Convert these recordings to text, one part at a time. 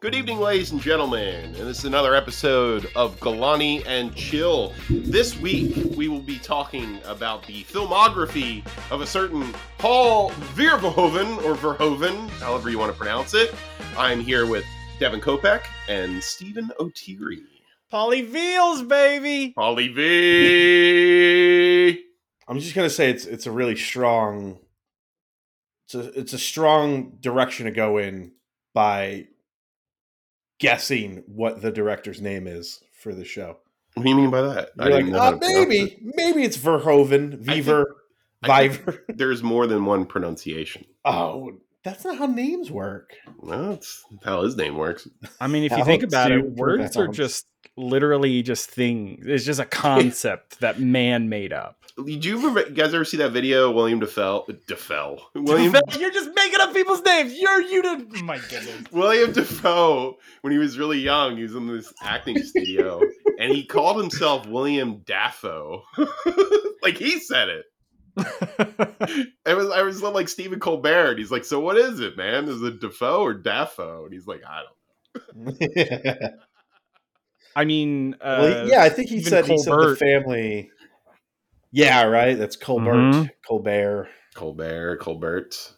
Good evening, ladies and gentlemen, and this is another episode of Galani and Chill. This week, we will be talking about the filmography of a certain Paul Verhoeven, or Verhoeven, however you want to pronounce it. I'm here with Devin Kopeck and Stephen O'Teary. Polly Veals, baby. Polly V. I'm just gonna say it's it's a really strong it's a it's a strong direction to go in by guessing what the director's name is for the show. What do you mean by that? You're like, "Ah, to pronounce maybe it. maybe it's Verhoeven, I Viver, Viver. There's more than one pronunciation. Oh, that's not how names work. Well, that's how his name works. I mean, if you think about it, words are just literally just things. It's just a concept that man made up. Did you remember, you guys ever see that video? William Defoe, Defoe, William You're just making up people's names. You're you to oh my goodness. William Defoe, when he was really young, he was in this acting studio, and he called himself William Dafoe. like he said it. It was I was like Stephen Colbert, and he's like, "So what is it, man? Is it Defoe or Dafoe?" And he's like, "I don't." Know." I mean, uh, well, yeah, I think he even said he said the family. Yeah, right. That's Colbert, Mhm. Colbert, Colbert, Colbert.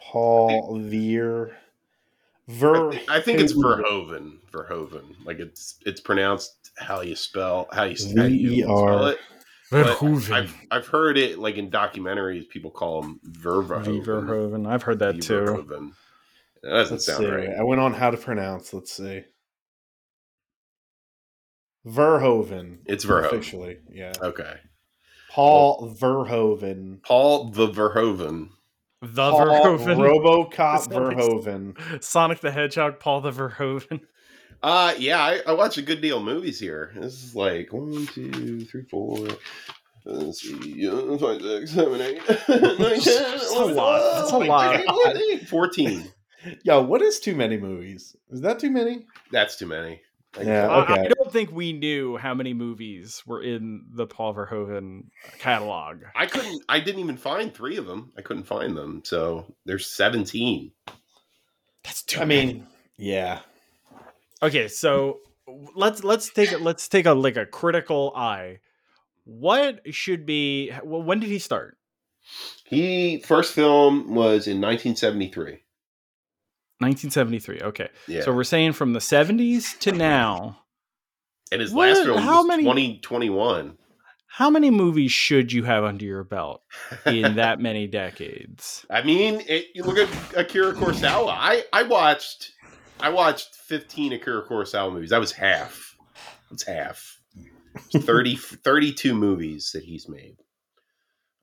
Paul Veer, Ver. I think it's Verhoeven. Verhoeven, like it's it's pronounced how you spell how you, how you spell it. But Verhoeven. I've I've heard it like in documentaries. People call him Verhoeven. Verhoeven. I've heard that too. That doesn't Let's sound see. right. I went on how to pronounce. Let's see. Verhoeven. It's Verhoeven. Officially, yeah. Okay. Paul Verhoeven. Paul the Verhoeven. The Paul Verhoeven. RoboCop Verhoeven. Sonic the Hedgehog. Paul the Verhoeven. Uh yeah, I, I watch a good deal of movies here. This is like one, two, three, four. Let's see, uh, five, six, seven, eight, nine, ten, That's a eleven, lot. That's a lot. fourteen. Fourteen. Yo, what is too many movies? Is that too many? That's too many. Like, Yeah. I- okay. I don't think we knew how many movies were in the Paul Verhoeven catalog. I couldn't. I didn't even find three of them. I couldn't find them. So there's seventeen. That's too I mean, yeah. Okay so let's let's take it let's take a like a critical eye what should be well, when did he start He first film was in 1973. 1973 okay Yeah. so we're saying from the 70s to now and his what- last film how was many- 2021. how many movies should you have under your belt in that many decades I mean, it, you look at Akira Kurosawa. I I watched I watched 15 Akira Kurosawa movies. That was half. That's half. It's 30 32 movies that he's made.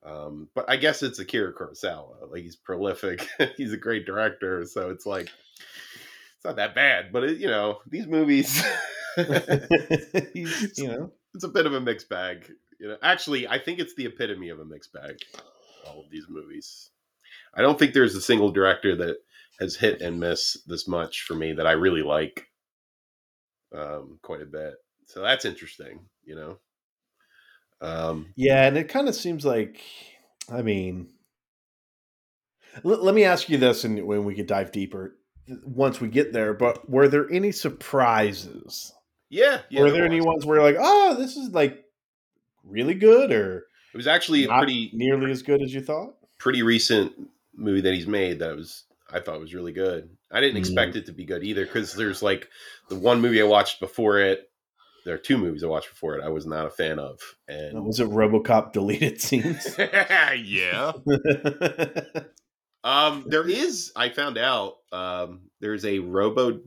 Um, but I guess it's Akira Kurosawa. Like he's prolific. he's a great director, so it's like it's not that bad. But it, you know, these movies He's, you know. it's a bit of a mixed bag. You know, actually, I think it's the epitome of a mixed bag. All of these movies. I don't think there's a single director that has hit and miss this much for me that I really like. Um, quite a bit. So that's interesting. You know. Um, Yeah, and it kind of seems like, I mean, l- let me ask you this, and when we could dive deeper once we get there. But were there any surprises? yeah. yeah were there there any ones where you're like, oh, this is like really good, or It was actually not pretty nearly as good as you thought? pretty recent movie that he's made that was I thought was really good. I didn't expect it to be good either because there's like the one movie I watched before it. There are two movies I watched before it. I was not a fan of, and Was it RoboCop deleted scenes? yeah. Um, there is. I found out. Um, there's a Robo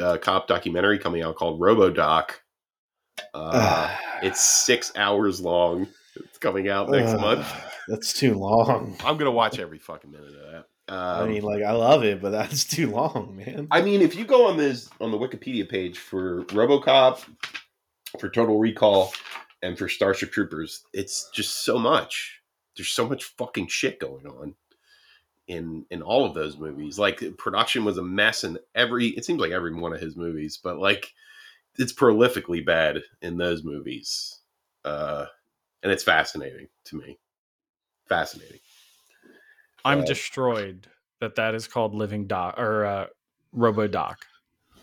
uh, Cop documentary coming out called RoboDoc. Uh, it's six hours long. It's coming out next month. That's too long. I'm gonna watch every fucking minute of that. Um, I mean, like, I love it, but that's too long, man. I mean, if you go on this on the Wikipedia page for RoboCop, for Total Recall, and for Starship Troopers, it's just so much. There's so much fucking shit going on in in all of those movies. Like production was a mess in every. It seems like every one of his movies, but like it's prolifically bad in those movies, uh, and it's fascinating to me. Fascinating. I'm Uh, destroyed that that is called living doc or uh robo doc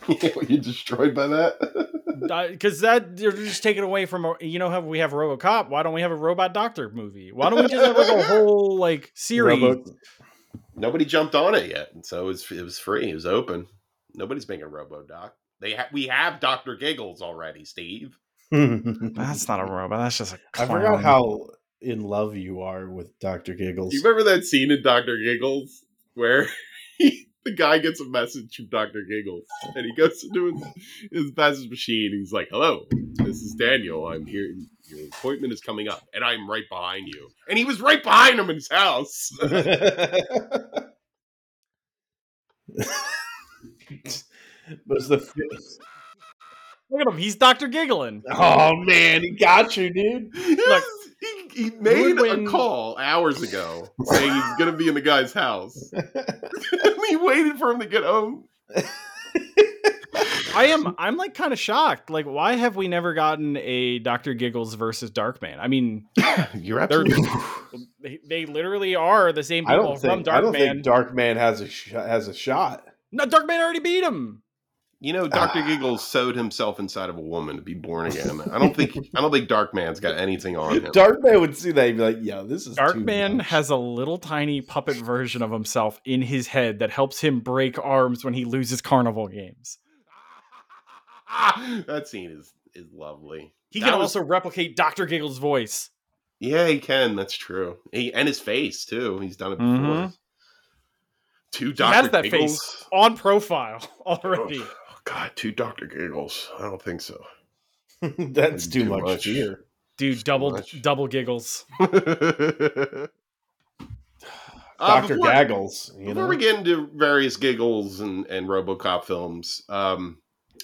Were you destroyed by that? Because that they're just taking away from a, you know how we have RoboCop. Why don't we have a robot doctor movie? Why don't we just have like a whole like series? Robo- Nobody jumped on it yet, and so it was it was free. It was open. Nobody's making a RoboDoc. They ha- we have Doctor Giggles already, Steve. That's not a robot. That's just a. I Clown. forgot how in love you are with Doctor Giggles. You remember that scene in Doctor Giggles where he, the guy gets a message from Doctor Giggles, and he goes into his, his message machine. He's like, "Hello, this is Daniel. I'm here. Your appointment is coming up, and I'm right behind you." And he was right behind him in his house. was the Look at him. He's Doctor Giggling. oh man, he got you, dude. Look, he, he made when- a call hours ago saying he's going to be in the guy's house. and he waited for him to get home. I am. I'm like kind of shocked. Like, why have we never gotten a Doctor Giggles versus Darkman? I mean, You're they're absolutely they, they literally are the same I people don't from think I don't Darkman. think Darkman has a sh- has a shot. no, Darkman already beat him. You know, Doctor Ah. Giggles sewed himself inside of a woman to be born again. I don't think I don't think Darkman's got anything on him. Dark Man would see that. He'd be like, "Yo, this is too Darkman much." has a little tiny puppet version of himself in his head that helps him break arms when he loses carnival games. that scene is is lovely. He That can was- also replicate Doctor Giggles' voice. yeah, he can. That's true. He, and his face too. He's done it before. Mhm. Two He Doctor that Giggles. face on profile already. God, two Doctor Giggles. I don't think so. That's too, Too much, much. fear. Dude, double much. double giggles. Uh, Doctor before- Gaggles. You Before know? we get into various giggles and, and RoboCop films, um,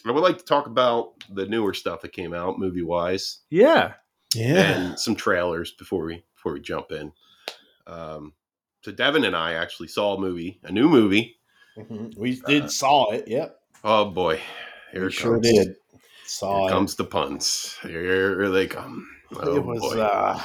I would like to talk about the newer stuff that came out movie wise Yeah. yeah. and some trailers before we before we jump in. Um, so Devin and I actually saw a movie, a new movie. Mhm. We did saw it. Yep. Oh boy, here we it sure comes. did. Saw Here it. comes the puns. Here they come. Oh, it was uh,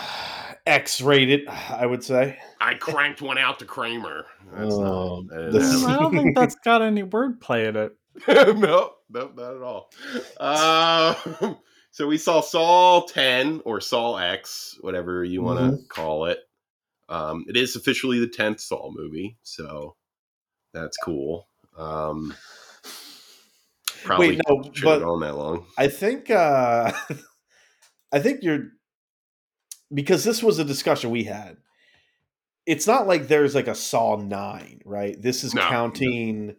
X-rated, I would say. I cranked one out to Kramer. That's Oh, not. I didn't this- I don't think that's got any wordplay in it. no, no, not at all. Uh, so we saw Saul 10 or Saw X, whatever you want to Mm-hmm. call it. Um, it is officially the 10th Saw movie, so that's cool. Um, probably Wait, no, should have but gone that long. I think uh I think you're because this was a discussion we had. It's not like there's like a Saw 9, right? This is No. counting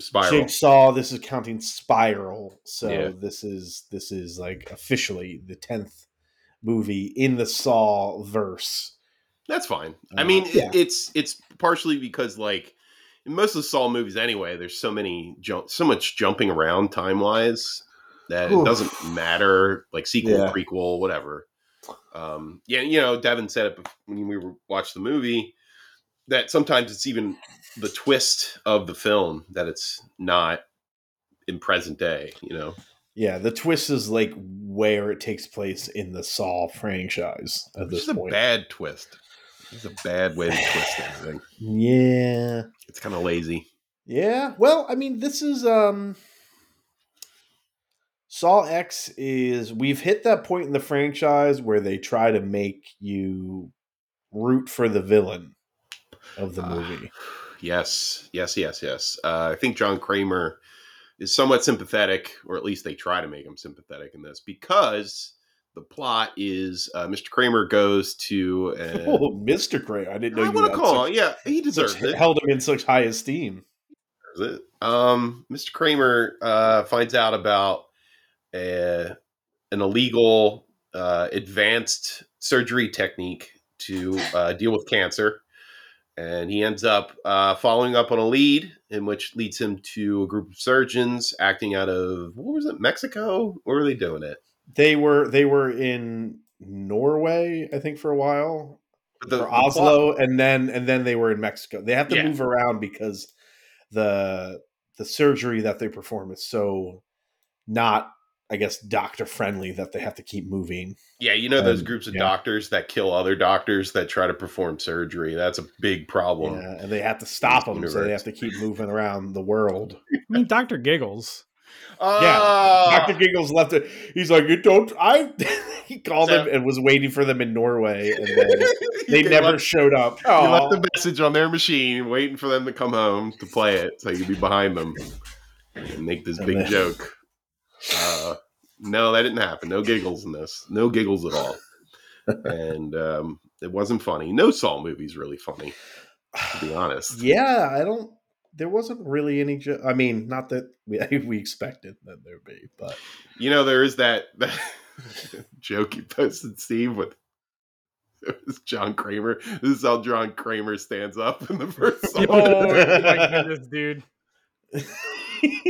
Spiral. Jigsaw, this is counting Spiral. So Yeah. this is this is like officially the 10th movie in the Saw verse. That's fine. I Uh, mean, it- it's it's partially because like in most of the Saw movies anyway, there's so many jump, so much jumping around time wise that it doesn't matter. Like sequel, Yeah. prequel, whatever. Um, yeah, you know, Devin said it when we were watched the movie that sometimes it's even the twist of the film that it's not in present day. You know, Yeah, the twist is like where it takes place in the Saw franchise at this this is a bad twist. It's a bad way to twist everything. yeah. It's kind of lazy. Yeah. Well, I mean, this is um Saw X is we've hit that point in the franchise where they try to make you root for the villain of the Ah, movie. yes, yes, yes, yes. Uh, I think John Kramer is somewhat sympathetic, or at least they try to make him sympathetic in this, because the plot is uh, Mr. Kramer goes to. An, oh, Mr. Gray. I didn't know I you want to call such- Yeah, he deserves such- it. held him in such high esteem. Um, Mr. Kramer uh, finds out about a, an illegal uh, advanced surgery technique to uh, deal with cancer. And he ends up uh, following up on a lead, in which leads him to a group of surgeons acting out of what was it, Mexico? Where were they doing it? They were they were in Norway, I think, for a while. But the- for the Oslo, and then and then they were in Mexico. They have to Yeah. move around because the the surgery that they perform is so not I guess doctor friendly that they have to keep moving. Yeah, you know those Um, groups of yeah. doctors that kill other doctors that try to perform surgery. That's a big problem. yeah, and they have to stop them, so they have to keep moving around the world. I mean, Doctor Giggles. Ah! Doctor Giggles left it. He's like, "You don't." I he called So- them and was waiting for them in Norway, and then they never left- showed up. You left the message on their machine, waiting for them to come home to play it, so you'd be behind them and make this And big then- joke. Uh, no, that didn't happen. No giggles in this. No giggles at all. And um, it wasn't funny. No Saw movie's really funny, to be honest. yeah, I don't. There wasn't really any. Jo- I mean, not that we we expected that there'd be, but You know, there is that, that joke you posted, Steve, with it was John Kramer. This is how John Kramer stands up in the first Saw. Oh my goodness, dude.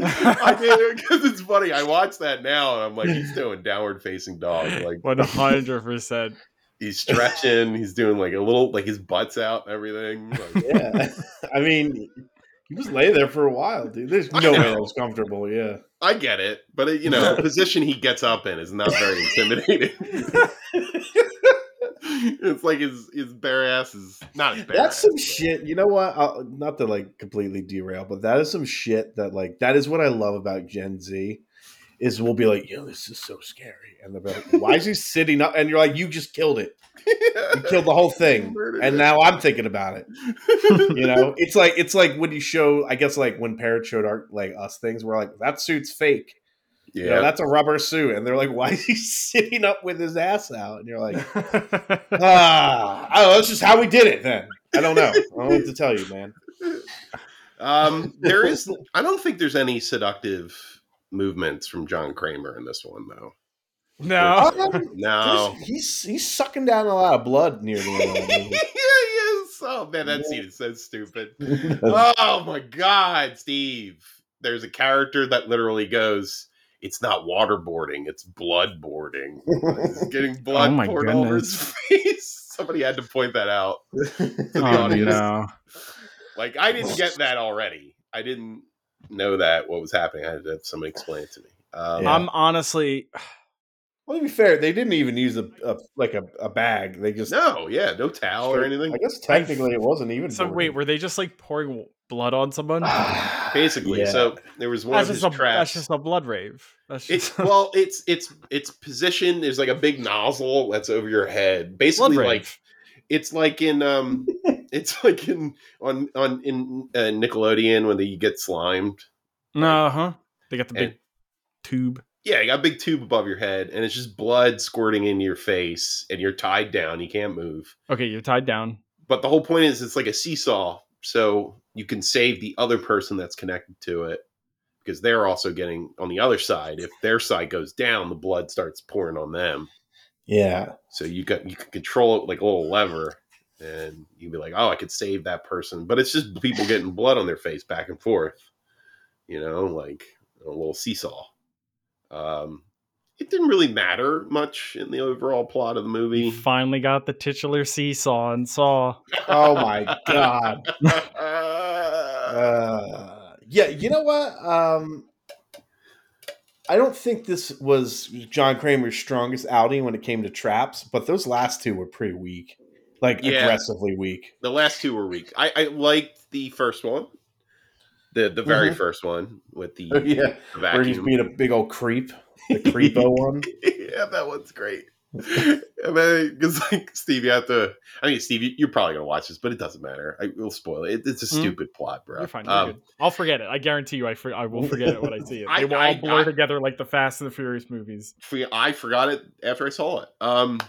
I did because it's funny. I watch that now and I'm like, he's doing downward facing dog. Like One hundred percent. he's stretching, he's doing like a little like his butt's out and everything. Like, yeah, I mean, he just lay there for a while, dude. There's no way that was comfortable. Yeah. I get it, but it, you know, the position he gets up in is not very intimidating. it's like his his bare ass is not his bare That's ass, some but- shit. You know what? I'll, not to like completely derail, but that is some shit that like that is what I love about Gen Z. Is we'll be like, yo, this is so scary, and they'll be like, why is he sitting up? And you're like, you just killed it. You killed the whole thing, and it. now I'm thinking about it. You know, it's like it's like when you show, I guess, like when parents showed our like us things, we're like, that suit's fake. yeah, You know, that's a rubber suit, and they're like, why is he sitting up with his ass out? And you're like, ah, oh, that's just how we did it. Then I don't know. I don't know what to tell you, man. Um, there is. I don't think there's any seductive movements from John Kramer in this one, though. no. Um, No. he's he's sucking down a lot of blood near the end yeah, yes. Oh man, that scene is so stupid. Oh my god, Steve. There's a character that literally goes, "It's not waterboarding, it's bloodboarding." He's getting blood Oh poured all over his face. Somebody had to point that out. To the Oh audience. no. Like I didn't get that already. I didn't know that what was happening. I had to have somebody explain it to me. Um, Yeah. I'm honestly well, to be fair, they didn't even use a, a like a, a bag. They just no, yeah, no towel or anything. I guess technically it wasn't even. so boarding. wait, were they just like pouring blood on someone? Basically, Yeah. so there was one That's of his just, a, traps. that's just a blood rave. That's It's just well, it's it's it's position. There's like a big nozzle that's over your head. blood Basically, rave. like it's like in um, it's like in on on in uh, Nickelodeon when they get slimed. uh huh. They got the big tube. Yeah, you got a big tube above your head, and it's just blood squirting into your face, and you're tied down. You can't move. Okay, you're tied down. But the whole point is, it's like a seesaw, so you can save the other person that's connected to it because they're also getting on the other side. If their side goes down, the blood starts pouring on them. yeah, So you got you can control it like a little lever, and you'd be like, "Oh, I could save that person," but it's just people getting blood on their face back and forth. You know, like a little seesaw. Um, it didn't really matter much in the overall plot of the We movie. finally got the titular seesaw and saw. Oh my god. Uh, yeah, you know what? Um, I don't think this was John Kramer's strongest outing when it came to traps, but those last two were pretty weak, like Yeah. aggressively weak. the last two were weak. I, I liked the first one, the the very Mhm. first one with the, yeah, the where he's being a big old creep, the creepo one. yeah, that one's great. and then, because like Steve, you have to. I mean, Steve, you- you're probably gonna watch this, but it doesn't matter. I will spoil it. It's a Mm. stupid plot, bro. You're fine. You're Um. I'll forget it. I guarantee you. I for, I will forget it when I see it. I- They will I- all blur I- together like the Fast and the Furious movies. for- I forgot it after I saw it. Um,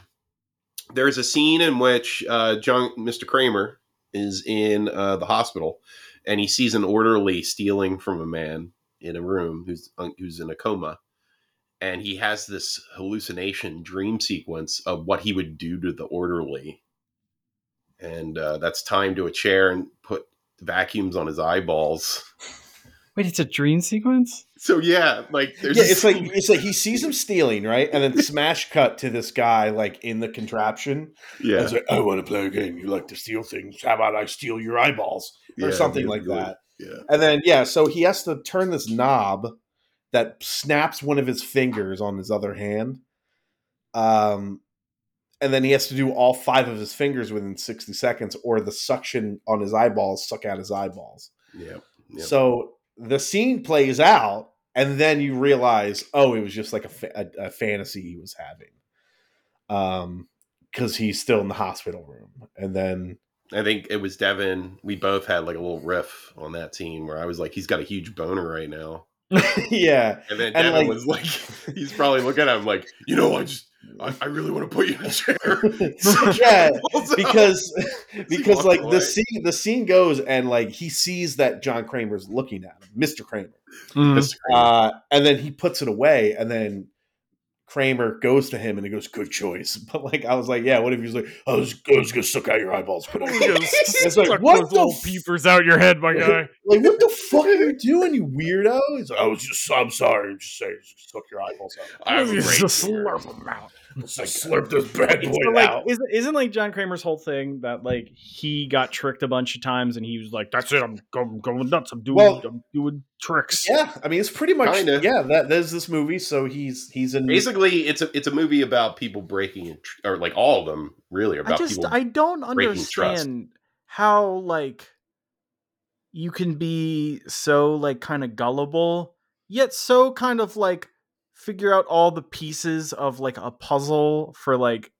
there's a scene in which uh, John, Mr. Kramer, is in uh, the hospital, and he sees an orderly stealing from a man in a room who's who's in a coma, and he has this hallucination dream sequence of what he would do to the orderly, and uh, that's timed to a chair and put vacuums on his eyeballs. Wait, it's a dream sequence? So yeah, like there's yeah, it's like it's like he sees him stealing, right? And then smash cut to this guy like in the contraption. yeah, like, I want to play a game. You like to steal things. How about I steal your eyeballs? Or yeah, something like basically. that. Yeah. And then yeah, so he has to turn this knob that snaps one of his fingers on his other hand. Um, and then he has to do all five of his fingers within 60 seconds, or the suction on his eyeballs suck out his eyeballs. Yeah. Yep. So the scene plays out, and then you realize, oh, it was just like a, fa- a, a fantasy he was having. Um, because he's still in the hospital room, and then I think it was Devin. We both had like a little riff on that scene where I was like, he's got a huge boner right now. yeah, And then And, Devin like- was like, he's probably looking at him like, you know, I just, I, I really want to put you in a chair. yeah, because because like away. the scene the scene goes and like he sees that John Kramer's looking at him, Mr. Kramer. Mm. Uh, and then he puts it away, and then Kramer goes to him and he goes, "Good choice." But like, I was like, "Yeah, what if he was like, I was, I was gonna suck out your eyeballs?" But it's like, Suck what those the f- peepers out your head, my guy. like, what the fuck are you doing, you weirdo? He's like, "I was just, I'm sorry, I'm just saying, just suck your eyeballs out." I great Just slurp 'em out. It's like, slurp this bad boy So, like, out. isn't, isn't like John Kramer's whole thing that like he got tricked a bunch of times and he was like, "That's it, I'm going, going nuts. I'm doing, Well- I'm doing tricks." Yeah, I mean, it's pretty much Kinda. yeah. That there's this movie, so he's he's in Basically, it's a it's a movie about people breaking, or like all of them, really I about just people. I don't breaking trust. understand how like you can be so like kind of gullible yet so kind of like figure out all the pieces of like a puzzle for like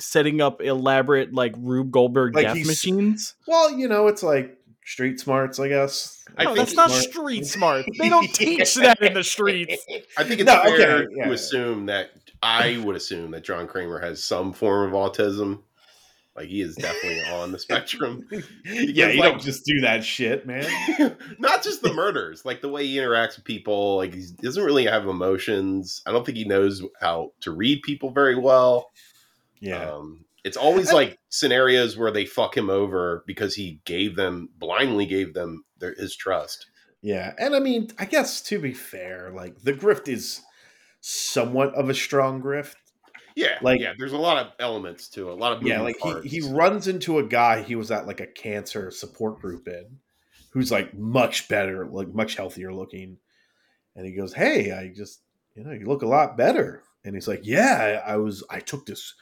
setting up elaborate like Rube Goldberg Like, death machines. well, you know, it's like street smarts, I guess. I No, think that's not smart. street smart. They don't teach that in the streets. I think it's No, okay, fair yeah, to assume that I would assume that John Kramer has some form of autism. Like he is definitely on the spectrum. yeah, you like- don't just do that shit, man. Not just the murders, like the way he interacts with people. Like he doesn't really have emotions. I don't think he knows how to read people very well. Yeah, Um, it's always like scenarios where they fuck him over because he gave them blindly gave them their, his trust. yeah, and I mean, I guess to be fair, like the grift is somewhat of a strong grift. Yeah, Like- yeah. There's a lot of elements to it. A lot of Yeah, like parts. he, he runs into a guy he was at like a cancer support group in, who's like much better, like much healthier looking, and he goes, "Hey, I just you know you look a lot better," and he's like, "Yeah, I, I was I took this."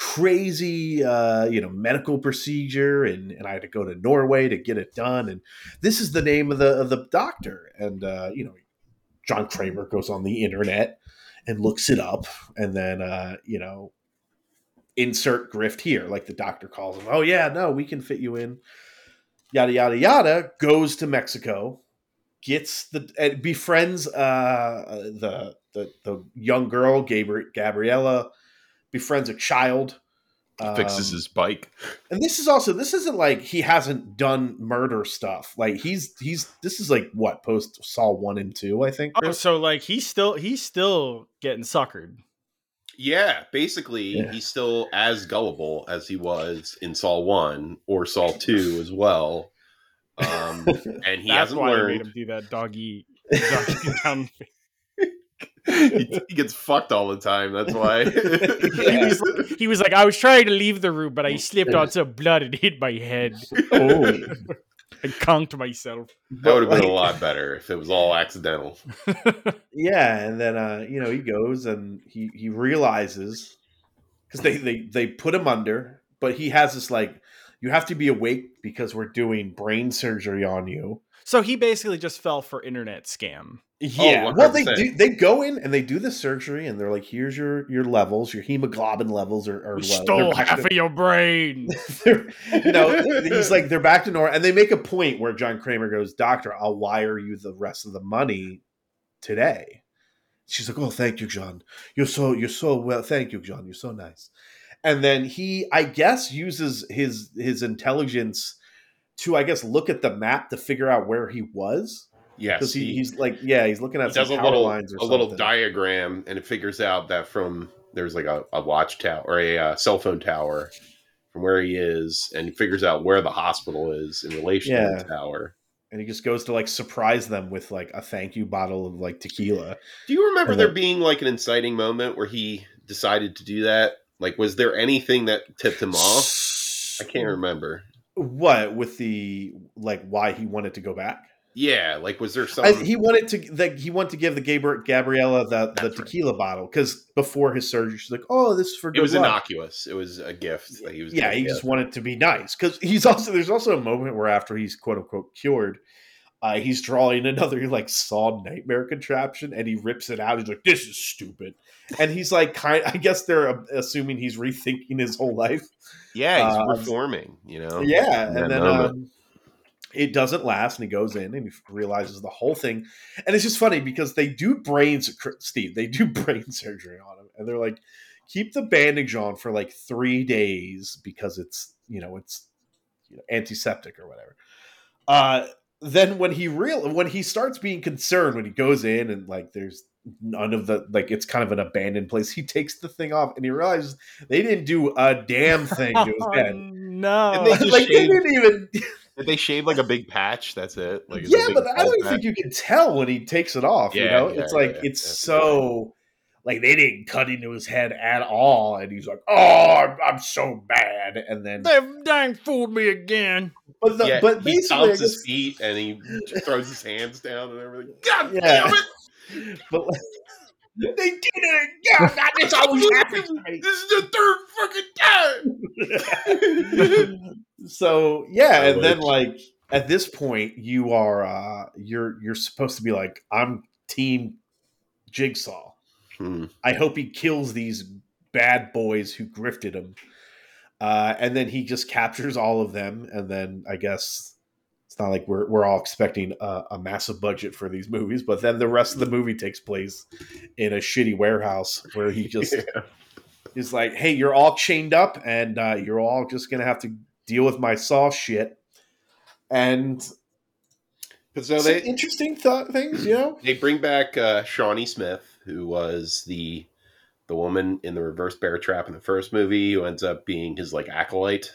crazy uh you know medical procedure and and i had to go to norway to get it done and this is the name of the of the doctor and uh you know john kramer goes on the internet and looks it up and then uh you know insert grift here like the doctor calls him oh yeah no we can fit you in. Yada yada yada goes to mexico gets the befriends uh the the the young girl Gabri- gabriella befriends a child fixes Um, his bike. and this is also this isn't like he hasn't done murder stuff like he's he's this is like what post saw one and two i think Oh, so like he's still he's still getting suckered. Yeah, basically, Yeah. he's still as gullible as he was in Saw One or Saw Two as well. Um, and he That's hasn't why I made learned. him do that doggy, doggy down. he, he gets fucked all the time. That's why. He was like, he was like, I was trying to leave the room, but I slipped on some blood and hit my head. oh I conked myself. that would have been Like- a lot better if it was all accidental. yeah and then uh you know he goes and he he realizes because they they they put him under but he has this like you have to be awake because we're doing brain surgery on you so he basically just fell for internet scam. yeah oh, well they do they go in and they do the surgery and they're like here's your your levels your hemoglobin levels are, are We low. stole half to- of your brain. they're- you know, he's like they're back to normal, and they make a point where John Kramer goes, "Doctor, I'll wire you the rest of the money today." She's like, "Oh, thank you, John. You're so you're so well. Thank you, John. You're so nice." And then he, I guess, uses his his intelligence to, I guess, look at the map to figure out where he was Yes, because he, he, he's like, yeah, he's looking he at some does a power little lines or a little diagram, and it figures out that from there's like a, a watch tower or a uh, cell phone tower from where he is, and he figures out where the hospital is in relation to the tower. and he just goes to like surprise them with like a thank you bottle of like tequila. Do you remember And there being like an inciting moment where he decided to do that? Like, was there anything that tipped him off? I can't remember. What with the like why he wanted to go back? Yeah, like was there some? I, he wanted to like he wanted to give the Gabri- Gabriella the, the That's right. tequila bottle because before his surgery she's like, "Oh, this is for it was luck." innocuous. It was a gift that he was. yeah, he just wanted to be nice because he's also there's also a moment where after he's quote unquote cured, uh, he's drawing another like saw nightmare contraption and he rips it out. He's like, "This is stupid," and he's like, kind. I guess they're uh, assuming he's rethinking his whole life. yeah, he's uh, reforming. You know. Yeah, and then um, it doesn't last, and he goes in and he realizes the whole thing. And it's just funny because they do brains, Steve. They do brain surgery on him, and they're like, keep the bandage on for like three days because it's you know it's you know, antiseptic or whatever. Uh, then when he real when he starts being concerned when he goes in and like there's none of the like it's kind of an abandoned place he takes the thing off and he realizes they didn't do a damn thing to his Oh, head no. And they just like they shaved- didn't even Did they shave like a big patch? That's it. Like yeah but i don't patch? think you can tell when he takes it off you know yeah, it's like yeah, it's yeah. so like they didn't cut into his head at all and he's like oh i'm, I'm so bad and then They've dang fooled me again. But the, yeah, but he basically I stomps his feet and he throws his hands down and everything. God Yeah. damn it! but they did it yeah God, this always happens to This is the third fucking time. so yeah, I and then like at this point you are uh you're you're supposed to be like I'm team Jigsaw. Hmm. I hope he kills these bad boys who grifted him. Uh and then he just captures all of them and then I guess it's not like we're we're all expecting a, a massive budget for these movies, but then the rest of the movie takes place in a shitty warehouse where he just Yeah. is like, "Hey, you're all chained up, and uh, you're all just gonna have to deal with my saw shit." And so they interesting thought things, you know. they bring back uh, Shawnee Smith, who was the the woman in the reverse bear trap in the first movie, who ends up being his like acolyte.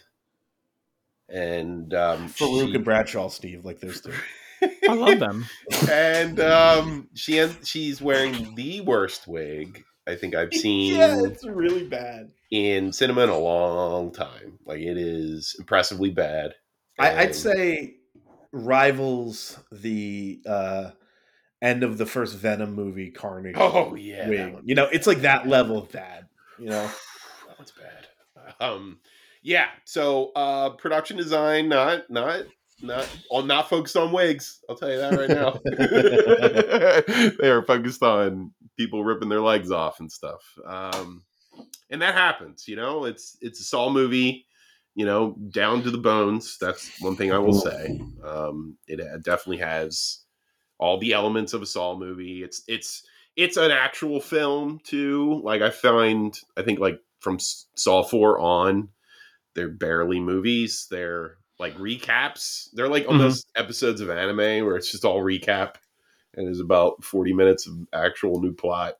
And um, Farouk she- and Bradshaw, Steve, like those two. I love them. and um, she en- she's wearing the worst wig I think I've seen yeah, it's really bad. in cinema in a long time. Like it is impressively bad. I, I'd say rivals the uh, end of the first Venom movie, Carnage. Oh yeah, wig. You know, it's like that level of bad. You know, that one's bad. Um, yeah. So uh, production design, not not not on not focused on wigs. I'll tell you that right now. they are focused on people ripping their legs off and stuff. Um, and that happens. You know, it's it's a Saw movie. You know, down to the bones. That's one thing I will say. Um, it uh, definitely has all the elements of a Saw movie. It's it's it's an actual film too. Like I find, I think like from Saw Four on, they're barely movies. They're like recaps. They're like almost episodes of anime where it's just all recap, and there's about forty minutes of actual new plot.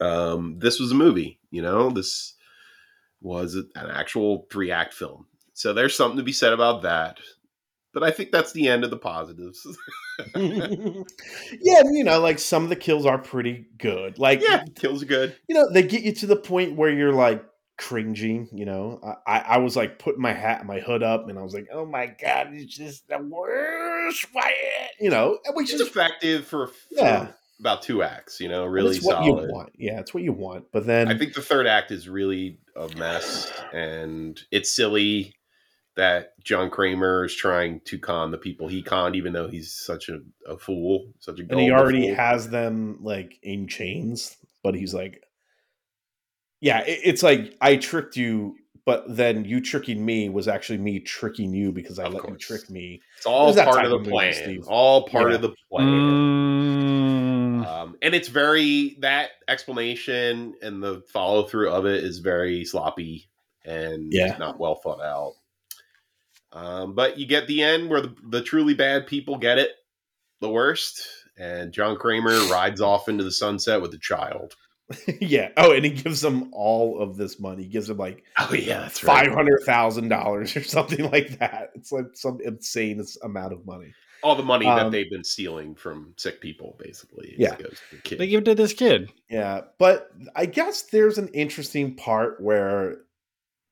Um, this was a movie. You know, this was an actual three act film. So there's something to be said about that. But I think that's the end of the positives. yeah, you know, like some of the kills are pretty good. Like, yeah, kills are good. you know, they get you to the point where you're like cringing. You know, I, I, was like putting my hat, my hood up, and I was like, oh my god, it's just the worst. Why, you know, which It's is effective for, for Yeah. about two acts. You know, really it's what solid. you want. Yeah, it's what you want. But then, I think the third act is really a mess, and it's silly that John Kramer is trying to con the people he conned, even though he's such a, a fool, such a and he already fool. has them like in chains, but he's like, yeah, it, it's like I tricked you. But then you tricking me was actually me tricking you because I Of let you trick me. It's all There's part of the of movie, plan. Steve. All part Yeah. of the plan. Mm, Um, and it's very that explanation and the follow through of it is very sloppy and Yeah. not well thought out. Um, but you get the end where the, the truly bad people get it the worst, and John Kramer rides off into the sunset with a child. yeah. Oh, and he gives them all of this money. He gives them like Oh yeah, that's five hundred thousand dollars or something like that. It's like some insane amount of money. All the money that Um, they've been stealing from sick people, basically. Yeah. goes to the kid. they give it to this kid. Yeah, but I guess there's an interesting part where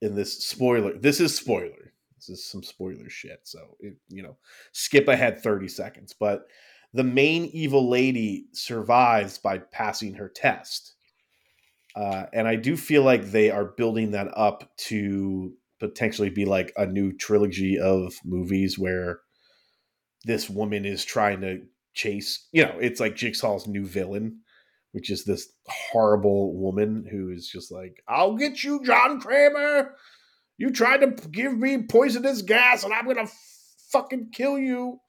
in this spoiler, this is spoiler. Is some spoiler shit. So it, you know, skip ahead thirty seconds. But the main evil lady survives by passing her test, uh, and I do feel like they are building that up to potentially be like a new trilogy of movies where this woman is trying to chase. You know, it's like Jigsaw's new villain which is this horrible woman who is just like, I'll get you, John Kramer. You tried to give me poisonous gas and I'm going to fucking kill you.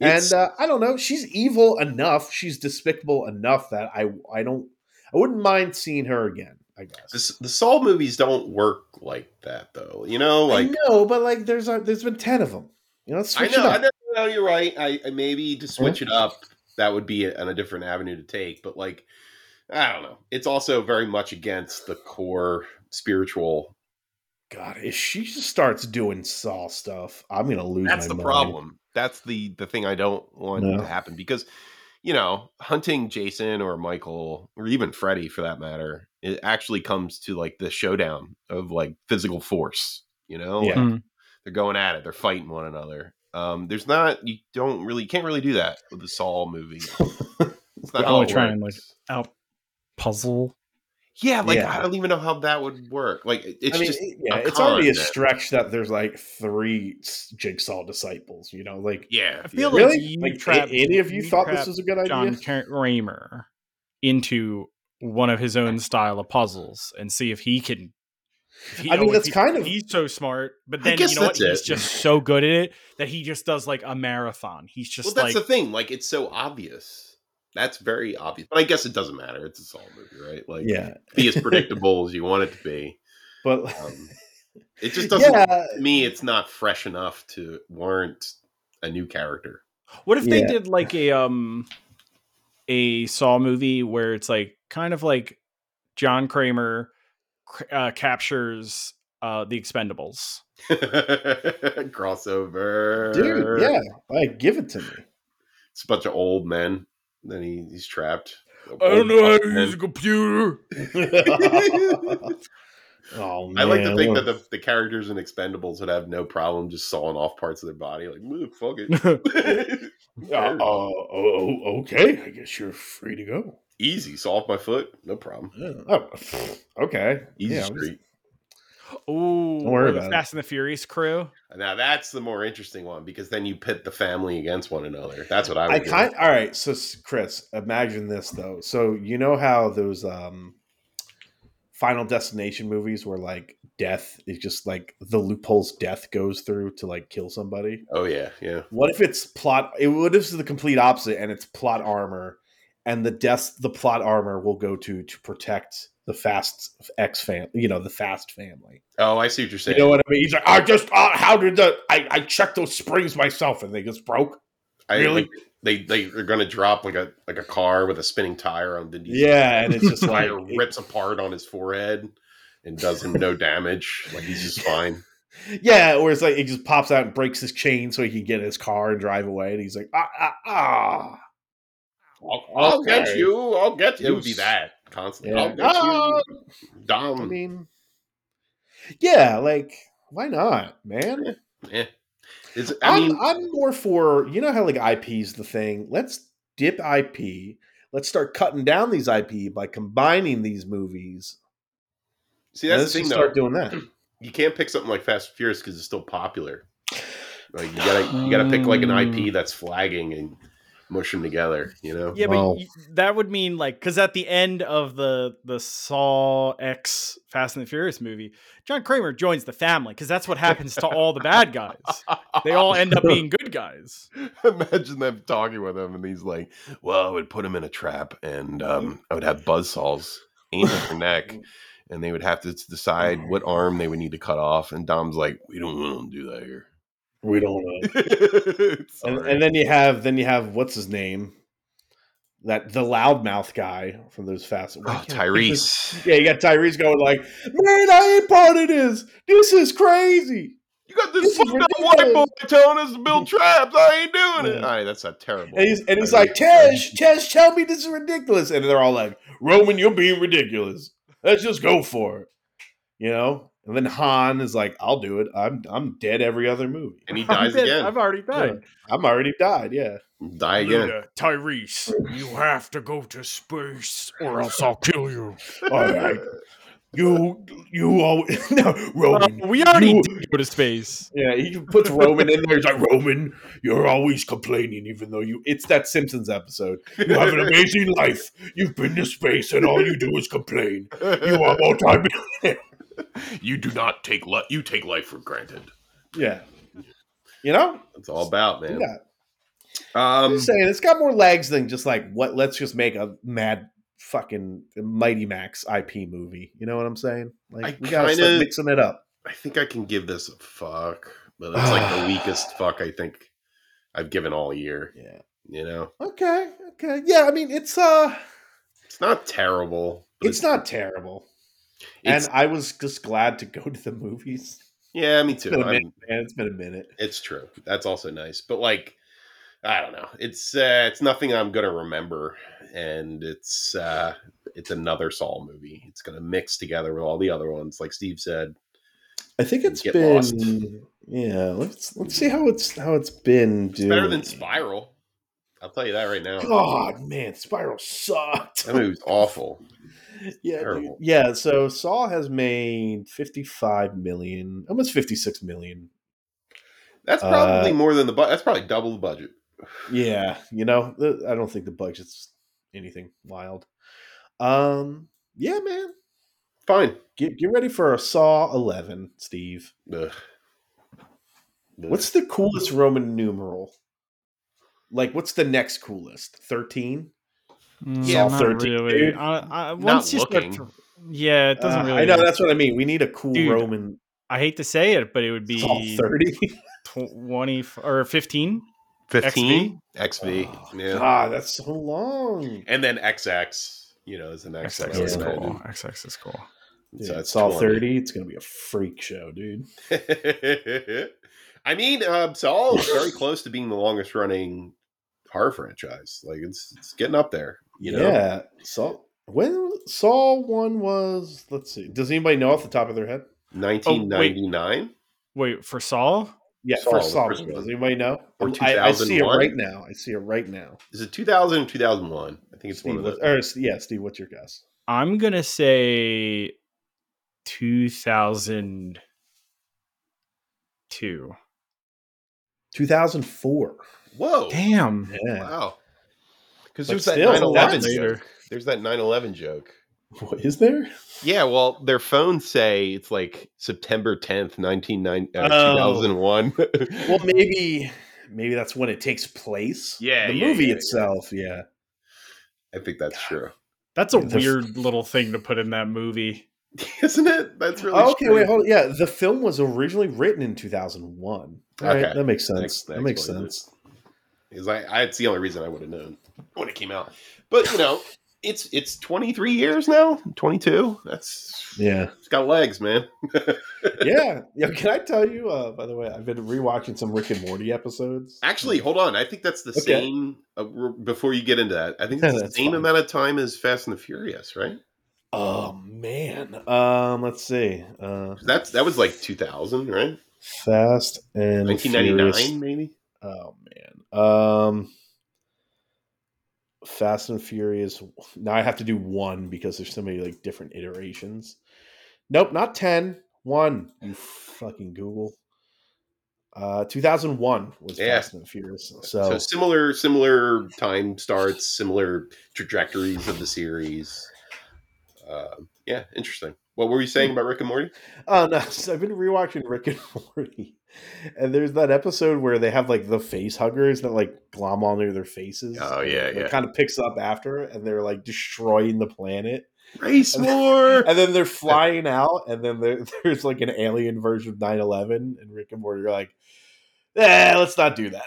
It's- and uh, I don't know. She's evil enough. She's despicable enough that I I don't I wouldn't mind seeing her again. I guess. This, the Saw movies don't work like that, though. You know, like I know, but like there's a, there's been ten of them. You know, I know, I know, no, you're right. I, I maybe to switch it up, that would be a, a different avenue to take. But like, I don't know. It's also very much against the core spiritual. God, if she just starts doing Saw stuff, I'm gonna lose. That's my the mind. problem. That's the the thing I don't want No. to happen because you know hunting Jason or Michael or even Freddy for that matter, it actually comes to like the showdown of like physical force. You know, Yeah. Like, Mm. they're going at it. They're fighting one another. Um, there's not you don't really you can't really do that with the Saw movie. It's not Yeah, how only it try and, works. Out puzzle. Yeah, like Yeah. I don't even know how that would work. Like it's I mean, just yeah, a it's already a con, man. stretch that there's like three Jigsaw disciples. You know, like yeah. I feel yeah. like really, you like a- trapped- any of you you thought this was a good idea? John Kramer into one of his own style of puzzles and see if he can. if he- I mean, oh, that's he- kind of- he's so smart, but then you know what? that's He's just so good at it that he just does like a marathon. He's just well, that's like the thing. Like it's so obvious. That's very obvious. But I guess it doesn't matter. It's a Saw movie, right? Like yeah, be as predictable as you want it to be. but Um, It just doesn't. yeah, To me, it's not fresh enough to warrant a new character. What if they did like a um a Saw movie where it's like kind of like John Kramer uh, captures uh the Expendables? Crossover, dude, yeah, like give it to me. It's a bunch of old men. Then he, he's trapped. I don't know how to use a computer. oh man, I like to think that the, the characters in Expendables would have no problem just sawing off parts of their body. Like, "Move, fuck it. Uh, uh, oh, okay, I guess you're free to go. Easy, saw off my foot, no problem. Yeah. Oh, okay, Easy yeah, street. Ooh, Don't worry or the about it. Fast and the Furious crew. Now that's the more interesting one because then you pit the family against one another. That's what I I would do. kind all right. So Chris, imagine this though. So you know how those um Final Destination movies where like death is just like the loopholes death goes through to like kill somebody. Oh yeah, yeah. What if it's plot? It, what if it's the complete opposite and it's plot armor, and the death the plot armor will go to to protect the Fast X fam, you know, the Fast family. Oh, I see what you're saying. You know what I mean? He's like, I just, uh, how did the, I, I checked those springs myself and they just broke. I, really? like, they they are going to drop like a like a car with a spinning tire on Vin Diesel. Yeah, and it's just like, rips apart on his forehead and does him no damage. Like he's just fine. yeah, or it's like it just pops out and breaks his chain so he can get in his car and drive away. And he's like, ah, ah, ah. I'll, I'll Okay. get you. I'll get you. It would be that constantly. Yeah. Ah! you. Dom. I mean, yeah, like why not, man? It's, I I mean, am I'm more for you know how like IP is the thing. Let's dip IP. Let's start cutting down these IP by combining these movies. see that's the thing though. start doing that. you can't pick something like Fast and Furious because it's still popular. Like you gotta you gotta pick like an IP that's flagging and mush them together. You know. Yeah, Well- but y that would mean like because at the end of the the Saw X Fast and the Furious movie, John Kramer joins the family because that's what happens to all the bad guys. They all end up being good guys. Imagine them talking with him, and he's like, "Well, I would put him in a trap, and um, I would have buzzsaws aimed at their neck, and they would have to decide what arm they would need to cut off." And Dom's like, "We don't want to do that here." We don't know. and, and then you have then you have what's his name? That the loudmouth guy from those fast. oh, can't I think of his- Tyrese, Yeah, you got Tyrese going like, man, I ain't part of this. This is crazy. you got This this up white boy telling us to build traps. I ain't doing it. All right, that's a terrible. And he's and he's like, Tej, Tej, tell me this is ridiculous. And they're all like, Roman, you're being ridiculous. Let's just go for it. You know? And then Han is like, "I'll do it. I'm I'm dead every other movie. And he I'm dies again. I've already died. I'm already died. Yeah. Die again. Luda, Tyrese, you have to go to space or else I'll kill you. All right. You you always no Roman. Uh, we already you- did go to space. Yeah, he puts Roman in there. He's like, Roman, you're always complaining, even though you. It's that Simpsons episode. You have an amazing life. You've been to space, and all you do is complain. You are multi you do not take life. you take life for granted. Yeah. You know? it's all about, man. Yeah. I'm Um, saying, it's got more legs than just like, what, let's just make a mad fucking Mighty Max IP movie. You know what I'm saying? Like, I we gotta start kinda- mixing it up. I think I can give this a fuck, but it's like the weakest fuck I think I've given all year. Yeah. You know, Okay. Okay. Yeah. I mean, it's, uh, it's not terrible. but it's not terrible. It's, and I was just glad to go to the movies. yeah, me too. been a I'm- minute, man. It's been a minute. It's true. That's also nice. But like, I don't know. It's uh, it's nothing I'm gonna remember, and it's uh, it's another Saw movie. It's gonna mix together with all the other ones, like Steve said. I think it's been lost. yeah. Let's let's see how it's how it's been. It's better than. Spiral. I'll tell you that right now. God, man, Spiral sucked. That movie was awful. yeah, dude. yeah. So Saw has made fifty-five million, almost fifty-six million. That's probably Uh, more than the budget. That's probably double the budget. Yeah, you know, I don't think the budget's anything wild. Um, yeah, man, Fine. get get ready for a Saw eleven, Steve. Ugh. What's the coolest Roman numeral? Like, what's the next coolest? Thirteen. Yeah, not 13, really. I, I, once you looking. start, to- yeah, it doesn't Uh, really. I know that's what I mean. We need a cool Dude, Roman. I hate to say it, but it would be Saw thirty. twenty or fifteen. 15 XV. Oh, yeah. God, that's so long. And then XX, you know, is the next XX one. is cool. XX is cool. Dude, So it's all thirty. It's gonna be a freak show, dude. I mean, um, Saw is very close to being the longest running horror franchise. Like it's it's getting up there. You know, Yeah. Saw when Saw one was. Let's see. Does anybody know off the top of their head? 1999 Oh, Wait, for Saw? Yeah, Saw, for the Saw. Does one. anybody know? Or I, I see it right now. I see it right now. is it 2000 or 2001? I think it's Steve, one of what, those. or, yeah, Steve, what's your guess? I'm gonna say two thousand two. Two thousand four. Whoa! Damn. Yeah. Wow. Because But there's that still, 9/11 joke. There's that 9/11 joke. What is there? Yeah, well, their phones say it's like September 10th, 1990, uh, Oh. 2001. Well, maybe maybe that's when it takes place. Yeah, the yeah, movie yeah, yeah. itself. Yeah. I think that's true. That's a The weird little thing to put in that movie. Isn't it? That's really Oh, okay, strange. wait, hold on. Yeah, the film was originally written in two thousand one. Okay. that makes sense. Thanks- that makes sense. Because I, I, it's the only reason I would have known when it came out. But you know, it's it's 23 years now, 22. That's Yeah, it's got legs, man. yeah, yeah. Can I tell you? Uh, by the way, I've been rewatching some Rick and Morty episodes. Actually, hold on. I think that's the Okay. same. Uh, before you get into that, I think it's the same fine. amount of time as Fast and the Furious, right? Oh man. Um, let's see. Uh, That's that was like 2000, right? Fast and 1999, Furious. maybe. Oh man. Um Fast and Furious. Now I have to do one because there's so many like different iterations. Nope, not 10. One. You fucking Google. Uh 2001 was Yeah. Fast and Furious. So, So, similar, similar time starts, similar trajectories of the series. Uh, yeah, interesting. What were you saying about Rick and Morty? oh no, so I've been rewatching Rick and Morty. And there's that episode where they have like the face huggers that like glom onto their faces. Oh, yeah, yeah. It kind of picks up after and they're like destroying the planet. Race War. and then they're flying out, and then there's like an alien version of 9 11, and Rick and Morty are like, eh, let's not do that.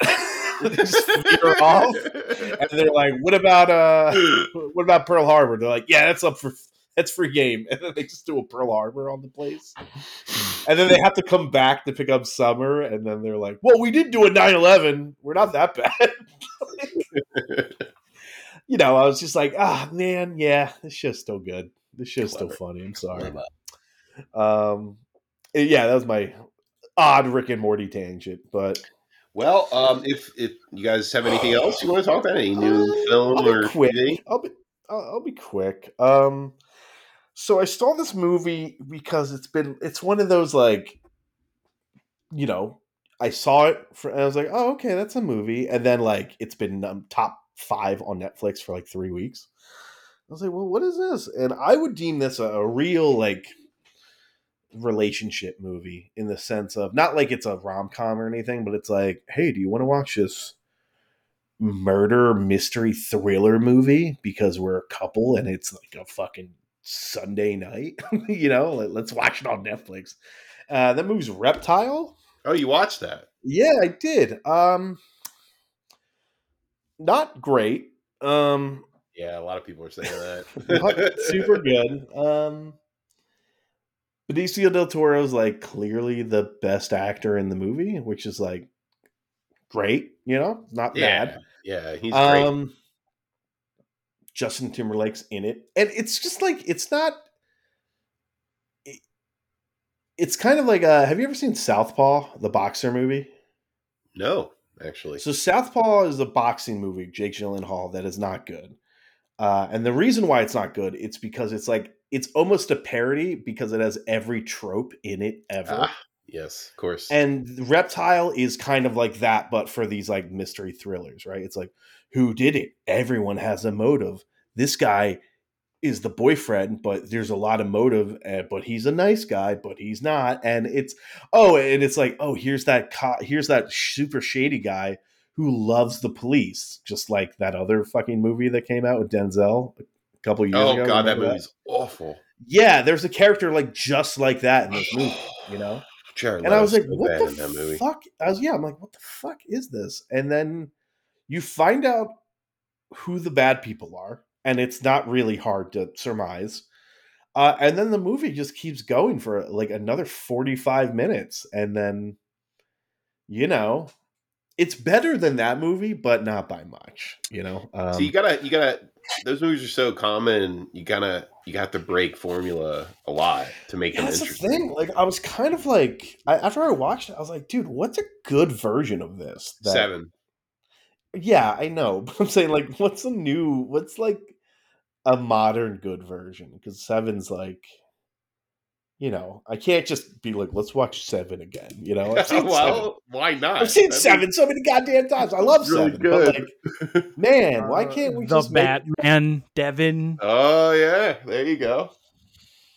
they just off, and they're like, what about uh, what about Pearl Harbor? They're like, yeah, that's up for that's free game, and then they just do a Pearl Harbor on the place, and then they have to come back to pick up Summer, and then they're like, well, we did do a 9 11, we're not that bad. you know, I was just like, ah, man, yeah, this show's still good. This show's still funny. I'm sorry. Um, yeah, that was my odd Rick and Morty tangent. But Well, um, if if you guys have anything else you want to talk about, any new Uh, film or quick. TV? I'll be I'll, I'll be quick. Um, so I saw this movie because it's been it's one of those like, you know, I saw it for, and I was like, oh okay, that's a movie, and then like it's been um, top five on Netflix for like three weeks. I was like, well, what is this? And I would deem this a, a real like relationship movie in the sense of not like it's a rom com or anything, but it's like, hey, do you want to watch this murder mystery thriller movie because we're a couple and it's like a fucking Sunday night? you know, like, let's watch it on Netflix. Uh, that movie's Reptile. Oh, you watched that? Yeah, I did. Um, not great. Um, Yeah, a lot of people are saying that. not super good. Um, Benicio del Toro is like clearly the best actor in the movie, which is like great. You know, not yeah, bad. yeah, he's great. Justin Timberlake's in it, and it's just like it's not. it- it's kind of like uh have you ever seen Southpaw, the boxer movie? No, actually. So Southpaw is a boxing movie, Jake Gyllenhaal, that is not good. Uh, and the reason why it's not good, it's because it's like it's almost a parody because it has every trope in it ever. Ah, yes, of course. And Reptile is kind of like that, but for these like mystery thrillers, right? It's like, who did it? Everyone has a motive. This guy is the boyfriend, but there's a lot of motive, uh, but he's a nice guy, but he's not. And it's, oh, and it's like, oh, here's that, co- here's that super shady guy who loves the police, just like that other fucking movie that came out with Denzel a couple years oh ago. Oh god, that movie's awful. Yeah, there's a character like just like that in this movie, you know? Jared and I was like, so "What the fuck?" I was, yeah, I'm like, "What the fuck is this?" And then you find out who the bad people are, and it's not really hard to surmise. Uh, and then the movie just keeps going for like another 45 minutes, and then you know, it's better than that movie, but not by much. You know, um, so you gotta, you gotta. Those movies are so common. You gotta, you got to break formula a lot to make Yeah, them that's the interesting. thing. Like, I was kind of like, I, after I watched it, I was like, dude, what's a good version of this? that- Seven. Yeah, I know, but I'm saying, like, what's a new, what's like a modern good version? Because Seven's like, you know, I can't just be like, let's watch Seven again. You know, I've Seven. well, why not? I've seen That'd be Seven so many goddamn times. I love really Seven, good. but like, man, why Uh, can't we the just make? Batman, Devin? Oh yeah, there you go.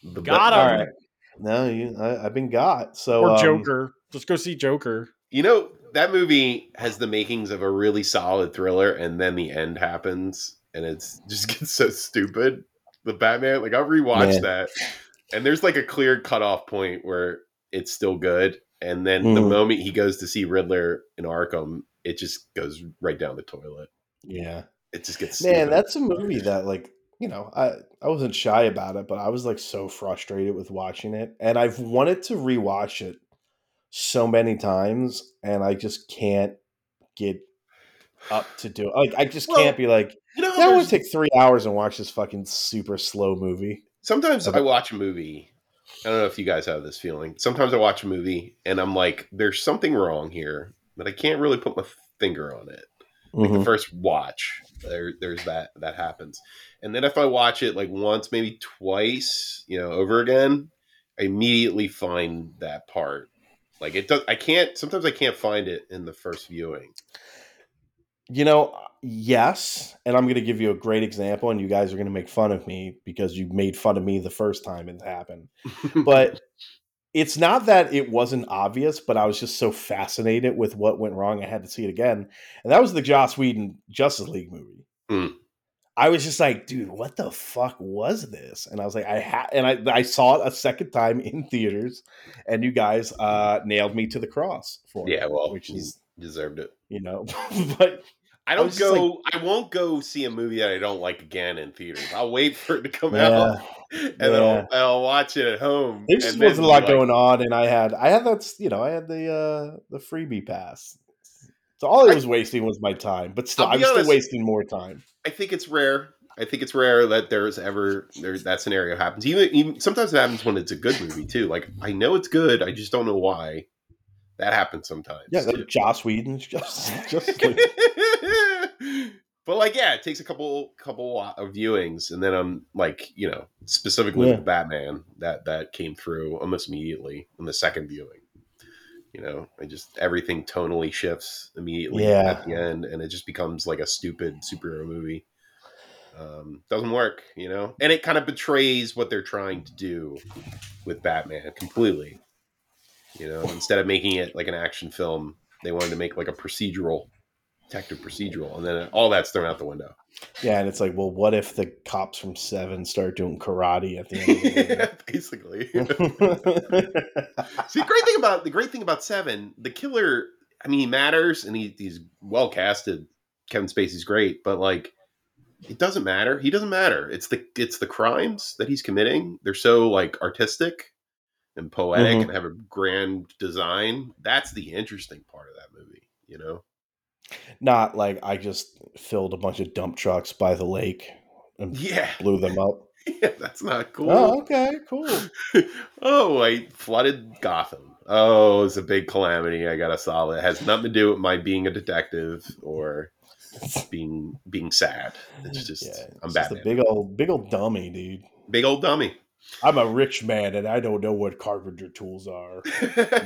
The Got him. All right, no, you, I, I've been got so or um, Joker. Just go see Joker. You know that movie has the makings of a really solid thriller, and then the end happens, and it's just gets so stupid. The Batman, like I'll rewatch that, and there's like a clear cutoff point where it's still good, and then the Mhm. moment he goes to see Riddler in Arkham, it just goes right down the toilet. Yeah, It just gets man, stupid. that's a movie that like you know I I wasn't shy about it, but I was like so frustrated with watching it, and I've wanted to rewatch it so many times, and I just can't get up to do it. Like I just Well, can't be like, you know, I want to take three hours and watch this fucking super slow movie. Sometimes. I watch a movie. I don't know if you guys have this feeling. Sometimes I watch a movie and I'm like, there's something wrong here, but I can't really put my finger on it. Like Mhm. the first watch, there, there's that that happens, and then if I watch it like once, maybe twice, you know, over again, I immediately find that part. Like it does. I can't. Sometimes I can't find it in the first viewing. You know, yes, and I'm going to give you a great example, and you guys are going to make fun of me because you made fun of me the first time it happened. but it's not that it wasn't obvious, but I was just so fascinated with what went wrong. I had to see it again. And that was the Joss Whedon Justice League movie. Mm. I was just like, dude, what the fuck was this? And I was like, I had, and I, I saw it a second time in theaters, and you guys uh, nailed me to the cross for yeah, it, well, which is, deserved it. you know, but I I don't was just go. I won't go see a movie that I don't like again in theaters. I'll wait for it to come yeah. out, and then I'll, I'll watch it at home. There just wasn't a lot like, going on, and I had I had that you know I had the uh the freebie pass, so all it I- was wasting was my time. But still, I'll I was still wasting more time. I think it's rare. I think it's rare that there's ever there's that scenario happens. Even even sometimes it happens when it's a good movie too. Like I know it's good, I just don't know why. That happens sometimes. Yeah, that Joss Whedon's just just like, but like, yeah, it takes a couple couple of viewings, and then I'm like, you know, specifically Yeah. with Batman, that that came through almost immediately in the second viewing. You know, I just everything tonally shifts immediately Yeah. at the end, and it just becomes like a stupid superhero movie. Um, doesn't work, you know, and it kind of betrays what they're trying to do with Batman completely. You know, instead of making it like an action film, they wanted to make like a procedural, detective procedural, and then all that's thrown out the window. yeah, and it's like, well, what if the cops from Seven start doing karate at the end? Basically. Of the movie? See, great thing about the great thing about Seven, the killer. I mean, he matters, and he, he's well casted. Kevin Spacey's great, but like, it doesn't matter. He doesn't matter. It's the it's the crimes that he's committing. They're so like artistic and poetic Mhm. and have a grand design. That's the interesting part of that movie. You know. Not like I just filled a bunch of dump trucks by the lake and Yeah, blew them up. yeah, that's not cool. Oh, okay, cool. oh, I flooded Gotham. Oh, it's a big calamity. I gotta solve it. It has nothing to do with my being a detective or being being sad. It's just yeah, I'm it's just a big old, big old dummy, dude. Big old dummy. I'm a rich man and I don't know what carpenter tools are.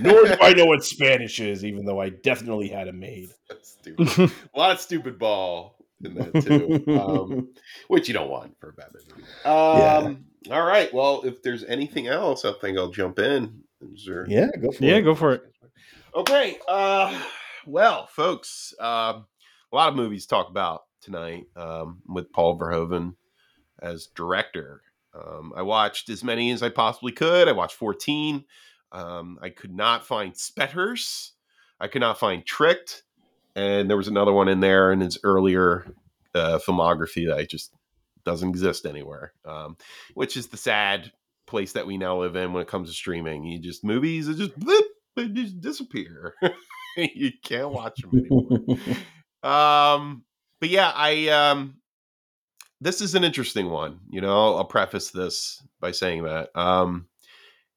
Nor do I know what Spanish is, even though I definitely had it made. That's stupid. a lot of stupid ball in that too, um, which you don't want for a Batman movie. Um, All right. Well, if there's anything else, I think I'll jump in. Is there- yeah, go for Yeah, it. go for it. Okay. Uh, well, folks, um, a lot of movies to talk about tonight um, with Paul Verhoeven as director. Um, I watched as many as I possibly could. I watched 14. Um, I could not find Spetters. I could not find Tricked. And there was another one in there in his earlier uh, filmography that I just doesn't exist anywhere, um, which is the sad place that we now live in when it comes to streaming. You just movies, it just bloop, they just disappear. you can't watch them anymore. um, but yeah, I um, this is an interesting one. You know, I'll, preface this by saying that um,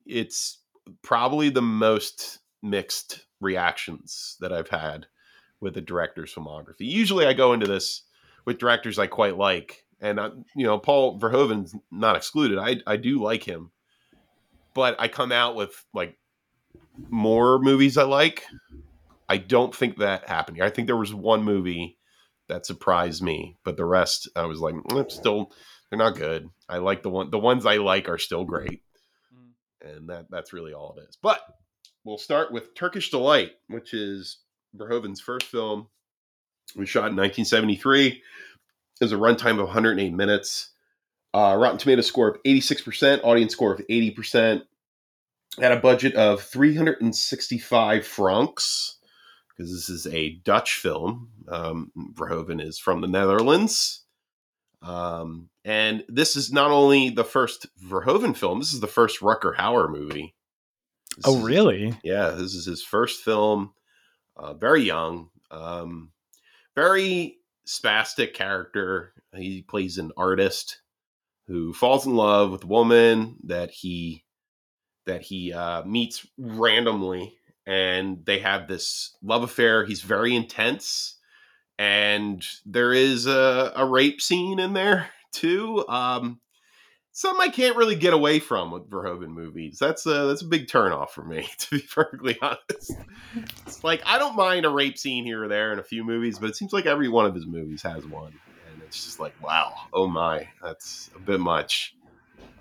it's probably the most mixed reactions that I've had with a director's filmography. Usually, I go into this with directors I quite like, and I, you know, Paul Verhoeven's not excluded. I I do like him, but I come out with like more movies I like. I don't think that happened here. I think there was one movie that surprised me, but the rest I was like, "Mm, still they're not good. I like the one the ones I like are still great. And that that's really all it is. But we'll start with Turkish Delight, which is Verhoeven's first film. Was shot in 1973. It was a runtime of 108 minutes. Uh, Rotten Tomato score of 86%, audience score of 80%. Had a budget of 365 francs because this is a Dutch film. Um, Verhoeven is from the Netherlands. Um, and this is not only the first Verhoeven film, this is the first Rutger Hauer movie. This Oh, is- really? yeah, this is his first film. Uh, very young, um, very spastic character. He plays an artist who falls in love with a woman that he that he uh, meets randomly, and they have this love affair. He's very intense, and there is a, a rape scene in there too. Um, something I can't really get away from with Verhoeven movies. That's a that's a big turnoff for me, to be perfectly honest. It's like I don't mind a rape scene here or there in a few movies, but it seems like every one of his movies has one, and it's just like, wow, oh my, that's a bit much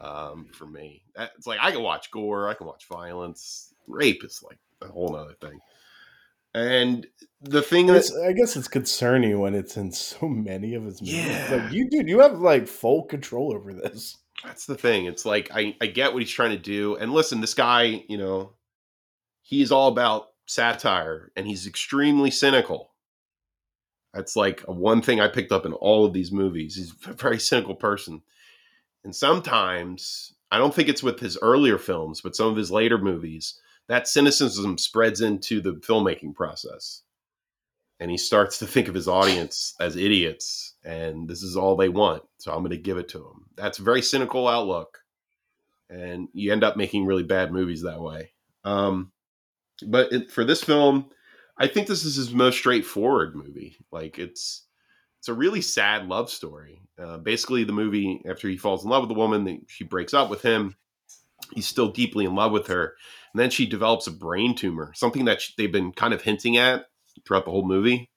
um, for me. It's like I can watch gore, I can watch violence. Rape is like a whole other thing. And the thing that's I guess it's concerning when it's in so many of his movies. Yeah. Like you, dude, you have like full control over this. That's the thing. It's like I, I get what he's trying to do. And listen, this guy, you know, he's all about satire and he's extremely cynical. That's like a one thing I picked up in all of these movies. He's a very cynical person. And sometimes, I don't think it's with his earlier films, but some of his later movies, that cynicism spreads into the filmmaking process. And he starts to think of his audience as idiots and this is all they want. So I'm going to give it to them. That's a very cynical outlook, and you end up making really bad movies that way. Um, but it, for this film, I think this is his most straightforward movie. Like it's it's a really sad love story. Uh, basically, the movie after he falls in love with the woman, she breaks up with him. He's still deeply in love with her, and then she develops a brain tumor, something that she, they've been kind of hinting at throughout the whole movie.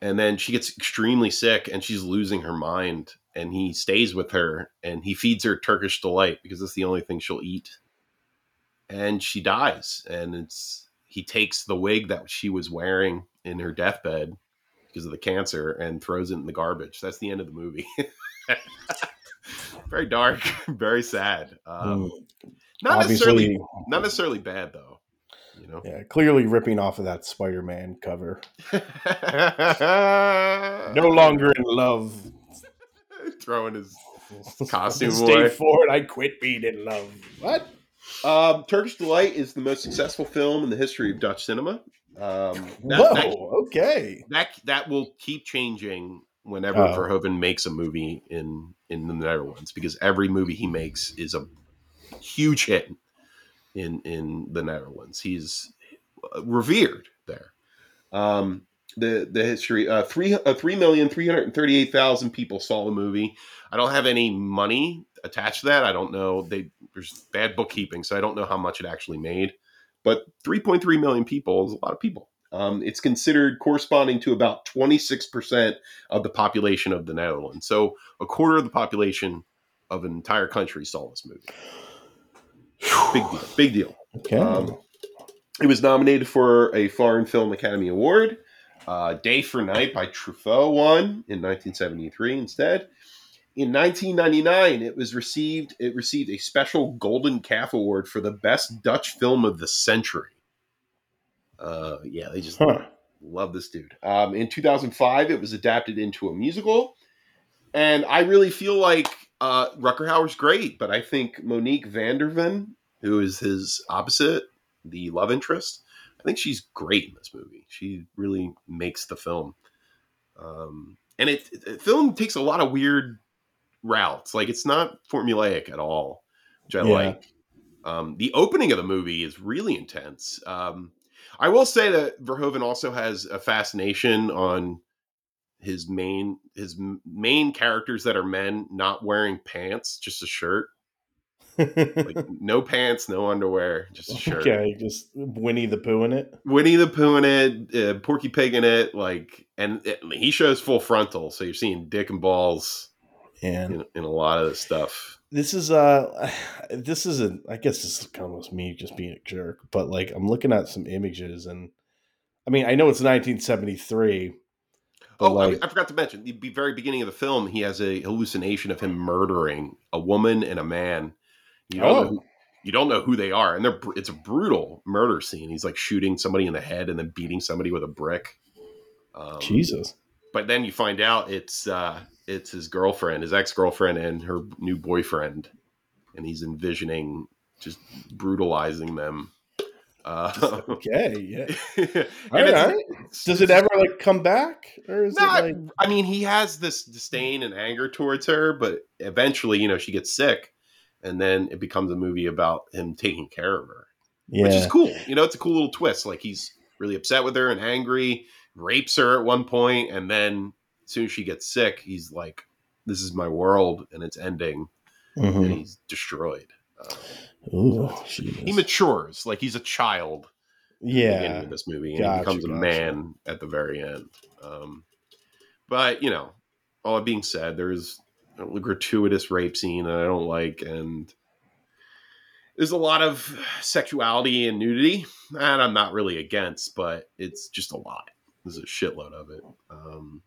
And then she gets extremely sick, and she's losing her mind. And he stays with her, and he feeds her Turkish delight because that's the only thing she'll eat. And she dies, and it's he takes the wig that she was wearing in her deathbed because of the cancer and throws it in the garbage. That's the end of the movie. very dark, very sad. Um, not necessarily, not necessarily bad though. You know, yeah, clearly ripping off of that Spider-Man cover. no No longer in love. throwing his Costume away. Stay boy. forward. I quit being in love. What? um, Turkish Delight is the most successful film in the history of Dutch cinema. Um, that, Whoa. that, okay. that that will keep changing whenever Oh. Verhoeven makes a movie in in the Netherlands because every movie he makes is a huge hit in in the Netherlands. He's uh, revered there. Um, the the history uh, three uh, three million three hundred thirty eight thousand people saw the movie. I don't have any money attached to that. I don't know. They there's bad bookkeeping, so I don't know how much it actually made. But 3.3 million people is a lot of people. Um, it's considered corresponding to about 26% of the population of the Netherlands. So a quarter of the population of an entire country saw this movie. Big deal. Big deal. Okay. Um, it was nominated for a Foreign Film Academy Award. Uh, Day for Night by Truffaut won in 1973 instead. In 1999, it was received it received a special Golden Calf Award for the best Dutch film of the century. Uh, yeah, they just huh. love this dude. Um, in 2005, it was adapted into a musical, and I really feel like uh, Rutger Hauer's great, but I think Monique van de Ven, who is his opposite, the love interest, I think she's great in this movie. She really makes the film, um, and it, it film takes a lot of weird routes. Like it's not formulaic at all, which I Yeah. like. Um, the opening of the movie is really intense. Um, I will say that Verhoeven also has a fascination on his main his main characters that are men not wearing pants, just a shirt, like no pants, no underwear, just a shirt. okay, just Winnie the Pooh in it. Winnie the Pooh in it, uh, Porky Pig in it, like, and it, he shows full frontal, so you're seeing dick and balls And in, in a lot of the stuff. this is uh this isn't I guess this is almost me just being a jerk, but like I'm looking at some images and I mean I know it's 1973. But Oh, like, I, I forgot to mention the very beginning of the film, he has a hallucination of him murdering a woman and a man. You don't, know, oh, who, you don't know who they are, and they're it's a brutal murder scene. He's like shooting somebody in the head and then beating somebody with a brick. Um, Jesus. but then you find out it's uh, it's his girlfriend, his ex girlfriend, and her new boyfriend, and he's envisioning just brutalizing them. Uh, Okay, yeah. and All right. Does it ever like come back, or is Not, it like I mean, he has this disdain and anger towards her, but eventually, you know, she gets sick, and then it becomes a movie about him taking care of her, yeah? which is cool. You know, it's a cool little twist. Like he's really upset with her and angry, rapes her at one point, and then as soon as she gets sick, he's like, "This is my world, and it's ending," and Mhm. he's destroyed. Uh, Ooh, he matures like he's a child at the beginning yeah. this movie, and Gotcha, he becomes a gotcha. man at the very end. Um, but you know, all that being said, there's a gratuitous rape scene that I don't like, and there's a lot of sexuality and nudity, and I'm not really against, but it's just a lot. There's a shitload of it. Um,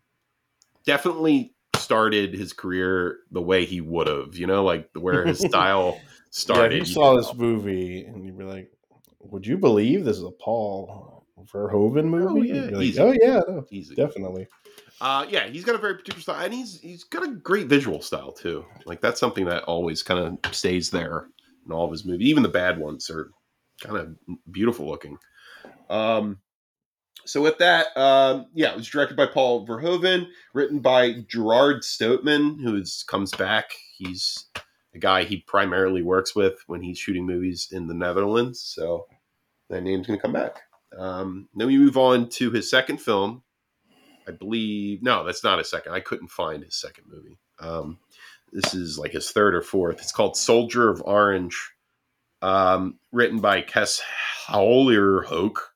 definitely started his career the way he would have, you know, like where his style started. Yeah, if you saw this movie and you'd be like, "Would you believe this is a Paul Verhoeven movie?" yeah, like, oh yeah, no, definitely. Uh, yeah, he's got a very particular style, and he's he's got a great visual style too. Like that's something that always kind of stays there in all of his movies. Even the bad ones are kind of beautiful looking. Um, so with that, um, yeah, it was directed by Paul Verhoeven, written by Gerard Soeteman, who is, comes back. He's a guy he primarily works with when he's shooting movies in the Netherlands. So that name's going to come back. Um, then we move on to his second film. I believe no, that's not his second. I couldn't find his second movie. Um, this is like his third or fourth. It's called Soldier of Orange, um, written by Kes Hoek,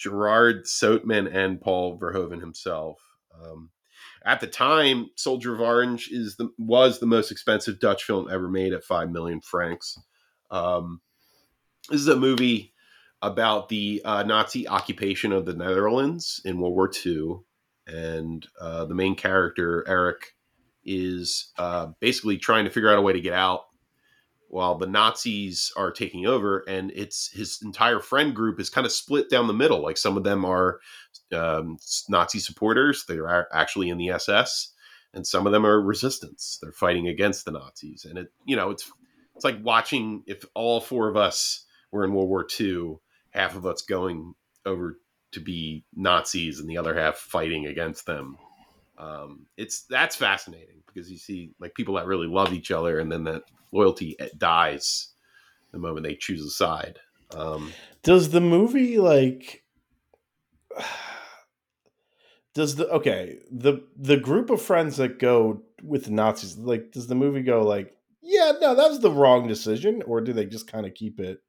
Gerard Soeteman, and Paul Verhoeven himself. Um, at the time, Soldier of Orange is the was the most expensive Dutch film ever made at five million francs. Um, this is a movie about the uh, Nazi occupation of the Netherlands in World War II, and uh, the main character Eric is uh, basically trying to figure out a way to get out while the Nazis are taking over, and it's his entire friend group is kind of split down the middle. Like some of them are um, Nazi supporters; they are actually in the SS, and some of them are resistance. They're fighting against the Nazis, and it you know it's it's like watching if all four of us were in World War II, half of us going over to be Nazis and the other half fighting against them. Um, it's that's fascinating because you see like people that really love each other, and then that loyalty dies the moment they choose a side. Um, does the movie like? Does the okay the the group of friends that go with the Nazis like does the movie go like yeah no that was the wrong decision or do they just kind of keep it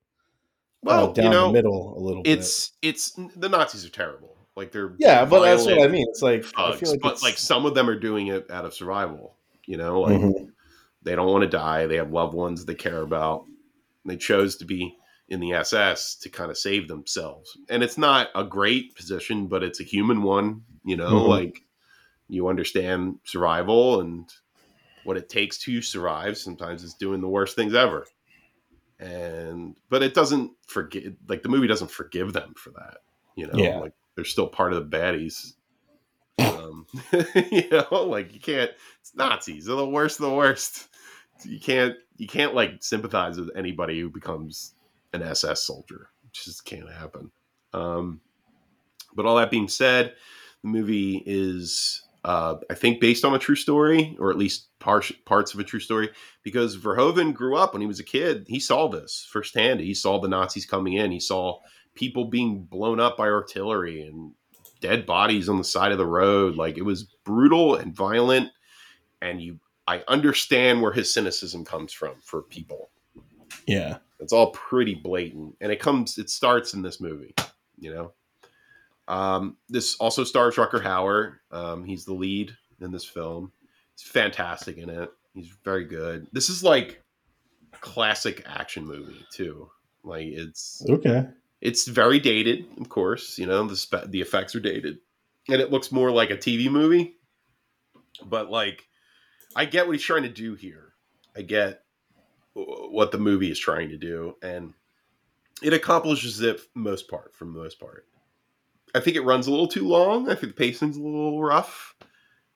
well uh, down you know, the middle a little it's, bit? It's it's the Nazis are terrible like they're yeah but that's what I mean it's like thugs, I feel like but like some of them are doing it out of survival you know like mm-hmm. They don't want to die. They have loved ones they care about. They chose to be in the SS to kind of save themselves. And it's not a great position, but it's a human one, you know, mm-hmm. like you understand survival and what it takes to survive. Sometimes it's doing the worst things ever. And but it doesn't forgive like the movie doesn't forgive them for that. You know, yeah. like they're still part of the baddies. Um, you know, like you can't it's Nazis. They're the worst of the worst you can't you can't like sympathize with anybody who becomes an SS soldier. It just can't happen. Um, but all that being said, the movie is uh, I think based on a true story, or at least par- parts of a true story, because Verhoeven grew up when he was a kid. He saw this firsthand. He saw the Nazis coming in. He saw people being blown up by artillery and dead bodies on the side of the road. Like it was brutal and violent, and you I understand where his cynicism comes from for people. Yeah. It's all pretty blatant. And it comes it starts in this movie, you know. Um, this also stars Rutger Hauer. Um, he's the lead in this film. He's fantastic in it. He's very good. This is like classic action movie too. Like it's okay. It's very dated, of course. You know the spe- the effects are dated, and it looks more like a TV movie. But like I get what he's trying to do here. I get what the movie is trying to do, and it accomplishes it most part. For the most part, I think it runs a little too long. I think the pacing's a little rough,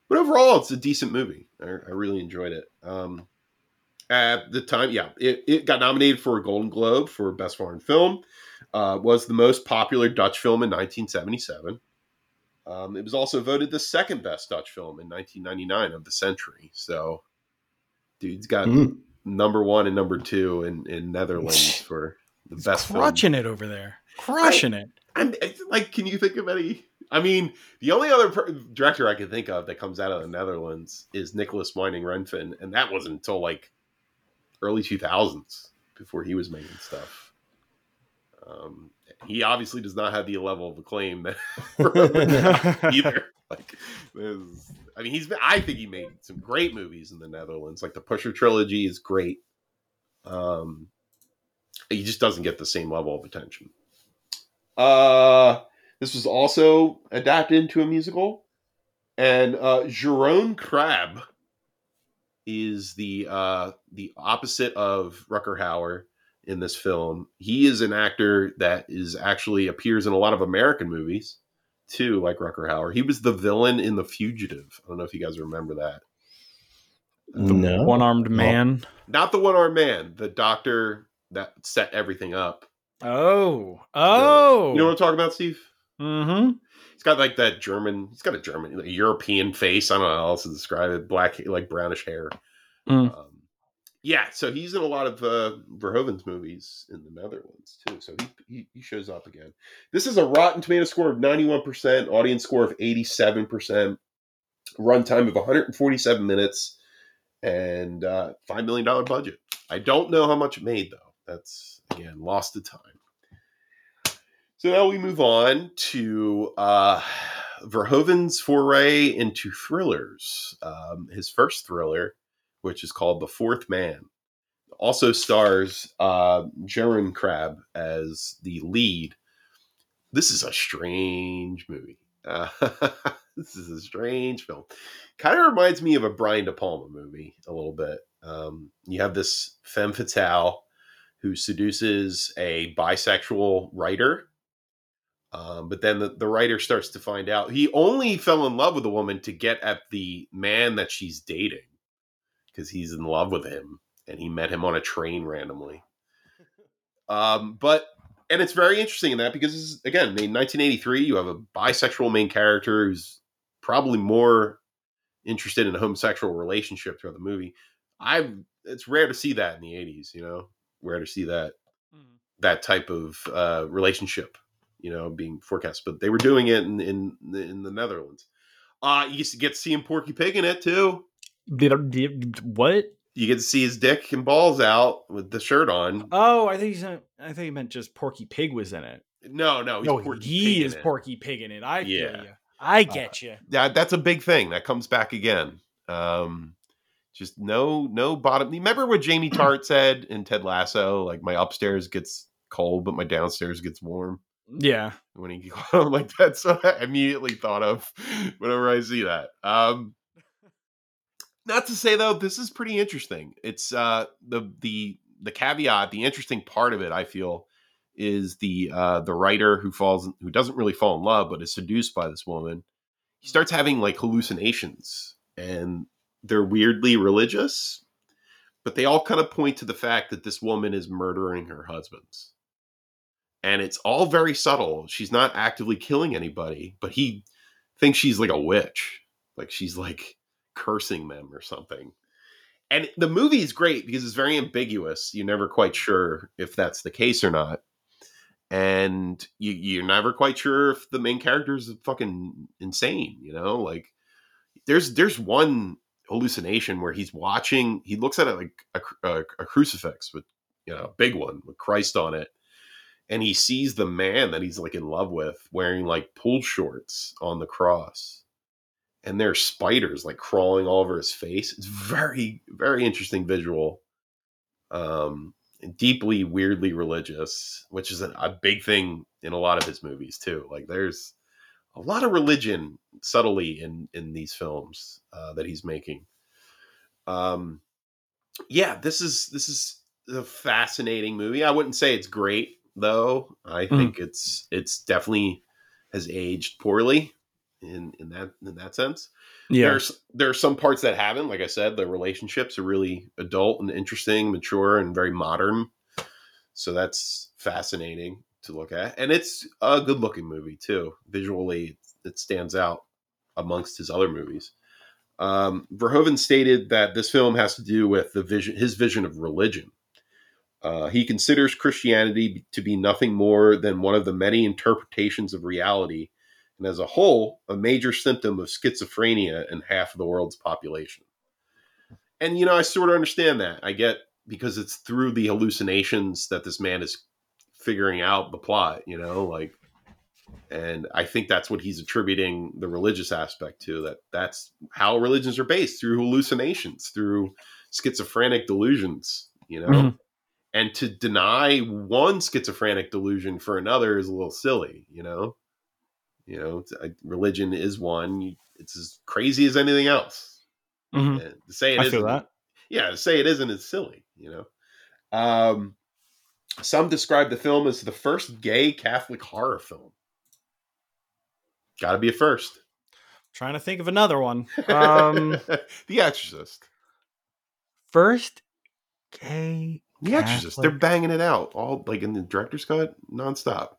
but overall, it's a decent movie. I, I really enjoyed it. Um, at the time, yeah, it, it got nominated for a Golden Globe for Best Foreign Film. Uh, was the most popular Dutch film in 1977. Um, it was also voted the second best Dutch film in 1999 of the century. So, dude's got mm. number one and number two in, in Netherlands for the He's best crushing film. it over there, crushing I, it. I'm like, can you think of any? I mean, the only other per- director I can think of that comes out of the Netherlands is Nicolas Winding Refn, and that wasn't until like early 2000s before he was making stuff. Um, he obviously does not have the level of acclaim that either. Like, I mean, he's. I think he made some great movies in the Netherlands. Like the Pusher trilogy is great. Um, he just doesn't get the same level of attention. Uh, this was also adapted into a musical, and uh, Jeroen Krabbe is the uh the opposite of Rutger Hauer in this film. He is an actor that is actually appears in a lot of American movies too, like Rutger Hauer. He was the villain in The Fugitive. I don't know if you guys remember that. The no. one armed man. Not the one armed man, the doctor that set everything up. Oh. Oh. you know what I'm talking about, Steve? Mm-hmm. He's got like that German. He's got a German, like, European face. I don't know how else to describe it. Black, like brownish hair. Mm. Um, yeah, so he's in a lot of uh, Verhoeven's movies in the Netherlands too. So he, he he shows up again. This is a Rotten Tomato score of ninety one percent, audience score of eighty seven percent, runtime of one hundred and forty seven minutes, and uh, five million dollar budget. I don't know how much it made though. That's again lost to time. So now we move on to uh, Verhoeven's foray into thrillers. Um, his first thriller, which is called The Fourth Man, also stars uh, Jeroen Krab as the lead. This is a strange movie. Uh, this is a strange film. Kind of reminds me of a Brian De Palma movie a little bit. Um, you have this femme fatale who seduces a bisexual writer um, but then the, the writer starts to find out he only fell in love with a woman to get at the man that she's dating because he's in love with him and he met him on a train randomly. Um, but and it's very interesting in that because this is, again, in 1983, you have a bisexual main character who's probably more interested in a homosexual relationship throughout the movie. I've it's rare to see that in the 80s, you know, rare to see that that type of uh, relationship you know, being forecast. But they were doing it in in, in the Netherlands. Uh, you get to see him Porky Pig in it too. Did, did what? You get to see his dick and balls out with the shirt on. Oh, I think he's. I think he meant just Porky Pig was in it. No, no, he's no, Porky he Pig is. Porky Pig in it. I Yeah. feel you. I get you. Yeah, that's a big thing that comes back again. Um, just no, no bottom. Remember what Jamie Tartt said in Ted Lasso? Like my upstairs gets cold, but my downstairs gets warm. Yeah. when he like that's what I immediately thought of whenever I see that. Um not to say though, this is pretty interesting. It's uh the the the caveat, the interesting part of it, I feel, is the uh the writer who falls who doesn't really fall in love but is seduced by this woman. He starts having like hallucinations and they're weirdly religious, but they all kind of point to the fact that this woman is murdering her husbands and it's all very subtle. She's not actively killing anybody, but he thinks she's like a witch, like she's like cursing them or something. And the movie is great because it's very ambiguous. You're never quite sure if that's the case or not, and you, you're never quite sure if the main character is fucking insane. You know, like there's there's one hallucination where he's watching. He looks at it like a, a, a crucifix with you know a big one with Christ on it and he sees the man that he's like in love with wearing like pool shorts on the cross and there's spiders like crawling all over his face. It's very very interesting visual um deeply weirdly religious which is a, a big thing in a lot of his movies too. Like there's a lot of religion subtly in in these films uh, that he's making. Um yeah this is this is a fascinating movie. I wouldn't say it's great though. I Mhm. think it's it's definitely has aged poorly in in that in that sense. Yeah. There's there are some parts that haven't. Like I said, the relationships are really adult and interesting, mature, and very modern. So that's fascinating to look at, and it's a good looking movie too. Visually, it stands out amongst his other movies. Um, Verhoeven stated that this film has to do with the vision, his vision of religion. Uh, he considers Christianity to be nothing more than one of the many interpretations of reality, and as a whole, a major symptom of schizophrenia in half of the world's population. And, you know, I sort of understand that. I get because it's through the hallucinations that this man is figuring out the plot, you know, like, and I think that's what he's attributing the religious aspect to that that's how religions are based through hallucinations, through schizophrenic delusions, you know Mhm. and to deny one schizophrenic delusion for another is a little silly you know you know I- religion is one it's as crazy as anything else Mhm. To say it I isn't, that. yeah to say it isn't is silly you know um some describe the film as the first gay catholic horror film gotta be a first Trying to think of another one. Um, the exorcist first gay. the exorcist they're banging it out all like in the director's cut nonstop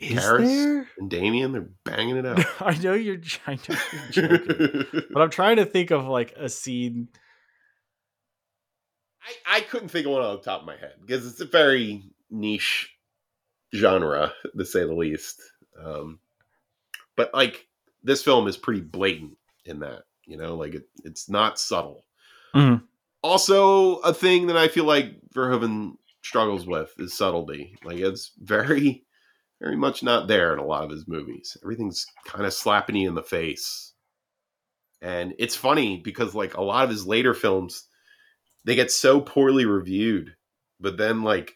Is Karras there? and Damien, they're banging it out. I know you're. I know you're joking, but I'm trying to think of like a scene. I, I couldn't think of one on the top of my head because it's a very niche genre, to say the least. Um, but like this film is pretty blatant in that, you know, like it, it's not subtle. Mhm. Also, a thing that I feel like Verhoeven struggles with is subtlety. Like it's very, very much not there in a lot of his movies. Everything's kind of slapping you in the face. And it's funny because like a lot of his later films, they get so poorly reviewed, but then like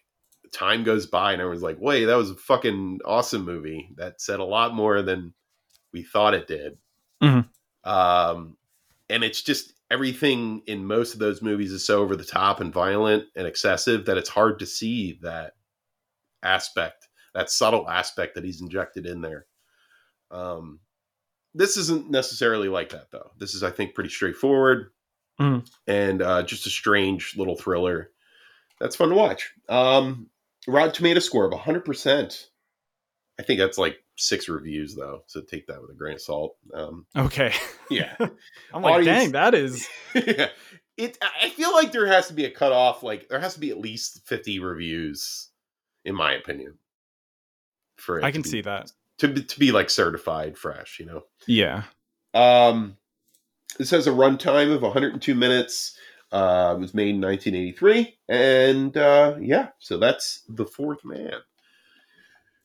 time goes by and everyone's like, wait, that was a fucking awesome movie that said a lot more than we thought it did. Mhm. Um, and it's just everything in most of those movies is so over the top and violent and excessive that it's hard to see that aspect, that subtle aspect that he's injected in there. Um, this isn't necessarily like that though. This is, I think, pretty straightforward Mhm. and uh, just a strange little thriller. That's fun to watch. Um, Rotten Tomato score of 100%. I think that's like six reviews though, so take that with a grain of salt. Um, Okay. yeah, I'm like, Audience- dang, that is. yeah. It. I feel like there has to be a cutoff. Like there has to be at least 50 reviews, in my opinion. For it I can be- see that. to be, to be like certified fresh, you know. Yeah. Um, this has a runtime of 102 minutes. Uh, it was made in 1983, and uh, yeah, so that's the Fourth Man.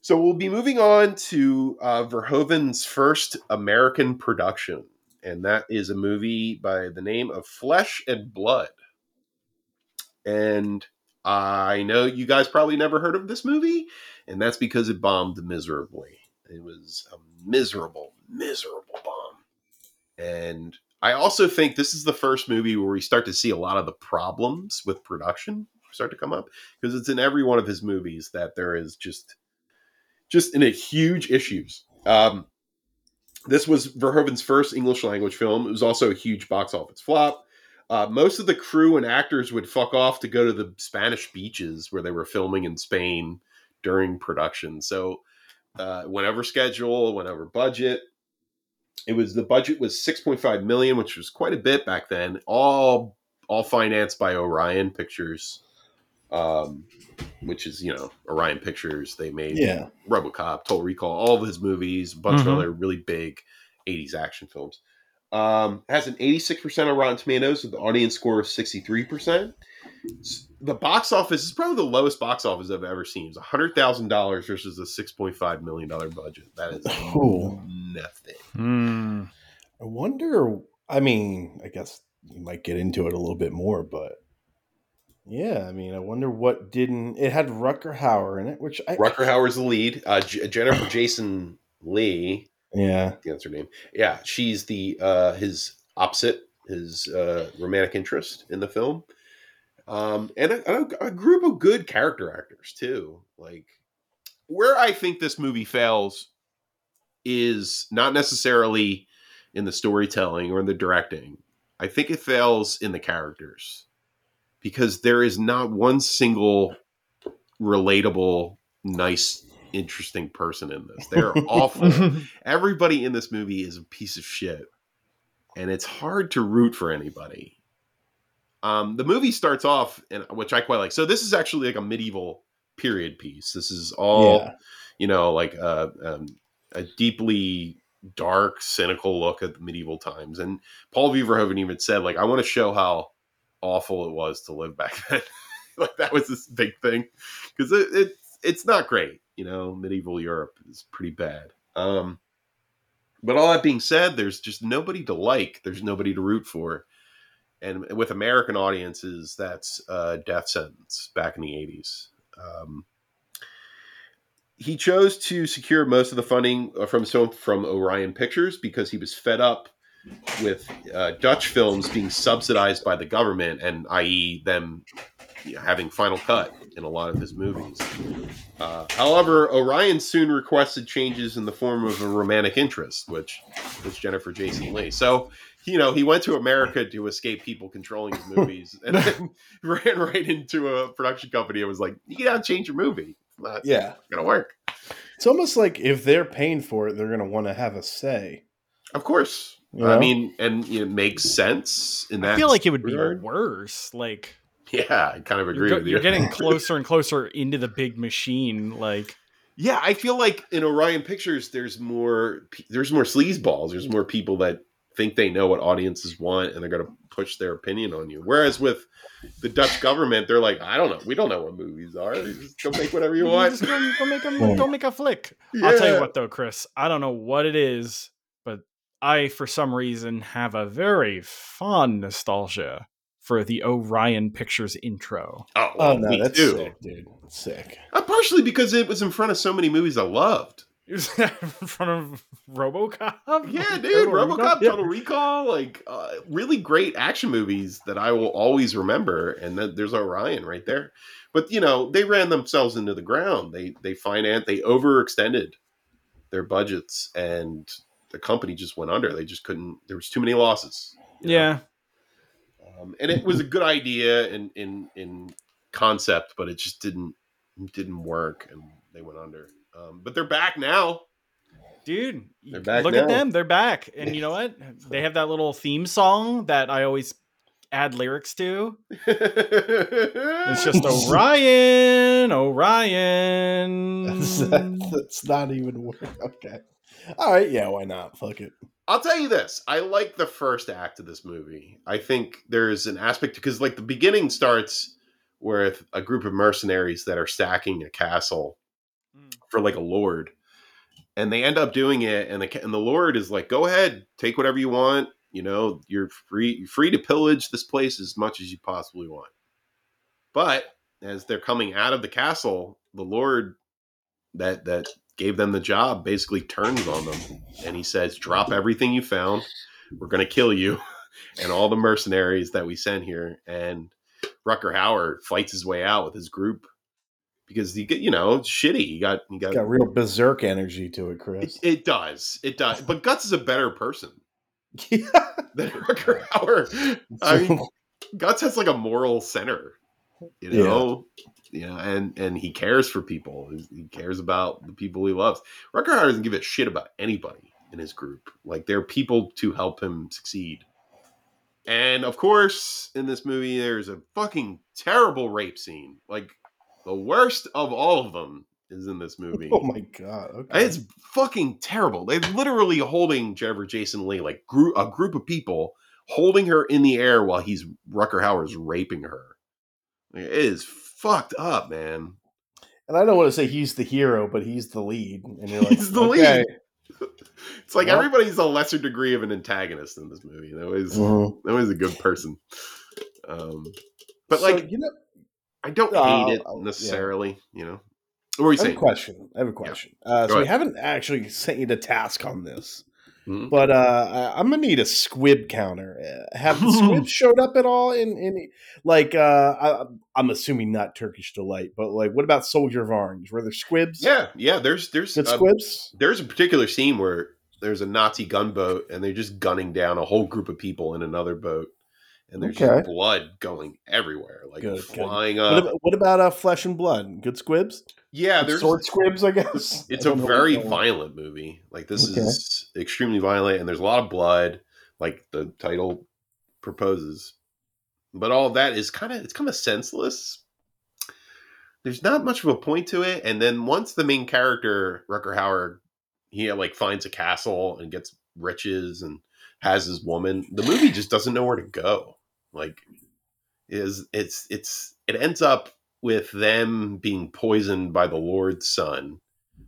So we'll be moving on to uh, Verhoeven's first American production, and that is a movie by the name of Flesh and Blood. And I know you guys probably never heard of this movie, and that's because it bombed miserably. It was a miserable, miserable bomb. And I also think this is the first movie where we start to see a lot of the problems with production start to come up because it's in every one of his movies that there is just just in a huge issues. Um, this was Verhoeven's first English language film. It was also a huge box office flop. Uh, most of the crew and actors would fuck off to go to the Spanish beaches where they were filming in Spain during production. So, uh, whenever schedule, whenever budget, it was the budget was 6.5 million, which was quite a bit back then. All all financed by Orion Pictures, um, which is you know Orion Pictures. They made Yeah. RoboCop, Total Recall, all of his movies, a bunch Mhm. of other really big 80s action films. Um, has an 86% on Rotten Tomatoes with the audience score of 63%. S- The box office is probably the lowest box office I've ever seen. It's $100,000 versus a $6.5 million budget. That is Ooh. nothing. Hmm. I wonder. I mean, I guess you might get into it a little bit more, but yeah, I mean, I wonder what didn't. It had Rutger Hauer in it, which I Rutger Hauer's the lead. Uh, J- Jennifer Jason Lee, Yeah, I think that's her name. Yeah, she's the uh, his opposite, his uh, romantic interest in the film, um, and a, a, a group of good character actors too. Like where I think this movie fails is not necessarily in the storytelling or in the directing. I think it fails in the characters because there is not one single relatable, nice, interesting person in this. They're awful everybody in this movie is a piece of shit and it's hard to root for anybody um the movie starts off and which i quite like. So this is actually like a medieval period piece. This is all yeah, you know like uh, um, a deeply dark cynical look at the medieval times. And paul verhoeven even said like i want to show how awful it was to live back then. Like that was this big thing. Because it, it it's not great. You know medieval europe is pretty bad. Um but all that being said there's just nobody to like. There's nobody to root for and with american audiences that's a death sentence back in the 80s um, he chose to secure most of the funding uh, from from Orion Pictures because he was fed up with uh, Dutch films being subsidized by the government, and i.e., them having final cut in a lot of his movies. Uh, however, Orion soon requested changes in the form of a romantic interest, which was Jennifer Jason Lee. So, you know, he went to America to escape people controlling his movies, and then ran right into a production company and was like, "You gotta change your movie. Not yeah. gonna work. It's almost like if they're paying for it, they're going to want to have a say. Of course. You I mean, and it makes sense in that. I feel like it would be regard. worse. Like Yeah, I kind of agree you're, go- with you. you're getting closer and closer into the big machine. Like Yeah, I feel like in Orion Pictures, there's more there's more sleazeballs. There's more people that think they know what audiences want, and they're going to push their opinion on you. Whereas with the Dutch government, they're like, I don't know, we don't know what movies are. Just go make whatever you want. Just go, go make a go make a flick. I'll tell you what though, Chris. I don't know what it is, but I for some reason have a very fond nostalgia for the Orion Pictures intro. Oh, Oh well, no, me that's too. sick, dude. Sick. Uh, partially because it was in front of so many movies I loved. In front of RoboCop? Yeah, dude, Total RoboCop. Total Recall, like uh, really great action movies that I will always remember. And then there's Orion right there. But you know, they ran themselves into the ground. They they financed, they overextended their budgets, and the company just went under. They just couldn't. There was too many losses. Yeah. um, and it was a good idea in in in concept, but it just didn't didn't work, and they went under. Um, but they're back now. Dude, They're back look now. at them. They're back. And you know what? They have that little theme song that I always add lyrics to. It's just Orion, Orion. That's, that's not even work. Okay. All right. Yeah. Why not? Fuck it. I'll tell you this. I like the first act of this movie. I think there's an aspect because like the beginning starts with a group of mercenaries that are stacking a castle Mm. for like a lord. And they end up doing it and the and the lord is like, "Go ahead, take whatever you want. You know, you're free you're free to pillage this place as much as you possibly want." But as they're coming out of the castle, the lord that that gave them the job basically turns on them and he says, "Drop everything you found. We're going to kill you and all the mercenaries that we sent here." And Rutger Hauer fights his way out with his group because you get you know shitty. You got you got, Got real berserk energy to it, it, Chris. it does it does. But Guts is a better person yeah. than Rutger Hauer. I mean, Guts has like a moral center, you know. Yeah, and and he cares for people. He- cares about the people he loves. Rutger Hauer doesn't give a shit about anybody in his group. Like they're people to help him succeed. And of course, in this movie, there's a fucking terrible rape scene. Like the worst of all of them is in this movie. oh my god. Okay. It's fucking terrible. They're literally holding Trevor Jason Lee, like group, a group of people, holding her in the air while he's Rutger Hauer's raping her. It is fucked up, man. and I don't want to say he's the hero, but he's the lead. And you're like, He's the okay. lead. It's like Well- everybody's a lesser degree of an antagonist in this movie. That was Mhm. that was a good person. Um, but So, like, you know, I don't Uh, hate it uh, yeah. necessarily. You know, what were you I have a saying? question. I have a question. Uh, Go so we haven't actually sent you the task on this, Mhm. but uh, I- I'm gonna need a squib counter. Uh, Have the squibs showed up at all? In in like, uh, I, I'm assuming not Turkish delight, but like, what about Soldier of Orange? Were there squibs? Yeah, yeah. There's there's good uh, squibs. there's a particular scene where there's a Nazi gunboat and they're just gunning down a whole group of people in another boat, and there's Okay. just blood going everywhere, like Good, good. flying What about, what about uh, Flesh and Blood? Good squibs. yeah, there's sword squibs, I guess. it's I a very violent movie. Like this Okay. is extremely violent, and there's a lot of blood, like the title proposes. But all of that is kind of it's kind of senseless. There's not much of a point to it, and then once the main character Rutger Hauer, he like finds a castle and gets riches and has his woman. The movie just doesn't know where to go. Like, is it's it's it ends up with them being poisoned by the Lord's son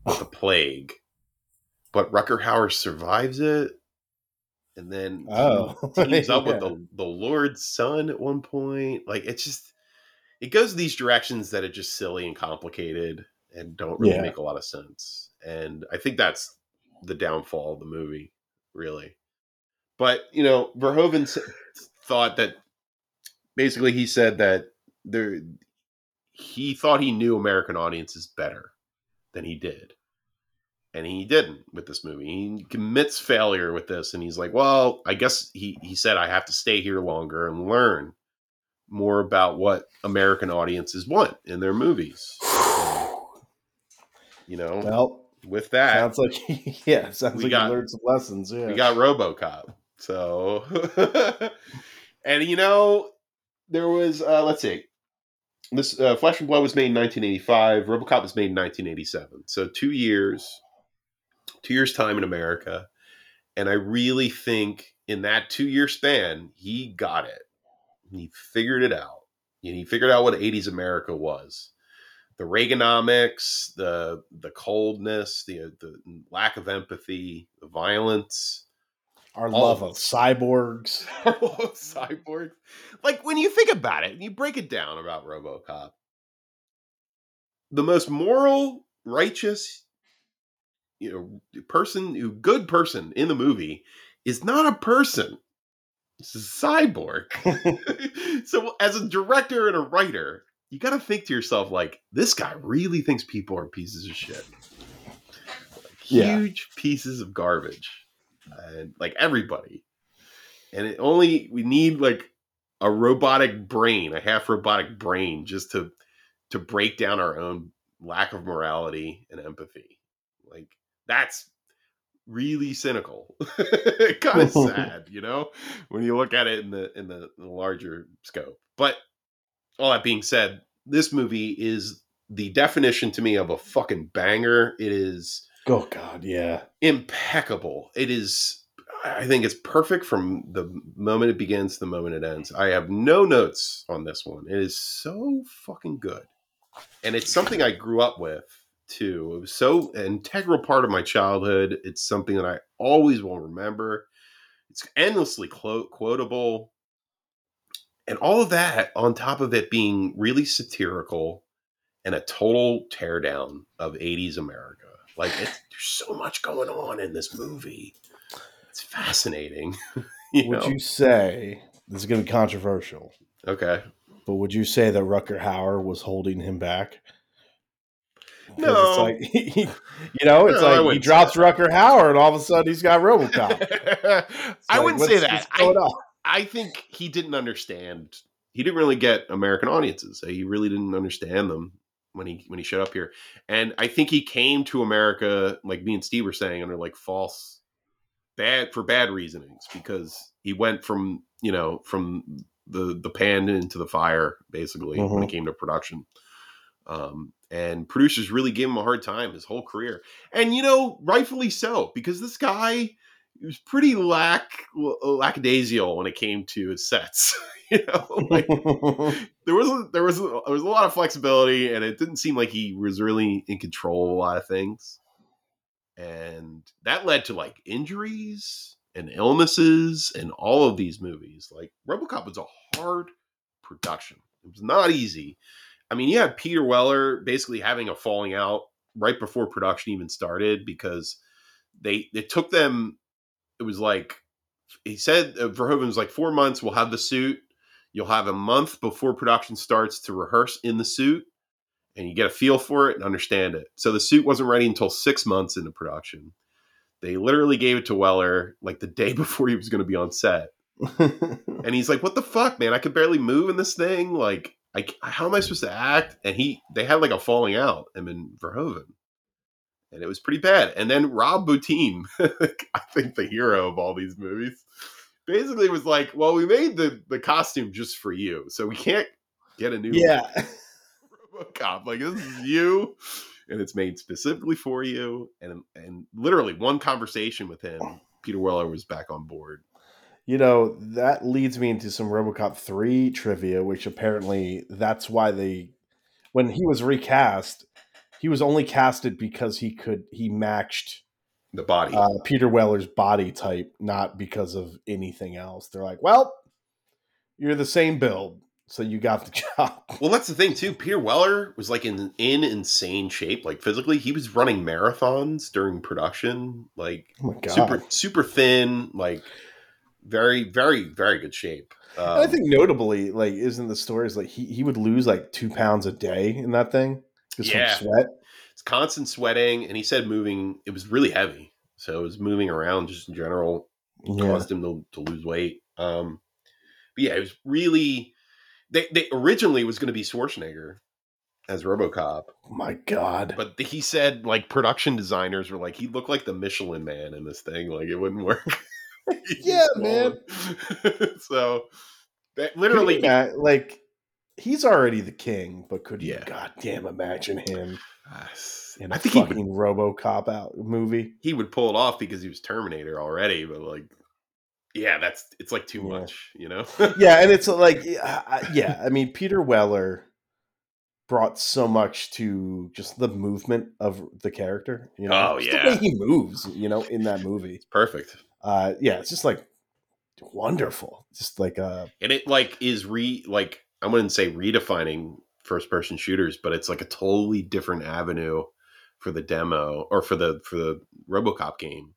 with the plague, but Rutger Hauer survives it, and then Oh, team- teams up yeah. with the the Lord's son at one point. Like it's just it goes these directions that are just silly and complicated and don't really Yeah. make a lot of sense. And I think that's the downfall of the movie, really. But you know, Verhoeven thought that basically he said that there he thought he knew American audiences better than he did. And he didn't with this movie. He commits failure with this, and he's like, "Well, I guess he he said I have to stay here longer and learn more about what American audiences want in their movies." You know, Well, with that, Sounds like yeah, sounds like got- you learned some lessons. Yeah. we got RoboCop. So, and you know, there was uh, let's see, this uh, Flesh and Blood was made in 1985. RoboCop was made in 1987. So two years, two years time in America, and I really think in that two year span he got it. He figured it out. And he figured out what 80s America was. The Reaganomics, the the coldness, the the lack of empathy, the violence, Our all love of cyborgs, our love of cyborgs. Like when you think about it and you break it down about RoboCop, the most moral, righteous, you know, person, who good person in the movie is not a person. It's a cyborg. so as a director and a writer, you got to think to yourself like, this guy really thinks people are pieces of shit. Yeah. Huge pieces of garbage. And like everybody. And it only we need like a robotic brain, a half robotic brain just to to break down our own lack of morality and empathy. Like that's really cynical. kind of sad, you know, when you look at it in the in the, in the larger scope. But all that being said, this movie is the definition to me of a fucking banger. It is Oh God, yeah. impeccable. It is I think it's perfect from the moment it begins to the moment it ends. I have no notes on this one. It is so fucking good. And it's something I grew up with too. It was so an integral part of my childhood. It's something that I always will remember. It's endlessly quote- quotable. And all of that on top of it being really satirical and a total teardown of 80s America. Like it's, there's so much going on in this movie. It's fascinating. you Would know? you say this is going to be controversial? Okay. But would you say that Rutger Hauer was holding him back? No. it's like you know, it's No, like he drops Rutger Hauer, and all of a sudden he's got RoboCop. I like, wouldn't say that. I. I think he didn't understand. He didn't really get American audiences. He really didn't understand them when he when he showed up here. And I think he came to America, like me and Steve were saying, under like false bad for bad reasonings because he went from you know from the the pan into the fire basically when it came to production. Um, and producers really gave him a hard time his whole career, and you know rightfully so because this guy he was pretty lack lackadaisical when it came to his sets. know, like there was a, there was a, there was a lot of flexibility, and it didn't seem like he was really in control of a lot of things, and that led to like injuries and illnesses and all of these movies. Like RoboCop was a hard production; it was not easy. I mean, you had Peter Weller basically having a falling out right before production even started because they it took them it was like he said uh, Verhoeven was like four months. We'll have the suit. You'll have a month before production starts to rehearse in the suit, and you get a feel for it and understand it. So the suit wasn't ready until six months into production. They literally gave it to Weller like the day before he was going to be on set, and he's like, "What the fuck, man? I could barely move in this thing. Like, I, how am I supposed to act?" And he, they had like a falling out. Him and Verhoeven and it was pretty bad. And then Rob Bottin, I think the hero of all these movies, basically it was like, "Well, we made the the costume just for you, so we can't get a new yeah. RoboCop. Like this is you, and it's made specifically for you." And and literally one conversation with him, Peter Weller was back on board. You know, that leads me into some RoboCop 3 trivia, which apparently that's why they when he was recast, he was only casted because he could he matched The body. uh, Peter Weller's body type, not because of anything else. They're like, well, you're the same build, so you got the job. Well, that's the thing too. Peter Weller was like in in insane shape, like physically. He was running marathons during production, like Oh my god! super super thin, like very very very good shape. Um, I think notably, like, isn't the stories like he, he would lose like two pounds a day in that thing just Yeah. from sweat. Constant sweating, and he said moving. It was really heavy, so it was moving around just in general Yeah. caused him to, to lose weight. Um, but yeah, it was really they they originally was going to be Schwarzenegger as RoboCop. Oh my god. But he said like production designers were like he looked like the Michelin Man in this thing. Like it wouldn't work. Yeah, man. so that literally like he's already the king, but could you Yeah. goddamn imagine him in a I think he fucking would, RoboCop out movie? he would pull it off because he was Terminator already. But like, yeah, that's it's like too Yeah. much, you know. Yeah, and it's like yeah, I- mean Peter Weller brought so much to just the movement of the character, you know. Oh, Just yeah. the way he moves, you know, in that movie. Perfect. Uh yeah, it's just like wonderful. Just like uh and it like is re like I wouldn't say redefining first person shooters, but it's like a totally different avenue for the demo or for the for the RoboCop game.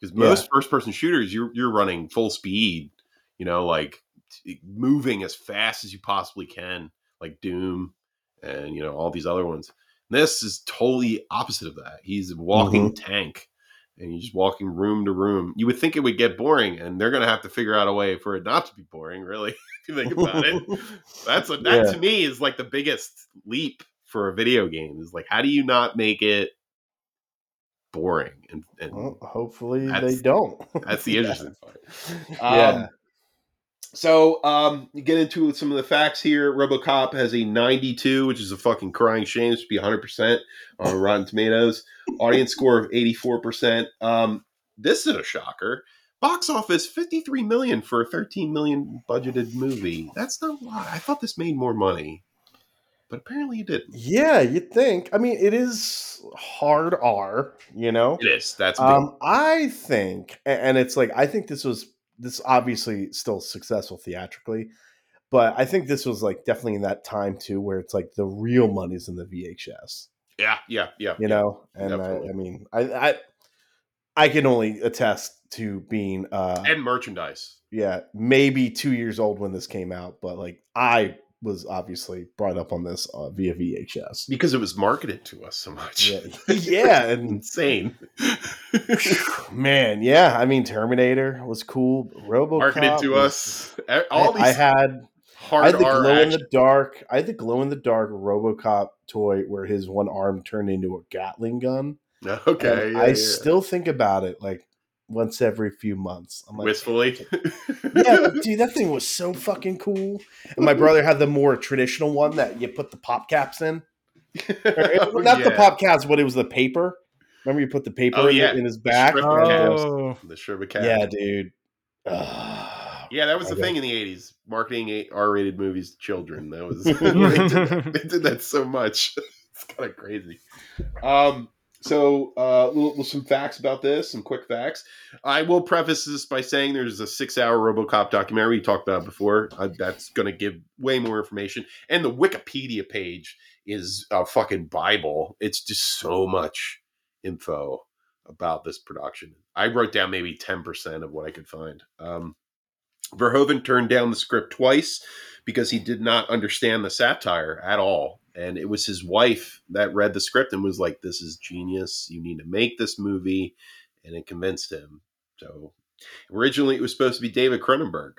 Because most first person shooters, you're you're running full speed, you know, like t- moving as fast as you possibly can, like Doom and you know all these other ones. This is totally opposite of that. He's a walking mm-hmm. tank, and you're just walking room to room. You would think it would get boring, and they're gonna have to figure out a way for it not to be boring. Really, if you think about it, that's a, that Yeah. to me is like the biggest leap for a video game. Is like how do you not make it boring? And, and well, hopefully they don't. that's the Yeah. interesting part. Yeah. Um, So um, get into some of the facts here. RoboCop has a 92, which is a fucking crying shame. It should be 100 percent on Rotten Tomatoes. Audience score of 84 percent. Um, this is a shocker. Box office 53 million for a 13 million budgeted movie. That's not a lot. I thought this made more money, but apparently it didn't. Yeah, you'd think. I mean, it is hard R, you know. It is. That's big, Um, I think, and it's like I think this was this obviously still successful theatrically, but I think this was like definitely in that time too, where it's like the real money's in the VHS, yeah, yeah, yeah. you know. And I. I mean, I, I I can only attest to being, uh, and merchandise. yeah, maybe two years old when this came out, but like I was obviously brought up on this uh, via VHS. because it was marketed to us so much. Yeah, yeah, and insane. Man, yeah. I mean, Terminator was cool. RoboCop marketed to was- us. All I, these I had I had the glow in the dark. I had the glow in the dark RoboCop toy where his one arm turned into a Gatling gun. Okay, yeah, I yeah. still think about it like once every few months. I'm like, wistfully. yeah, dude, that thing was so fucking cool. And my brother had the more traditional one that you put the pop caps in. Or- Not the pop caps, but it was the paper. Remember you put the paper Oh, in, yeah. in his back? strip And cap. it Oh, the Sherba Cat. Yeah, dude. Ah, Yeah, that was the Okay. thing in the '80s. Marketing R-rated movies to children. That was they, did, they did that so much. It's kind of crazy. Um, so, uh, little, some facts about this, some quick facts. I will preface this by saying there's a six-hour RoboCop documentary we talked about before. Uh, that's going to give way more information, and the Wikipedia page is a fucking bible. It's just so much info about this production. I wrote down maybe 10% of what I could find. Um, Verhoeven turned down the script twice because he did not understand the satire at all. And it was his wife that read the script and was like, This is genius. You need to make this movie. And it convinced him. So originally it was supposed to be David Cronenberg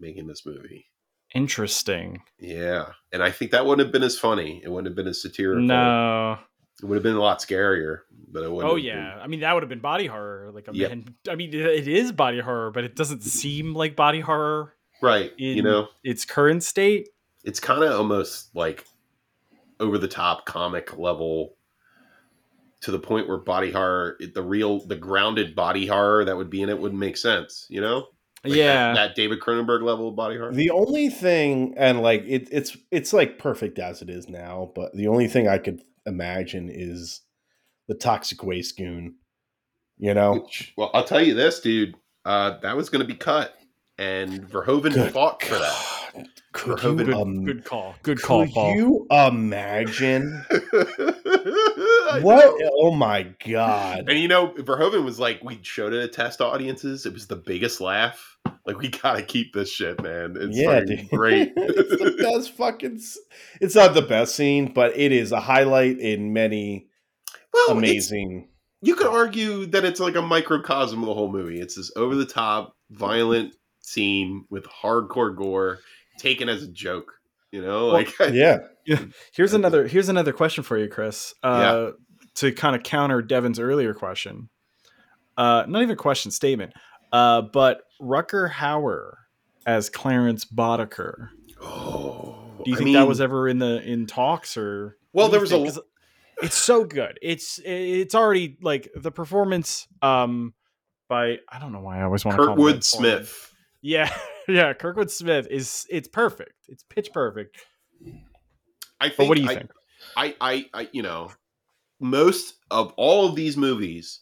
making this movie. interesting. Yeah. And I think that wouldn't have been as funny. It wouldn't have been as satirical. No. It would have been a lot scarier. But it wouldn't Oh yeah. I mean, that would have been body horror. Like man. I mean, it is body horror, but it doesn't seem like body horror been- right. you know? its current state. it's kind of almost like over the top comic level to the point where body horror the real the grounded body horror that would be in it wouldn't make sense you know Like yeah. that, that david cronenberg level of body horror The only thing, and like it, it's it's like perfect as it is now, but the only thing I could imagine is the toxic waste goon. You know, well i'll tell you this dude uh that was going to be cut and verhoeven Good fought for that God, Could you, good, um, good call. Good call, could Paul. you imagine what? Oh my god! And you know, Verhoeven was like, we showed it to test audiences. It was the biggest laugh. Like, we gotta keep this shit, man. It's yeah, great. it's the best fucking. It's not the best scene, but it is a highlight in many well, amazing. you could argue that it's like a microcosm of the whole movie. It's this over the top, violent scene with hardcore gore taken as a joke. You know, Well, like yeah. Here's another here's another question for you, Chris. Uh, To kind of counter Devin's earlier question, uh, not even question, statement. Uh, but Rutger Hauer as Clarence Boddicker. oh, Do you I think that was ever in the in talks or? Well, there was think? a- It's so good. It's it's already like the performance um by I don't know why I always want to call him Kurtwood Smith. Yeah, yeah, Kirkwood Smith is it's perfect. It's pitch perfect. I think. But what do you I, think? I, I, I, you know, most of all of these movies,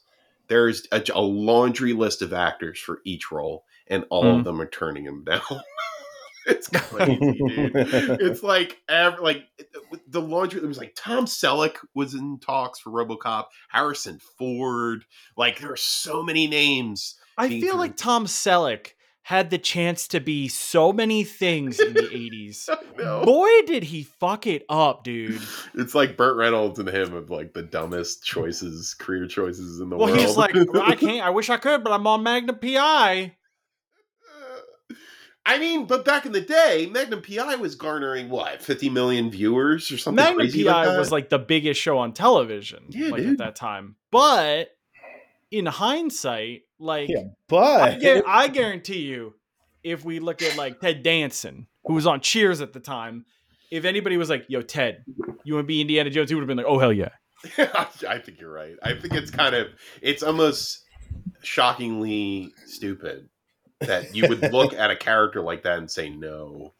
there's a, a laundry list of actors for each role, and all Mhm. of them are turning him down. it's crazy, dude. It's like ev- like the laundry. It was like Tom Selleck was in talks for RoboCop. Harrison Ford. Like there are so many names. I feel through- like Tom Selleck had the chance to be so many things in the 80s. Boy, did he fuck it up, dude. It's like Burt Reynolds and him of like the dumbest choices, career choices in the Well, world. Well, he's like, I can't, I wish I could, but I'm on Magnum PI. I mean, but back in the day, Magnum PI was garnering what, 50 million viewers or something Magnum PI like was like the biggest show on television Yeah, like dude. at that time. But in hindsight, like Yeah, I, but guar- I guarantee you, if we look at like Ted Danson, who was on Cheers at the time, if anybody was like, "Yo, Ted, you want to be Indiana Jones?" He would have been like, "Oh hell yeah!" I think you're right. I think it's kind of it's almost shockingly stupid that you would look at a character like that and say no.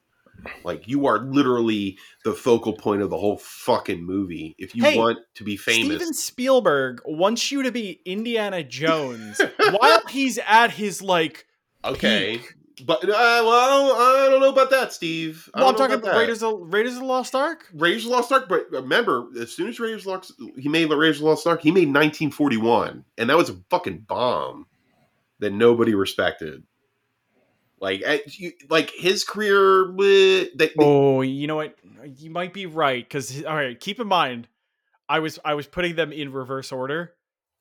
Like you are literally the focal point of the whole fucking movie. If you Hey, want to be famous, Steven Spielberg wants you to be Indiana Jones while he's at his like. okay. But uh, well, I don't, know about that, Steve. Well, I'm talking about about. Raiders of Raiders of the Lost Ark. Raiders of the Lost Ark, but remember, as soon as Raiders of the Lost, he made the Raiders of the Lost Ark, he made 1941, and that was a fucking bomb that nobody respected. Like, you- like his career, eh, they, Oh, you know what? You might be right because all right. Keep in mind, I was I was putting them in reverse order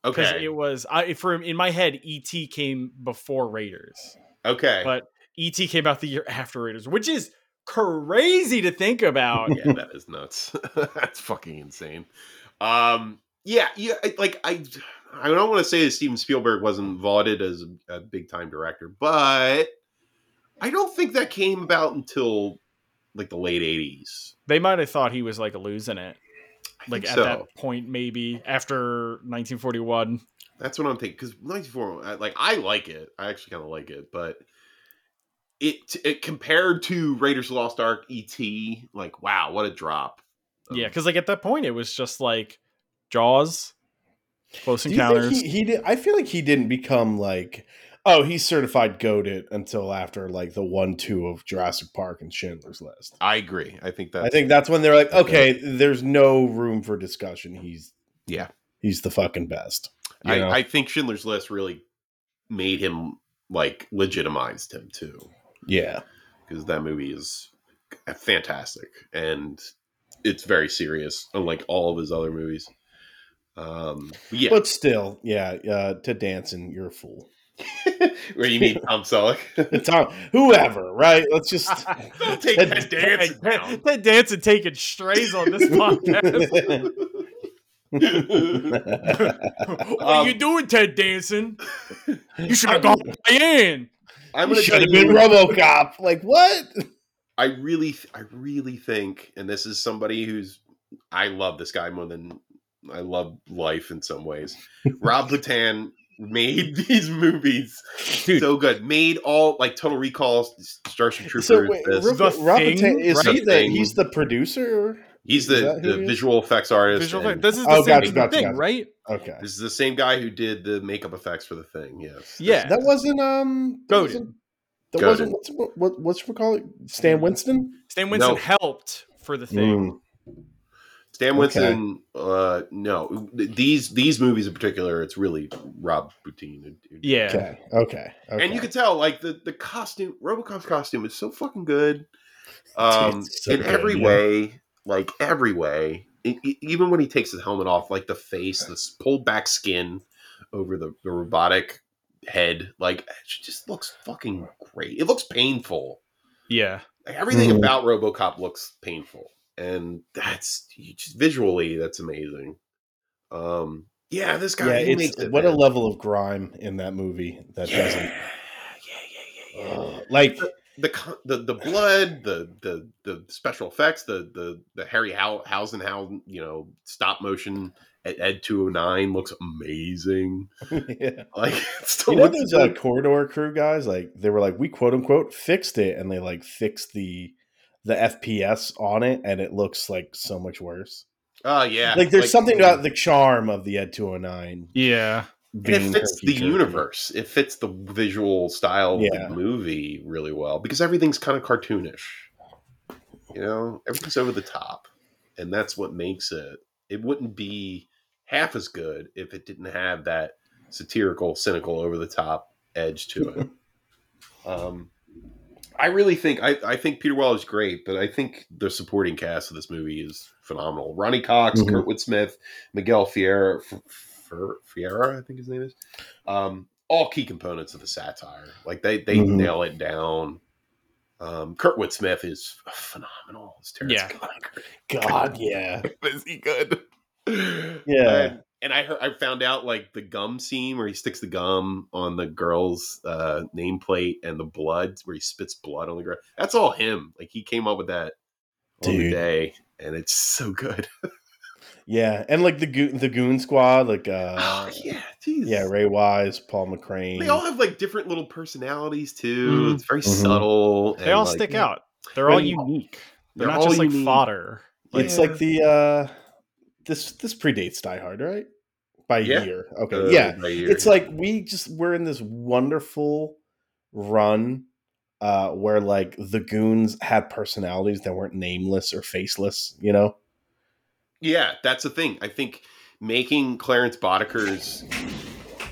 okay, it was I for in my head. ET came before Raiders, okay, but ET came out the year after Raiders, which is crazy to think about. yeah, that is nuts. That's fucking insane. Um, yeah, yeah, like I, I don't want to say that Steven Spielberg wasn't vaunted as a, big time director, but I don't think that came about until like the late 80s. they might have thought he was like losing it, like at so. that point, maybe after 1941. That's what I'm thinking. Because 94, I- like I like it. I actually kind of like it, but it it compared to Raiders of the Lost Ark, ET, like wow, what a drop. Um, Yeah, because like at that point, it was just like Jaws, Close Do you think Encounters. he, he did, I feel like he didn't become like, oh, he's certified goaded until after like the one two of Jurassic Park and Schindler's List. I agree. I think that's I think that's when they're like, okay, there's no room for discussion. He's Yeah. he's the fucking best. know? I, I think Schindler's List really made him like legitimized him too, yeah, because that movie is fantastic and it's very serious, unlike all of his other movies. Um, yeah, but still, yeah, uh, Ted Danson, you're a fool. where you mean Tom Selleck? Tom, whoever, right? Let's just Don't take Ted- that dance down. Ted Danson taking strays on this podcast. what are Um, you doing, Ted Danson? You should have gone to Diane. I'm You gonna should tell have you, been RoboCop. Like what? I really, I really think, and this is somebody who's, I love this guy more than I love life in some ways. Rob Bottin made these movies Dude. so good. Made all like Total Recall, Starship Troopers. So wait, this. The Rob Thing, is right? he The the Thing. he's the producer? He's the, the he is? visual effects artist. Visual effect- This is the Oh, same gotcha, thing, gotcha, gotcha. right? Okay, This is the same guy who did the makeup effects for the thing. Yes. Yeah. that wasn't um that wasn't- That wasn't what's what, what what's we call it? Stan Winston. Stan Winston No. helped for the thing. Mm. Stan Okay. Uh, no, these these movies in particular, it's really Rob Bottin. Yeah. Okay, okay, okay. and you could tell like the the costume robocop's costume is so fucking good um so in good, every yeah. way like every way E- e- even when he takes his helmet off like the face this pulled back skin over the, the robotic head like it just looks fucking great it looks painful Yeah. Like, everything Mhm. about RoboCop looks painful, and that's you just visually that's amazing. Um, yeah, this guy. yeah, it's it, what a level of grime in that movie that yeah. doesn't Yeah, yeah, yeah, yeah. uh, like the the the blood, the the the special effects, the the the Harry Housenhausen, you know, stop motion at Ed two hundred nine looks amazing. yeah. Like You know those uh, corridor crew guys? Like they were like, we quote unquote fixed it, and they like fixed the the FPS on it, and it looks like so much worse. Oh yeah, Like there's something about the charm of the Ed 209 Yeah. and it fits the herky-jerky. universe. It fits the visual style of the movie really well because everything's kind of cartoonish. You know, everything's over the top, and that's what makes it. It wouldn't be half as good if it didn't have that satirical, cynical, over the top edge to it. um, I really think I, I think Peter Weller's great, but I think the supporting cast of this movie is phenomenal. Ronnie Cox, Mhm. Kurtwood Smith, Miguel Fierro, F- Fer- Fiera, I think his name is. Um, all key components of the satire. Like they they Mhm. nail it down. Um, Kurtwood Smith is phenomenal. As Terrence Yeah. Conner. God, yeah. is he good? Yeah. And, and I heard, I found out like the gum scene where he sticks the gum on the girl's uh, nameplate and the blood where he spits blood on the ground. That's all him. Like he came up with that on the day, and it's so good. Yeah, and like the Goon, the Goon Squad, like uh, oh yeah, geez. yeah, Ray Wise, Paul McCrane. They all have like different little personalities too. Mhm. It's very Mhm. subtle. They and, all like, stick out. They're all unique. They're, They're not all just like unique. fodder. Like, it's like the uh this this predates Die Hard, right? By Yeah. year. Okay. uh, yeah. year. It's like we just we're in this wonderful run uh where like the goons had personalities that weren't nameless or faceless, you know? Yeah, that's the thing. I think making Clarence Boddicker's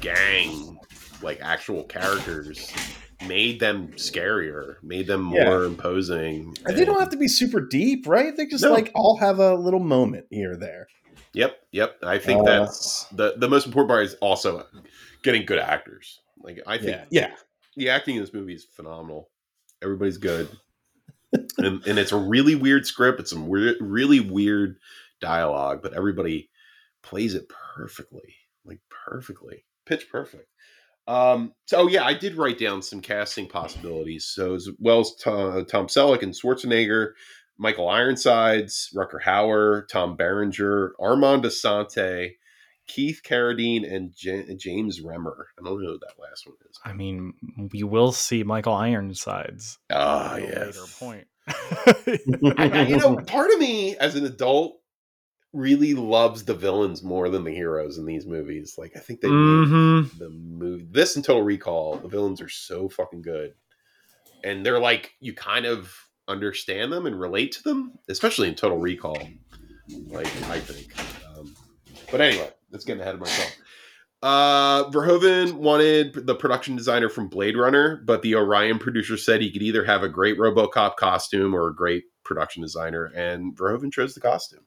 gang like actual characters made them scarier, made them more Yeah. imposing. And they don't have to be super deep, right? They just No. like all have a little moment here or there. Yep, yep. I think Uh, that's the the most important part is also getting good actors. Like I think Yeah. Yeah. the acting in this movie is phenomenal. Everybody's good, and and it's a really weird script. It's some weird, really weird dialogue, but everybody plays it perfectly, like perfectly, pitch perfect. Um, so yeah, I did write down some casting possibilities. So as well as Tom, Tom Selleck and Schwarzenegger, Michael Ironsides, Rutger Hauer, Tom Berenger, Armand Assante, Keith Carradine, and J- James Remar. I don't know who that last one is. I mean, we will see Michael Ironsides Ah, at yes. later point. I, I- you know, part of me as an adult really loves the villains more than the heroes in these movies. Like, I think they Mhm. the movie. This and Total Recall, the villains are so fucking good, and they're like you kind of understand them and relate to them, especially in Total Recall. Like, I think. Um, but anyway, let's get ahead of myself. Uh, Verhoeven wanted the production designer from Blade Runner, but the Orion producer said he could either have a great RoboCop costume or a great production designer, and Verhoeven chose the costume.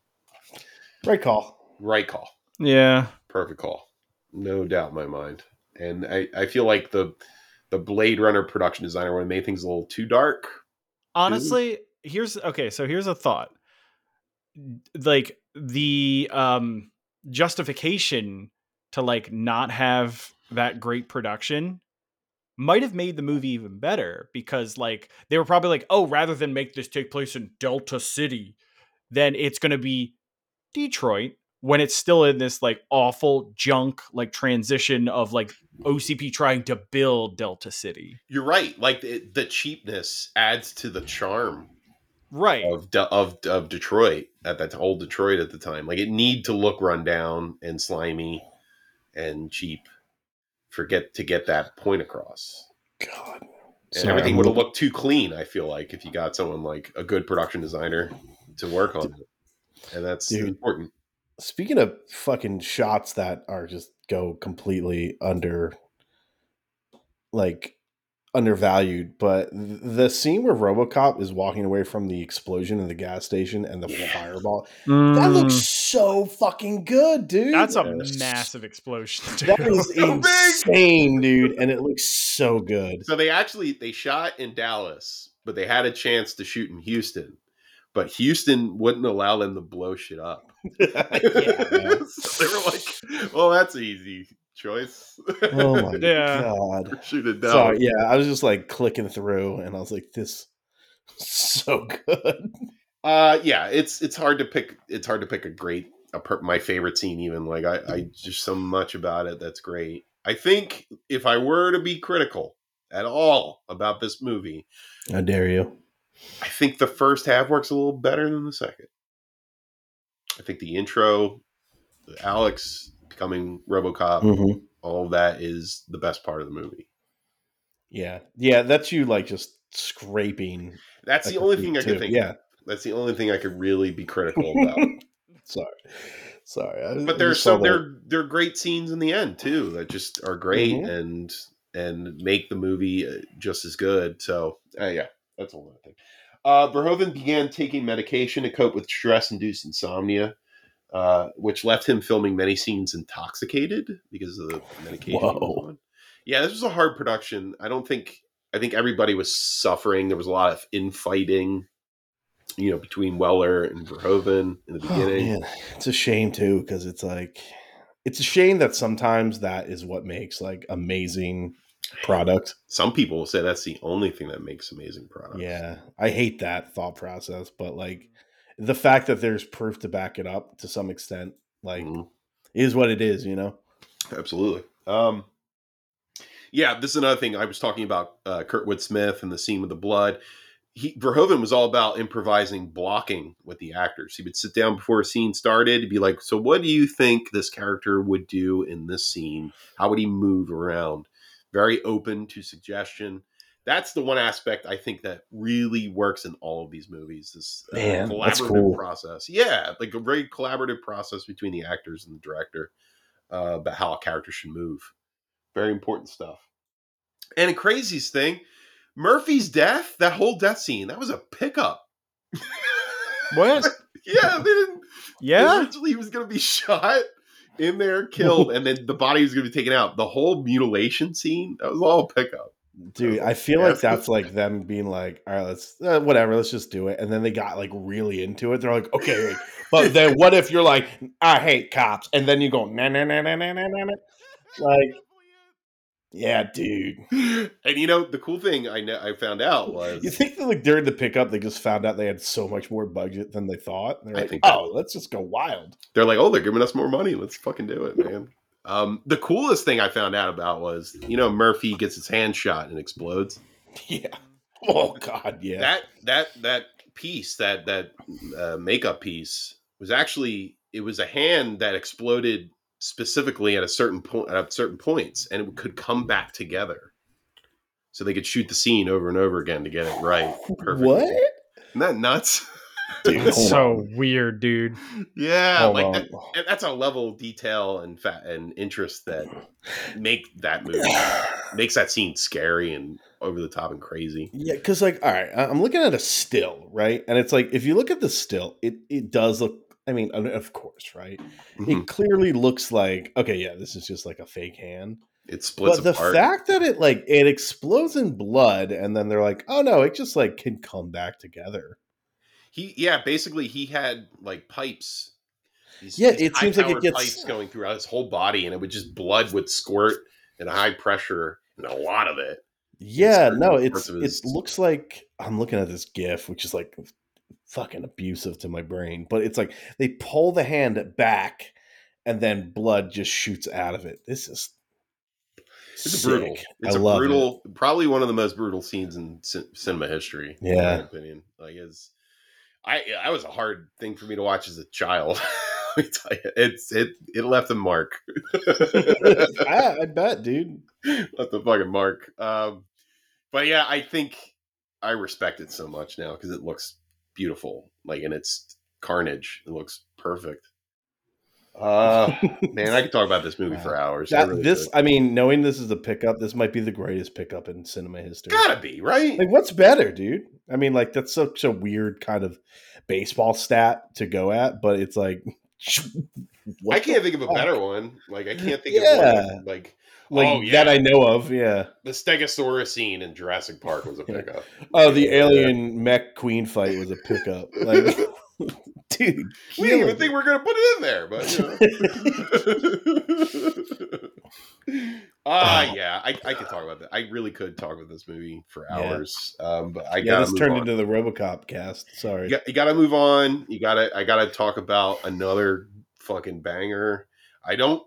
Right call. Right call, yeah. perfect call, no doubt in my mind. And I, I feel like the the Blade Runner production designer would have made things a little too dark. Honestly, here's okay, so here's a thought. Like the um justification to like not have that great production might have made the movie even better because like they were probably like, "Oh, rather than make this take place in Delta City, then it's going to be Detroit." When it's still in this like awful junk like transition of like OCP trying to build Delta City. You're right. Like the, the cheapness adds to the charm Right. of De- of of Detroit at that old Detroit at the time. Like it need to look run down and slimy and cheap Forget to get that point across. God. And Sorry, everything would have looked too clean. I feel like if you got someone like a good production designer to work on it, and that's Dude. important. Speaking of fucking shots that are just go completely under like undervalued, but th- the scene where RoboCop is walking away from the explosion in the gas station and the Yeah. fireball, that looks Mm, so fucking good, dude. that's a Yes. massive explosion. that too. is So big! insane, dude, and it looks so good. So they actually they shot in Dallas, but they had a chance to shoot in Houston, but Houston wouldn't allow them to blow shit up. yeah, man. so they were like, "Well, that's an easy choice. Oh my Yeah. god. shoot it down." Sorry, yeah, I was just like clicking through, and I was like, "This is so good." Uh, yeah, it's it's hard to pick. It's hard to pick a great a per, my favorite scene. Even like I, I just so much about it that's great. I think if I were to be critical at all about this movie, How dare you? I think the first half works a little better than the second. I think the intro, Alex becoming RoboCop, hmm all that is the best part of the movie. Yeah, yeah, that's you like just scraping. That's the only thing I could think. Yeah, of. That's the only thing I could really be critical about. sorry, sorry. I, but there's some there there are great scenes in the end too that just are great Mhm. and and make the movie uh, just as good. So uh, yeah, that's all I think. Uh, Verhoeven began taking medication to cope with stress-induced insomnia, uh, which left him filming many scenes intoxicated because of the medication. Whoa. Yeah, this was a hard production. I don't think I think everybody was suffering. There was a lot of infighting, you know, between Weller and Verhoeven in the Oh, beginning. man. It's a shame too, because it's like it's a shame that sometimes that is what makes like amazing product. Some people will say that's the only thing that makes amazing products. Yeah, I hate that thought process, but like the fact that there's proof to back it up to some extent, like Mhm. is what it is, you know. absolutely. Um, yeah, this is another thing I was talking about. Uh, Kurtwood Smith and the scene with the blood. He, Verhoeven was all about improvising blocking with the actors. He would sit down before a scene started, be like, "So, what do you think this character would do in this scene? How would he move around?" Very open to suggestion. That's the one aspect I think that really works in all of these movies. This uh, Man, collaborative that's cool. process. Yeah, like a very collaborative process between the actors and the director uh, about how a character should move. Very important stuff. And the craziest thing, Murphy's death, that whole death scene, that was a pickup. What? yeah, they didn't. Yeah. Originally, he was going to be shot in there, killed, and then the body was going to be taken out. The whole mutilation scene that was all pickup. Dude, I feel like that's like them being like, all right, let's uh, whatever, let's just do it. And then they got like really into it. They're like, okay, wait. but then what if you're like, I hate cops, and then you go na na na na na na na, like yeah, dude. and you know, the cool thing I know, I found out was You think that like during the pickup they just found out they had so much more budget than they thought? They're I like, think that- oh, let's just go wild. they're like, oh, they're giving us more money. Let's fucking do it, man. Um, the coolest thing I found out about was, you know, Murphy gets his hand shot and explodes. Yeah. Oh God, yeah. That that that piece, that that uh, makeup piece, was actually it was a hand that exploded specifically at a certain point at certain points, and it could come mm-hmm. back together, so they could shoot the scene over and over again to get it right. Perfectly. what? Isn't that nuts? Dude, That's so on. weird, dude. yeah, Hold like that, and that's a level of detail and fat and interest that make that movie makes that scene scary and over the top and crazy. Yeah, because like, all right, I- I'm looking at a still, right? And it's like, if you look at the still, it it does look. I mean, of- course, right? Mhm. It clearly looks like okay, yeah, this is just like a fake hand. It splits but the fact that it like it explodes in blood, and then they're like, oh no, it just like can come back together. He yeah, basically he had like pipes. These, Yeah, these it seems like it gets- pipes going throughout his whole body, and it would just blood would squirt at a high pressure, and a lot of it. Yeah, no, it's it looks like I'm looking at this GIF, which is like fucking abusive to my brain. But it's like they pull the hand back, and then blood just shoots out of it. This is It's sick. brutal. It's I a love it. brutal, probably one of the most brutal scenes in ci- cinema history. in Yeah. my opinion. Like is, I that was a hard thing for me to watch as a child. Let me tell you, it's it it left a mark. I, I bet, dude. left the fucking mark. Um, but yeah, I think I respect it so much now because it looks beautiful. Like in its carnage, it looks perfect. Uh man, I could talk about this movie for hours. I really this, could. I mean, knowing this is a pickup, this might be the greatest pickup in cinema history. gotta be right. Like, what's better, dude? I mean, like that's such a weird kind of baseball stat to go at, but it's like I can't think of a better one. Like I can't think Yeah. of one like like oh, yeah. that I know of. Yeah. the Stegosaurus scene in Jurassic Park was a pickup. Oh, the Yeah. alien mech queen fight was a pickup. Like, dude, We didn't even think we were gonna put it in there, but you know. Ah, yeah, I, I could talk about that. I really could talk about this movie for Yeah. hours. Um, but I yeah, this turned on. into the RoboCop cast. Sorry. You, got, you gotta move on. You gotta. I gotta talk about another fucking banger. I don't.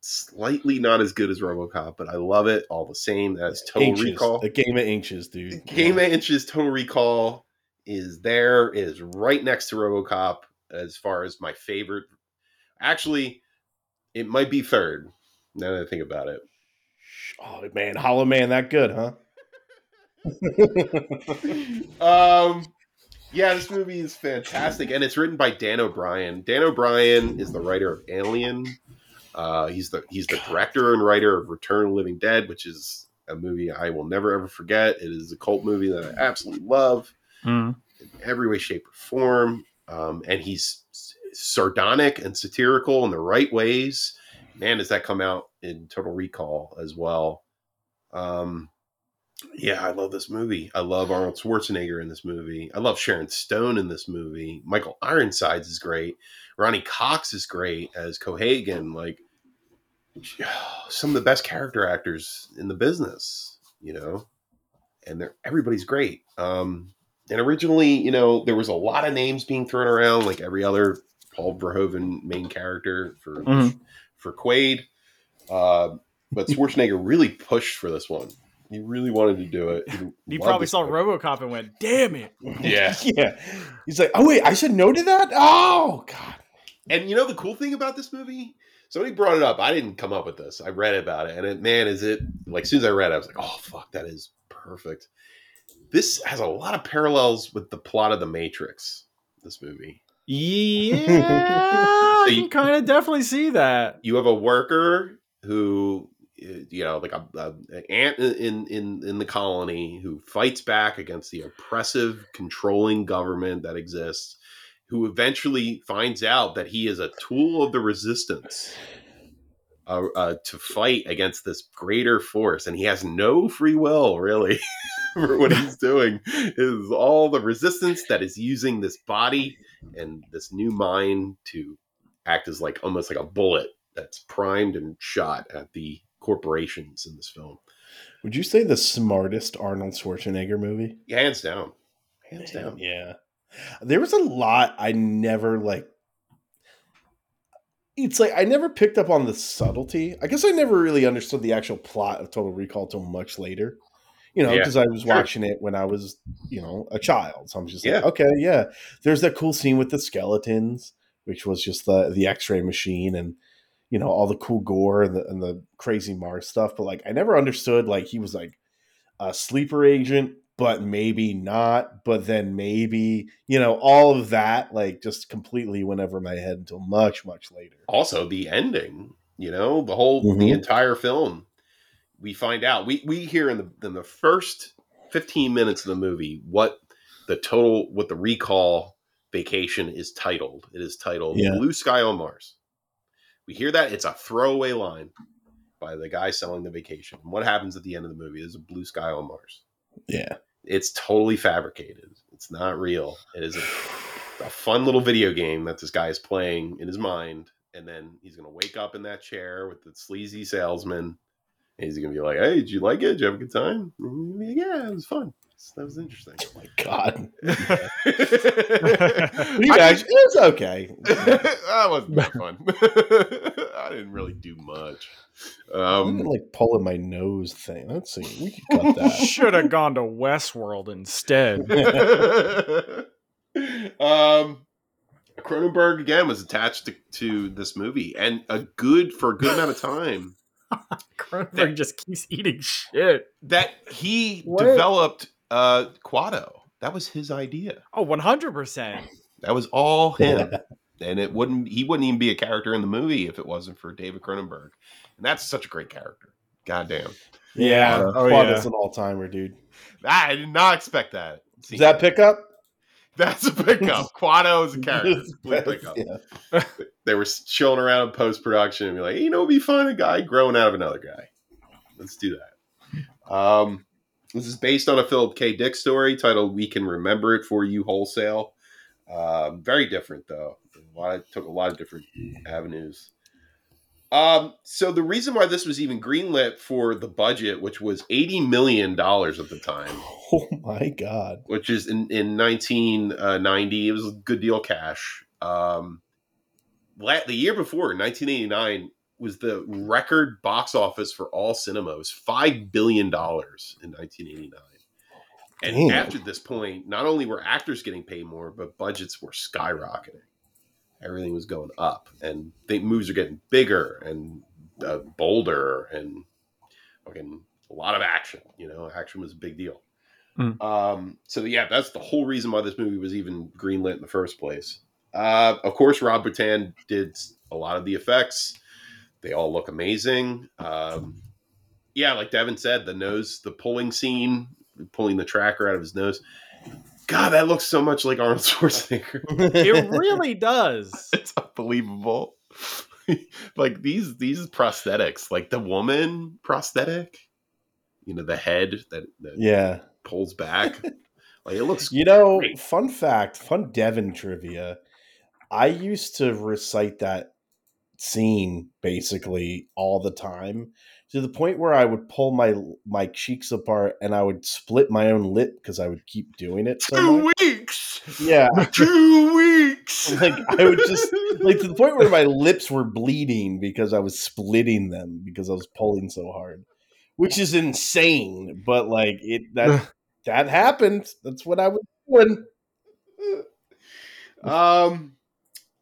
Slightly not as good as RoboCop, but I love it all the same. That's Total Inches. Recall. A game of inches, dude. Game of Inches Total Recall is there, is right next to RoboCop as far as my favorite. Actually, it might be third. Now that I think about it. Oh man, Hollow Man, that good, huh? um, yeah, this movie is fantastic, and it's written by Dan O'Bannon. Dan O'Bannon is the writer of Alien. Uh, he's the he's the director and writer of Return of the Living Dead, which is a movie I will never ever forget. It is a cult movie that I absolutely love. Mm. in every way, shape, or form. Um, and he's sardonic and satirical in the right ways. Man, does that come out in Total Recall as well? Um, yeah, I love this movie. I love Arnold Schwarzenegger in this movie. I love Sharon Stone in this movie. Michael Ironsides is great. Ronny Cox is great as Cohaagen. Like some of the best character actors in the business, you know, and they're everybody's great. Um, and originally, you know, there was a lot of names being thrown around, like every other Paul Verhoeven main character for Mhm. for Quaid. Uh, but Schwarzenegger really pushed for this one. He really wanted to do it. He, loved probably saw movie. RoboCop and went, "Damn it!" Yeah. yeah. He's like, oh wait, I said no to that. Oh god. And you know the cool thing about this movie? Somebody brought it up. I didn't come up with this. I read about it, and it, man, is it like as soon as I read, it, I was like, "Oh fuck, that is perfect." This has a lot of parallels with the plot of The Matrix. This movie. Yeah, So you- can kind of definitely see that. you have a worker who you know like a, a an ant in in in the colony who fights back against the oppressive controlling government that exists who eventually finds out that he is a tool of the resistance uh, uh, to fight against this greater force. And he has no free will really for what he's doing. Is all the resistance that is using this body and this new mind to act as like almost like a bullet that's primed and shot at the corporations in this film. Would you say the smartest Arnold Schwarzenegger movie? Hands down. Hands down. Yeah. There was a lot I never like. It's like I never picked up on the subtlety. I guess I never really understood the actual plot of Total Recall till much later. You know, Yeah, because I was sure. watching it when I was, you know, a child. So I'm just like, okay, yeah. There's that cool scene with the skeletons, which was just the the X-ray machine and you know all the cool gore and the and the crazy Mars stuff. But like, I never understood like he was like a sleeper agent, but maybe not. But then maybe you know all of that like just completely went over my head until much much later. Also, the ending, you know, the whole the Mhm. entire film, we find out. We we hear in the in the first 15 minutes of the movie what the total what the recall vacation is titled. It is titled Yeah. Blue Sky on Mars. We hear that it's a throwaway line by the guy selling the vacation. And what happens at the end of the movie? There's a blue sky on Mars. Yeah. It's totally fabricated. It's not real. It is a, a fun little video game that this guy is playing in his mind. And then he's going to wake up in that chair with the sleazy salesman. And he's going to be like, hey, did you like it? Did you have a good time? Be yeah, it was fun. That was interesting. Oh my god. I You guys, it's okay. that wasn't that fun. I didn't really do much. I'm Um, like pulling my nose thing. Let's see. We can cut that. Should have gone to Westworld instead. um, Cronenberg again was attached to, to this movie, and a good for a good amount of time Cronenberg just keeps eating shit. that he What? developed uh, Kuato. That was his idea. Oh, 100%. That was all him. and it wouldn't he wouldn't even be a character in the movie if it wasn't for David Cronenberg. And that's such a great character. Goddamn. Yeah. Quad- Oh, Quad yeah. is an all timer, dude. I did not expect that. Is that. See, Is that pickup? That's a pickup. Kuato is a character. Complete pickup. Yeah. They were chilling around in post production and be like, you know, it'd be fun a guy growing out of another guy. Let's do that. Um, this is based on a Philip K. Dick story titled "We Can Remember It for You Wholesale." Uh, very different though. A lot of, took a lot of different avenues. Um, so the reason why this was even greenlit for the budget, which was eighty million dollars at the time, Oh my god. which is in in nineteen ninety, it was a good deal cash. Um, the year before, nineteen eighty nine, was the record box office for all cinemas, five billion dollars in nineteen eighty nine. And Damn. after this point, not only were actors getting paid more, but budgets were skyrocketing. Everything was going up, and the movies are getting bigger and uh, bolder, and fucking a lot of action. You know, action was a big deal. Mm. Um, so yeah, that's the whole reason why this movie was even greenlit in the first place. Uh, of course, Rob Bottin did a lot of the effects. They all look amazing. Um, yeah, like Devin said, the nose, the pulling scene, pulling the tracker out of his nose. God, that looks so much like Arnold Schwarzenegger. It really does. it's unbelievable. like these these prosthetics, like the woman prosthetic, you know, the head that, that yeah. pulls back. like it looks You know, Great. fun fact, fun Devon trivia. I used to recite that scene basically all the time to the point where I would pull my my cheeks apart and I would split my own lip because I would keep doing it so two much. weeks. Yeah, Two weeks. like I would just like to the point where my lips were bleeding because I was splitting them because I was pulling so hard, which is insane. But like it that that happened. That's what I was doing. Um,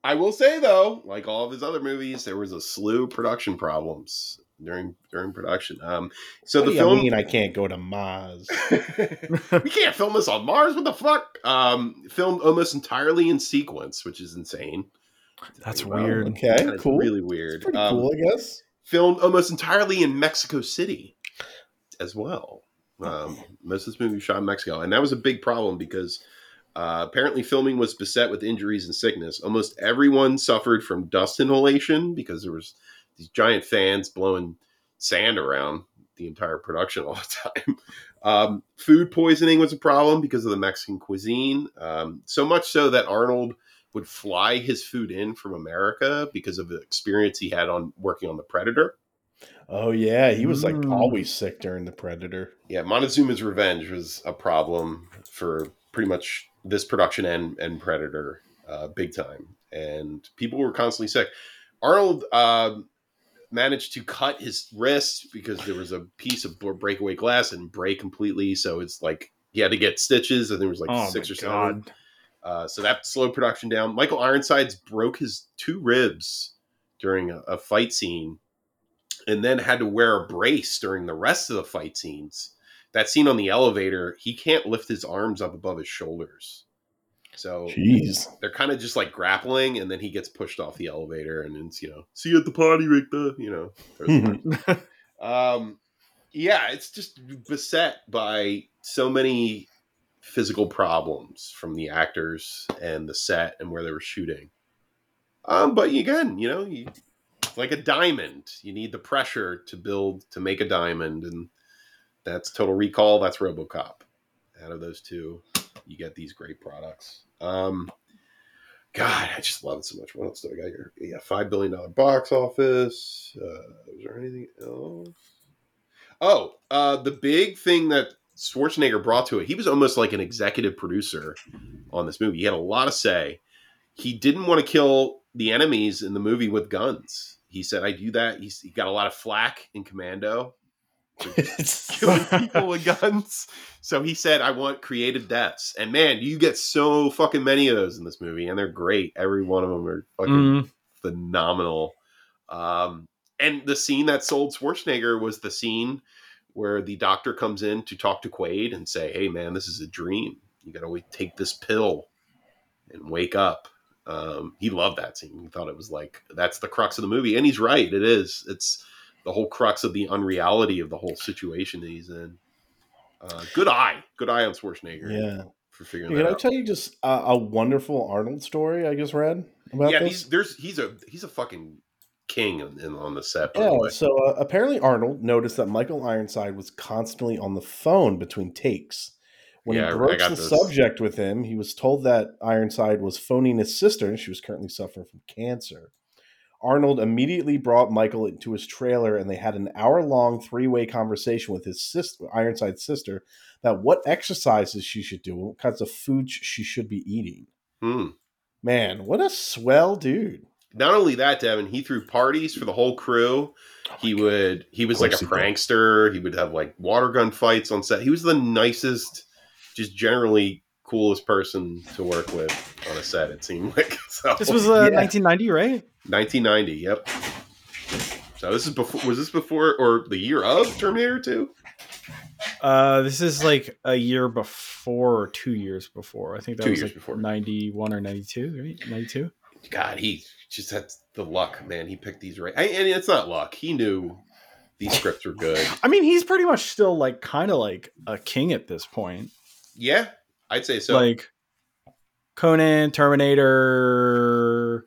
I will say though, like all of his other movies, there was a slew of production problems during during production. Um, so what the do you film mean I can't go to Mars? we can't film this on Mars. What the fuck? Um, filmed almost entirely in sequence, which is insane. That's Wow. weird. Okay, That is cool. Really weird. Pretty Um, cool, I guess. filmed almost entirely in Mexico City as well. Um, most of this movie was shot in Mexico, and that was a big problem because uh, apparently filming was beset with injuries and sickness. Almost everyone suffered from dust inhalation because there was these giant fans blowing sand around the entire production all the time. Um, food poisoning was a problem because of the Mexican cuisine. Um, so much so that Arnold would fly his food in from America because of the experience he had on working on the Predator. Oh yeah, he was like Mm. always sick during the Predator. Yeah, Montezuma's Revenge was a problem for pretty much this production and and Predator, uh, big time, and people were constantly sick. Arnold um, managed to cut his wrist because there was a piece of breakaway glass and break completely, so it's like he had to get stitches, and there was like oh six or seven. Uh, so that slowed production down. Michael Ironsides broke his two ribs during a, a fight scene and then had to wear a brace during the rest of the fight scenes. That scene on the elevator, he can't lift his arms up above his shoulders. So Jeez. they're kind of just like grappling, and then he gets pushed off the elevator, and it's you know, see you at the party, Richter. You know, um, yeah, it's just beset by so many physical problems from the actors and the set and where they were shooting. Um, but again, you know, you, like a diamond, you need the pressure to build to make a diamond, and that's Total Recall. That's RoboCop. Out of those two, you get these great products. Um, God, I just love it so much. What else do I got here? Yeah, five billion dollar box office. Uh, is there anything else? Oh, uh, the big thing that Schwarzenegger brought to it, he was almost like an executive producer on this movie. He had a lot of say. He didn't want to kill the enemies in the movie with guns. He said, "I do that." He's, he got a lot of flack in Commando, killing people with guns. So he said, "I want creative deaths." And man, you get so fucking many of those in this movie, and they're great. Every one of them are fucking Mm, phenomenal. Um, and the scene that sold Schwarzenegger was the scene where the doctor comes in to talk to Quaid and say, "Hey, man, this is a dream. You got to take this pill and wake up." Um, he loved that scene. He thought it was like that's the crux of the movie, and he's right. It is. It's the whole crux of the unreality of the whole situation that he's in. Uh, good eye, good eye on Schwarzenegger yeah. for figuring Can I out. tell you just a, a wonderful Arnold story I just read about yeah, this? he's there's he's a he's a fucking king in, in- on the set. The Yeah, way. so uh, apparently Arnold noticed that Michael Ironside was constantly on the phone between takes. When Yeah, he broached the this. subject with him, he was told that Ironside was phoning his sister, and she was currently suffering from cancer. Arnold immediately brought Michael into his trailer, and they had an hour-long three-way conversation with his sister, Ironside's sister, that what exercises she should do, and what kinds of food she should be eating. Hmm. Man, what a swell dude! Not only that, Devin, he threw parties for the whole crew. he would he was like a he did. prankster. He would have like water gun fights on set. He was the nicest, just generally coolest person to work with on a set. It seemed like so. This was uh, Yeah. 1990, right? 1990. Yep. So this is before. Was this before or the year of Terminator 2? Uh, this is like a year before or two years before. I think that Two was years like before. 91 or 92, right? 92. God, he just had the luck, man. He picked these right, I, and it's not luck. He knew these scripts were good. I mean, he's pretty much still like kind of like a king at this point. Yeah, I'd say so. like Conan, Terminator.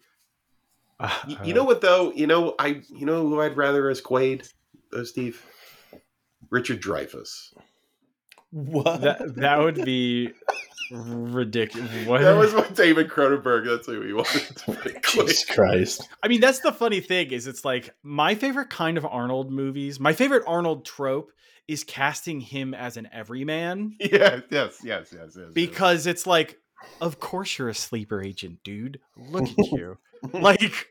uh, Y- you know what though? You know I. You know who I'd rather as Quaid, though, Steve. Richard Dreyfuss. What? that that would be ridiculous. What? That was what David Cronenberg. That's who he wanted to play Jesus Christ! I mean, that's the funny thing is it's like my favorite kind of Arnold movies. My favorite Arnold trope is casting him as an everyman Yeah. Yes. Yes. Yes. yes yes. because it's like, of course you're a sleeper agent, dude. Look at you. like,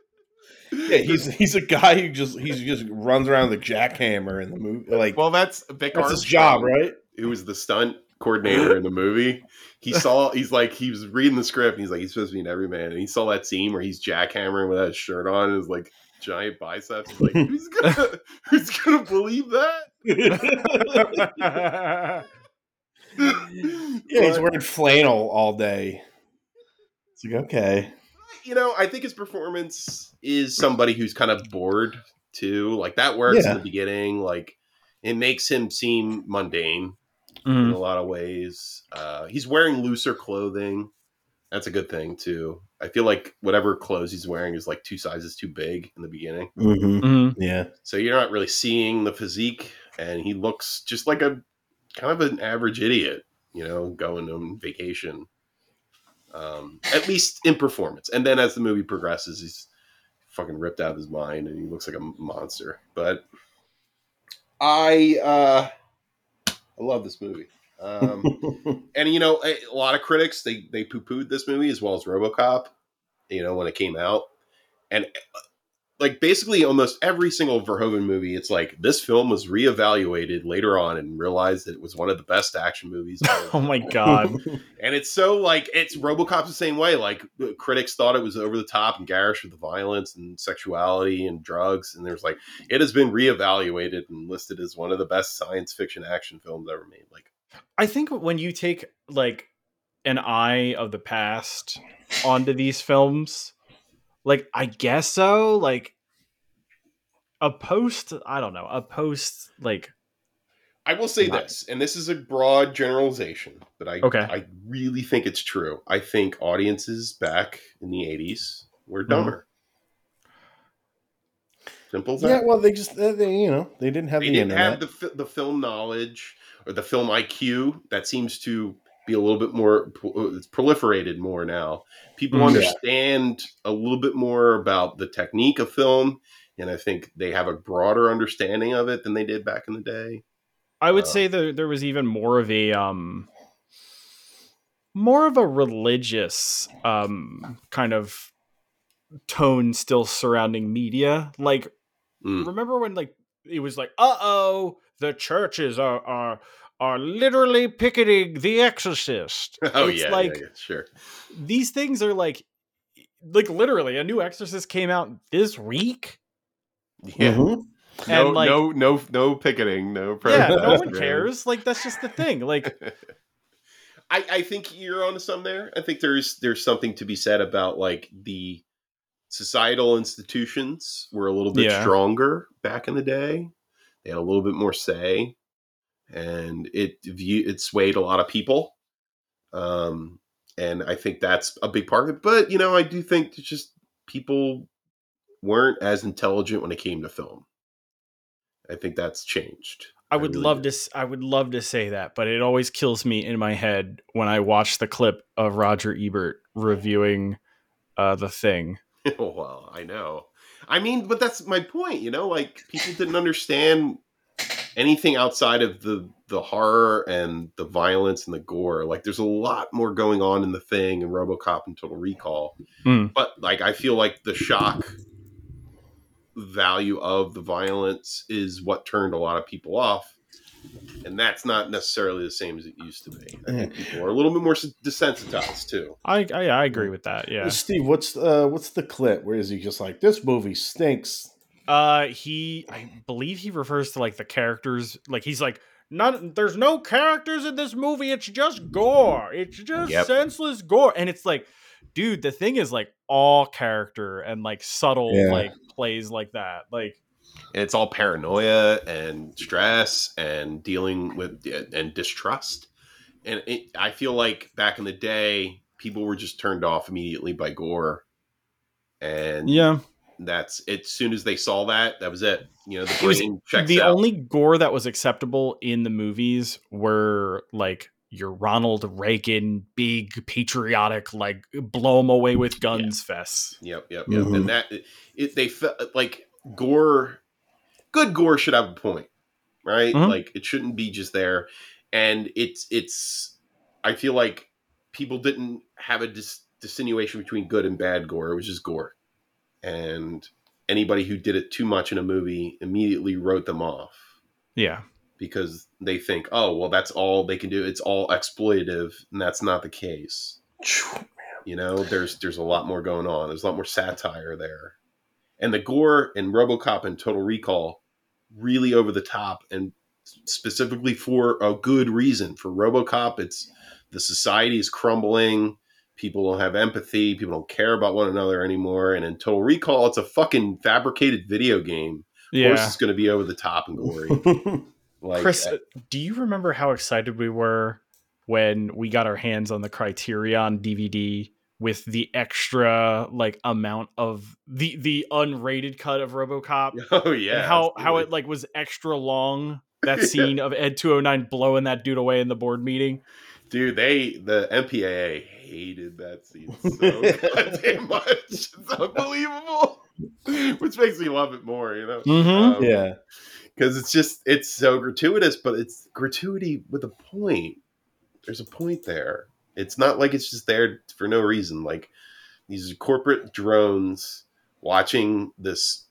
Yeah, he's he's a guy who just he just runs around with a jackhammer in the movie. Like, well, that's Vic that's his job, right? Who was the stunt coordinator in the movie? He saw. He's like he was reading the script. And he's like he's supposed to be an everyman, and he saw that scene where he's jackhammering without his shirt on. And his like giant biceps. He's like, who's gonna who's gonna believe that? yeah, he's wearing flannel all day. It's like okay, you know, I think his performance is somebody who's kind of bored too. Like that works Yeah. in the beginning. Like it makes him seem mundane in mm, a lot of ways. Uh, he's wearing looser clothing. That's a good thing too. I feel like whatever clothes he's wearing is like two sizes too big in the beginning, mm-hmm. mm. yeah, so you're not really seeing the physique. And he looks just like a kind of an average idiot, you know, going on vacation. Um, at least in performance. And then as the movie progresses, he's fucking ripped out of his mind and he looks like a monster. But I uh I love this movie. Um and you know, a, a lot of critics they they poo-pooed this movie as well as RoboCop, you know, when it came out. And like basically almost every single Verhoeven movie, it's like this film was reevaluated later on and realized that it was one of the best action movies. Oh my god. And it's so like it's RoboCop's the same way. Like critics thought it was over the top and garish with the violence and sexuality and drugs, and there's like it has been reevaluated and listed as one of the best science fiction action films ever made. Like I think when you take like an eye of the past onto these films, like I guess so, like a post, I don't know, a post like I will say Not- this, and this is a broad generalization, but I Okay. I really think it's true. I think audiences back in the '80s were mm-hmm. dumber. Simple as that. yeah. Well, they just they, they, you know they didn't have they the didn't internet. have the the film knowledge or the film IQ that seems to be a little bit more it's proliferated more now. People Mm, yeah. understand a little bit more about the technique of film, and I think they have a broader understanding of it than they did back in the day. I would Uh, say that there was even more of a um more of a religious um kind of tone still surrounding media. Like Mm. remember when like it was like, uh oh, the churches are are are literally picketing the exorcist. Oh It's yeah, yeah, like yeah, sure. these things are like like literally a new exorcist came out this week. Yeah. Mhm. No, And, like- no, no, no picketing, no. Yeah, no one cares. Like that's just the thing. Like I, I think you're onto some there. I think there's there's something to be said about like the societal institutions were a little bit Yeah. stronger back in the day. They had a little bit more say, and it view it swayed a lot of people Um, and I think that's a big part of it. But you know, I do think it's just people weren't as intelligent when it came to film. I think that's changed. I would really love do. to. I would love to say that, but it always kills me in my head when I watch the clip of Roger Ebert reviewing uh, the thing. well, I know. I mean, but that's my point. You know, like people didn't understand anything outside of the the horror and the violence and the gore. Like, there's a lot more going on in the thing and RoboCop and Total Recall. Hmm. But like, I feel like the shock value of the violence is what turned a lot of people off. And that's not necessarily the same as it used to be. I think people are a little bit more desensitized too. I I, I agree with that. Yeah. Steve, what's uh what's the clip? Where is he just like this movie stinks? Uh, he I believe he refers to like the characters. Like he's like. Not, there's no characters in this movie. It's just gore. It's just Yep. senseless gore. And it's like, dude, the thing is like all character and like subtle Yeah. like plays like that. Like and it's all paranoia and stress and dealing with and distrust and it, i feel like back in the day people were just turned off immediately by gore and yeah, that's as soon as they saw that that was it. You know the It was brain checks the out. only gore that was acceptable in the movies were like your Ronald Reagan big patriotic like blow them away with guns fests. yep yep yep. Mhm. and that it, they felt like gore good gore should have a point right? Mhm. like it shouldn't be just there. And it's it's i feel like people didn't have a dis- distinguishing between good and bad gore. It was just gore and anybody who did it too much in a movie immediately wrote them off. Yeah. because they think oh well that's all they can do. It's all exploitative and that's not the case. You know there's there's a lot more going on. There's a lot more satire there. And the gore in robocop and total recall really over the top and specifically for a good reason. For robocop it's the society is crumbling people don't have empathy people don't care about one another anymore and in total recall it's a fucking fabricated video game of course Yeah. it's going to be over the top and gory like Chris, uh, uh, do you remember how excited we were when we got our hands on the Criterion DVD with the extra like amount of the the unrated cut of RoboCop? oh yeah and how how it like was extra long that Yeah. scene of Ed 209 blowing that dude away in the board meeting. Dude, they the MPAA hated that scene so goddamn much. It's unbelievable. Which makes me love it more, you know? Mhm. Um, yeah. Because it's just it's so gratuitous, but it's gratuity with a point. There's a point there. It's not like it's just there for no reason. Like these corporate drones watching this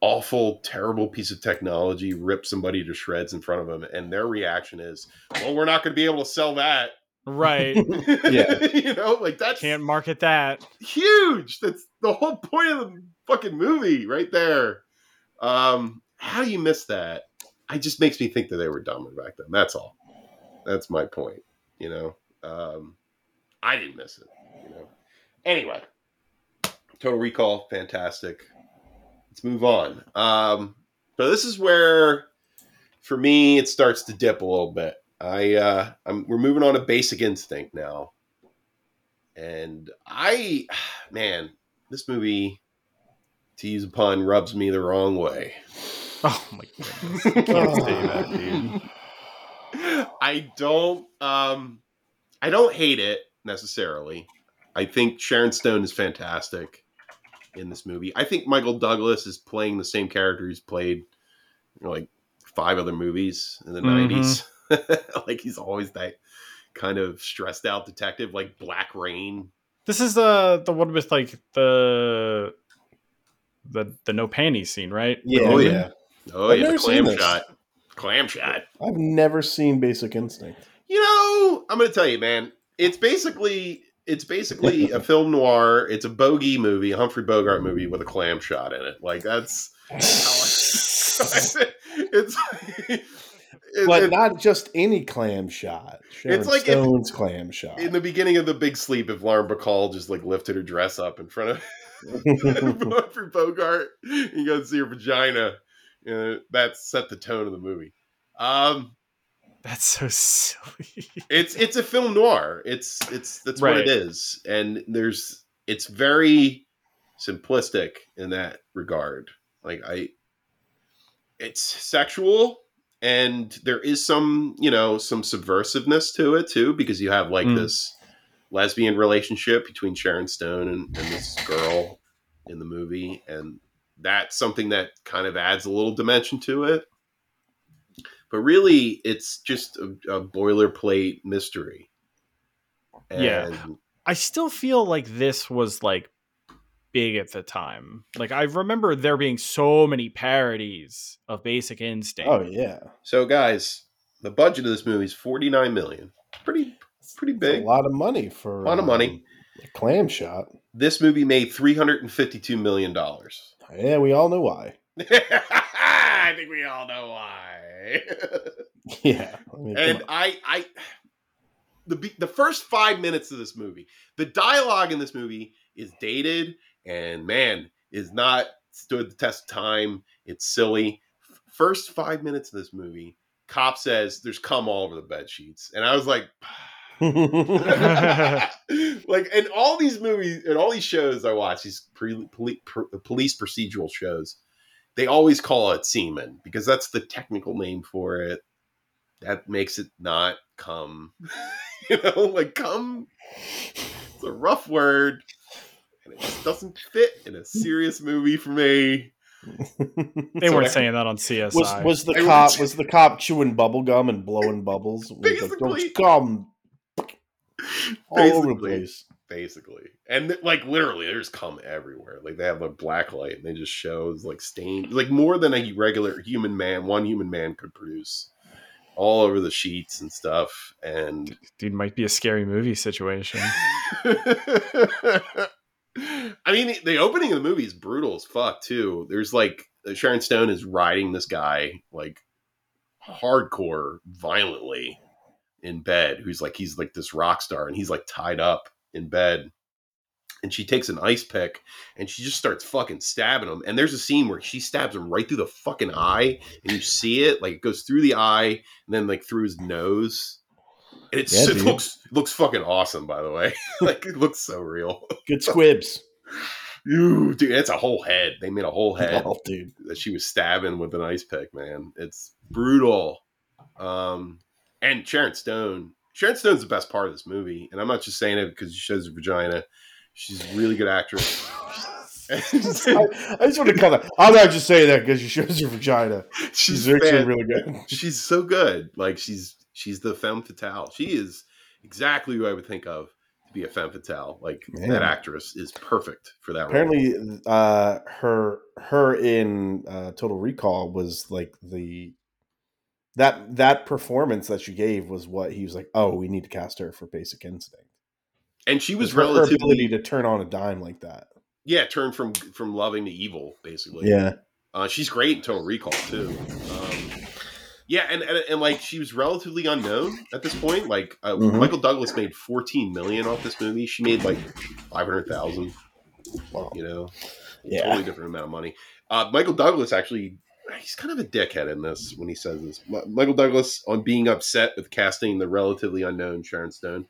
awful, terrible piece of technology rip somebody to shreds in front of them, and their reaction is, "Well, we're not going to be able to sell that." Right. Yeah. you know, like that Can't market that. huge. That's the whole point of the fucking movie, right there. Um, how do you miss that? It just makes me think that they were dumber back then. That's all. That's my point. You know, um, I didn't miss it. You know. Anyway, Total Recall, fantastic. Let's move on. Um, but this is where, for me, it starts to dip a little bit. I uh, I'm, we're moving on to Basic Instinct now, and I, man, this movie, to use a pun, rubs me the wrong way. Oh my goodness. You can't say that, dude. I don't um I don't hate it necessarily. I think Sharon Stone is fantastic in this movie. I think Michael Douglas is playing the same character he's played you know, like five other movies in the Mhm. 90s. like he's always that kind of stressed out detective like Black Rain. This is the the one with like the the the no panties scene, right? Yeah. Oh, yeah. yeah. Oh I've yeah, the clam shot. Clam shot. I've never seen Basic Instinct. You know, I'm going to tell you, man. It's basically it's basically a film noir. It's a bogey movie, a Humphrey Bogart movie with a clam shot in it. Like that's it's it's, but it- not just any clam shot. Sharon It's like if- Stone's clam shot. in the beginning of the Big Sleep. If Lauren Bacall just like lifted her dress up in front of Humphrey Bogart, you got to see her vagina. Uh, that set the tone of the movie. Um, That's so silly. it's it's a film noir. It's it's that's what it is, and there's it's very simplistic in that regard. Like I, it's sexual, and there is some you know some subversiveness to it too, because you have like Mm. this lesbian relationship between Sharon Stone and, and this girl in the movie, and that's something that kind of adds a little dimension to it. But really, it's just a, a boilerplate mystery. Yeah. I still feel like this was like big at the time. Like I remember there being so many parodies of Basic Instinct. Oh yeah, So, guys, the budget of this movie is forty nine million. Pretty, pretty It's big. a lot of money for a Lot of money. um, a clam shot. This movie made three hundred and fifty two million dollars. Yeah, we all know why. I think we all know why. Yeah, I mean, and. I, I, the the first five minutes of this movie, the dialogue in this movie is dated and man is not stood the test of time. It's silly. First five minutes of this movie, cop says there's cum all over the bed sheets, and I was like. like in all these movies and all these shows I watch, these pre, poli- pr- police procedural shows, they always call it semen because that's the technical name for it. That makes it not come. you know, like come. It's a rough word, and it just doesn't fit in a serious movie for me. they so weren't I- saying that on CSI. was was the I cop would- was the cop chewing bubble gum and blowing bubbles? Was like, Basically. "Don't gum all over the place. Basically. And like literally there's come everywhere. Like they have a black light and they just shows like stains like more than a regular human man one human man could produce all over the sheets and stuff and Dude, might be a scary movie situation. i mean the, the opening of the movie is brutal as fuck too. There's like sharon stone is riding this guy like hardcore violently in bed who's like he's like this rock star and he's like tied up in bed and she takes an ice pick and she just starts fucking stabbing him and there's a scene where she stabs him right through the fucking eye and you see it like it goes through the eye and then like through his nose and Yeah, it looks looks fucking awesome by the way like it looks so real Good squibs. Ooh, dude it's a whole head they made a whole head Oh, dude. that she was stabbing with an ice pick, man. It's brutal. Um, and Sharon Stone. Sharon Stone's the best part of this movie, and I'm not just saying it because she shows her vagina. She's a really good actress. I, I just want to that. I'm not just saying that because she shows her vagina. she's She's actually really good. She's so good. Like she's she's the femme fatale. She is exactly who I would think of to be a femme fatale. Like Man. that actress is perfect for that role. Apparently, uh, her her in uh, Total Recall was like the that that performance that she gave was what he was like. Oh, we need to cast her for Basic Instinct. And she was her, her ability to turn on a dime like that. yeah, turn from from loving to evil, basically. Yeah, Uh, she's great in Total Recall too. Um, yeah, and, and and like she was relatively unknown at this point. Like uh, Mhm. Michael Douglas made 14 million off this movie. She made like 500,000. wow. You know, Yeah. totally different amount of money. Uh, Michael Douglas actually, he's kind of a dickhead in this when he says this. Michael Douglas on being upset with casting the relatively unknown Sharon Stone.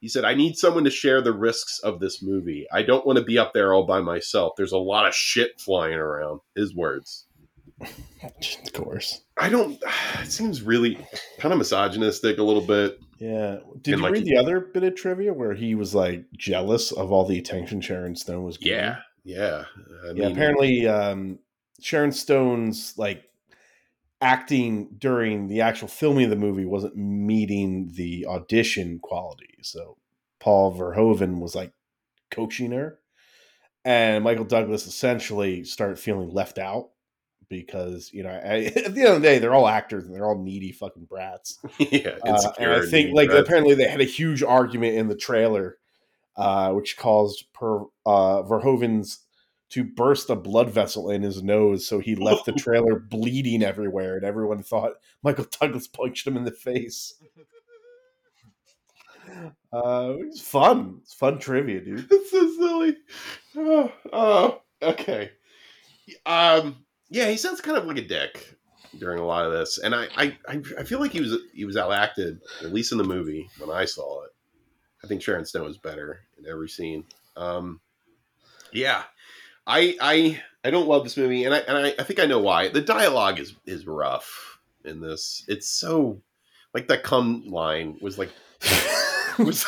He said, "I need someone to share the risks of this movie. I don't want to be up there all by myself. There's a lot of shit flying around." His words. of course. I don't. It seems really kind of misogynistic a little bit. Yeah. Did And, you like, read the other bit of trivia where he was like jealous of all the attention Sharon Stone was getting? Yeah, yeah. I yeah. mean, apparently, um, Sharon Stone's like acting during the actual filming of the movie wasn't meeting the audition quality. So Paul Verhoeven was like coaching her, and Michael Douglas essentially started feeling left out because you know I, at the end of the day they're all actors and they're all needy fucking brats. yeah. Uh, and I think like brats. apparently they had a huge argument in the trailer, uh, which caused per uh, Verhoeven's to burst a blood vessel in his nose, so he left the trailer bleeding everywhere, and everyone thought Michael Douglas punched him in the face. Uh, it was fun. It's fun trivia, dude. It's so silly. Oh, oh, okay. Um, yeah, he sounds kind of like a dick. during a lot of this, and I, I, I I feel like he was he was outacted at least in the movie when I saw it. I think Sharon Stone was better in every scene. Um, yeah, I I I don't love this movie, and I and I, I think I know why. The dialogue is is rough in this. It's so like that "come" line was like was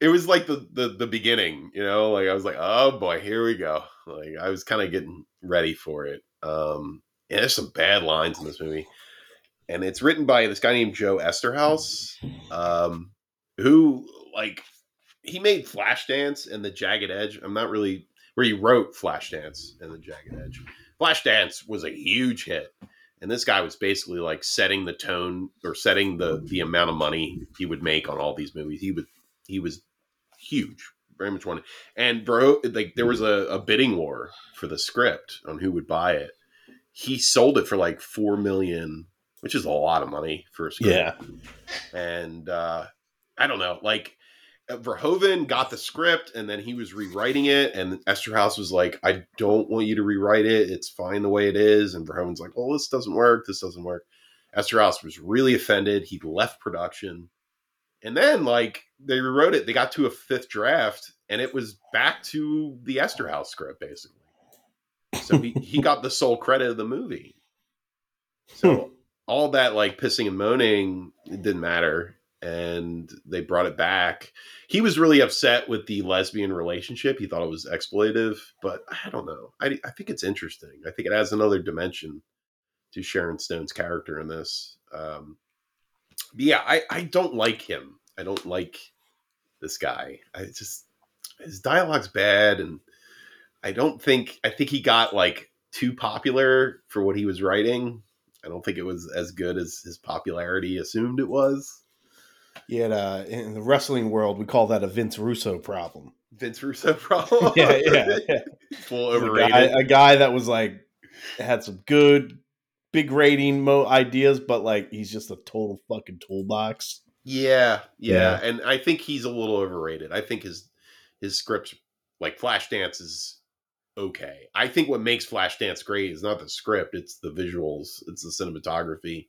it was like the, the the beginning, you know. Like I was like, oh boy, here we go. Like I was kind of getting ready for it. Um, and there's some bad lines in this movie, and it's written by this guy named Joe Eszterhas, um, who like he made Flashdance and The Jagged Edge. I'm not really where he wrote Flashdance and The Jagged Edge. Flashdance was a huge hit. And this guy was basically like setting the tone or setting the the amount of money he would make on all these movies. He would he was huge, very much wanted. And bro, like there was a, a bidding war for the script on who would buy it. He sold it for like four million, which is a lot of money for a script. Yeah. And uh I don't know, like Uh, Verhoeven got the script and then he was rewriting it, and Eszterhas was like, "I don't want you to rewrite it. It's fine the way it is." And Verhoeven's like, "Oh, this doesn't work. This doesn't work." Eszterhas was really offended. He left production, and then like they rewrote it. They got to a fifth draft, and it was back to the Eszterhas script basically. So he, he got the sole credit of the movie. So hmm. all that like pissing and moaning it didn't matter and they brought it back. He was really upset with the lesbian relationship. He thought it was exploitive, but I don't know. I, I think it's interesting. I think it adds another dimension to Sharon Stone's character in this. Um, yeah, I, I don't like him. I don't like this guy. I just his dialogue's bad, and I don't think I think he got like too popular for what he was writing. I don't think it was as good as his popularity assumed it was. Yeah, uh, in the wrestling world, we call that a Vince Russo problem. Vince Russo problem. yeah, yeah, yeah. Full A overrated. guy, a guy that was like had some good, big rating mo ideas, but like he's just a total fucking toolbox. yeah, yeah, Yeah. and I think he's a little overrated. I think his his scripts, like Flashdance, is okay. I think what makes Flashdance great is not the script; it's the visuals, it's the cinematography.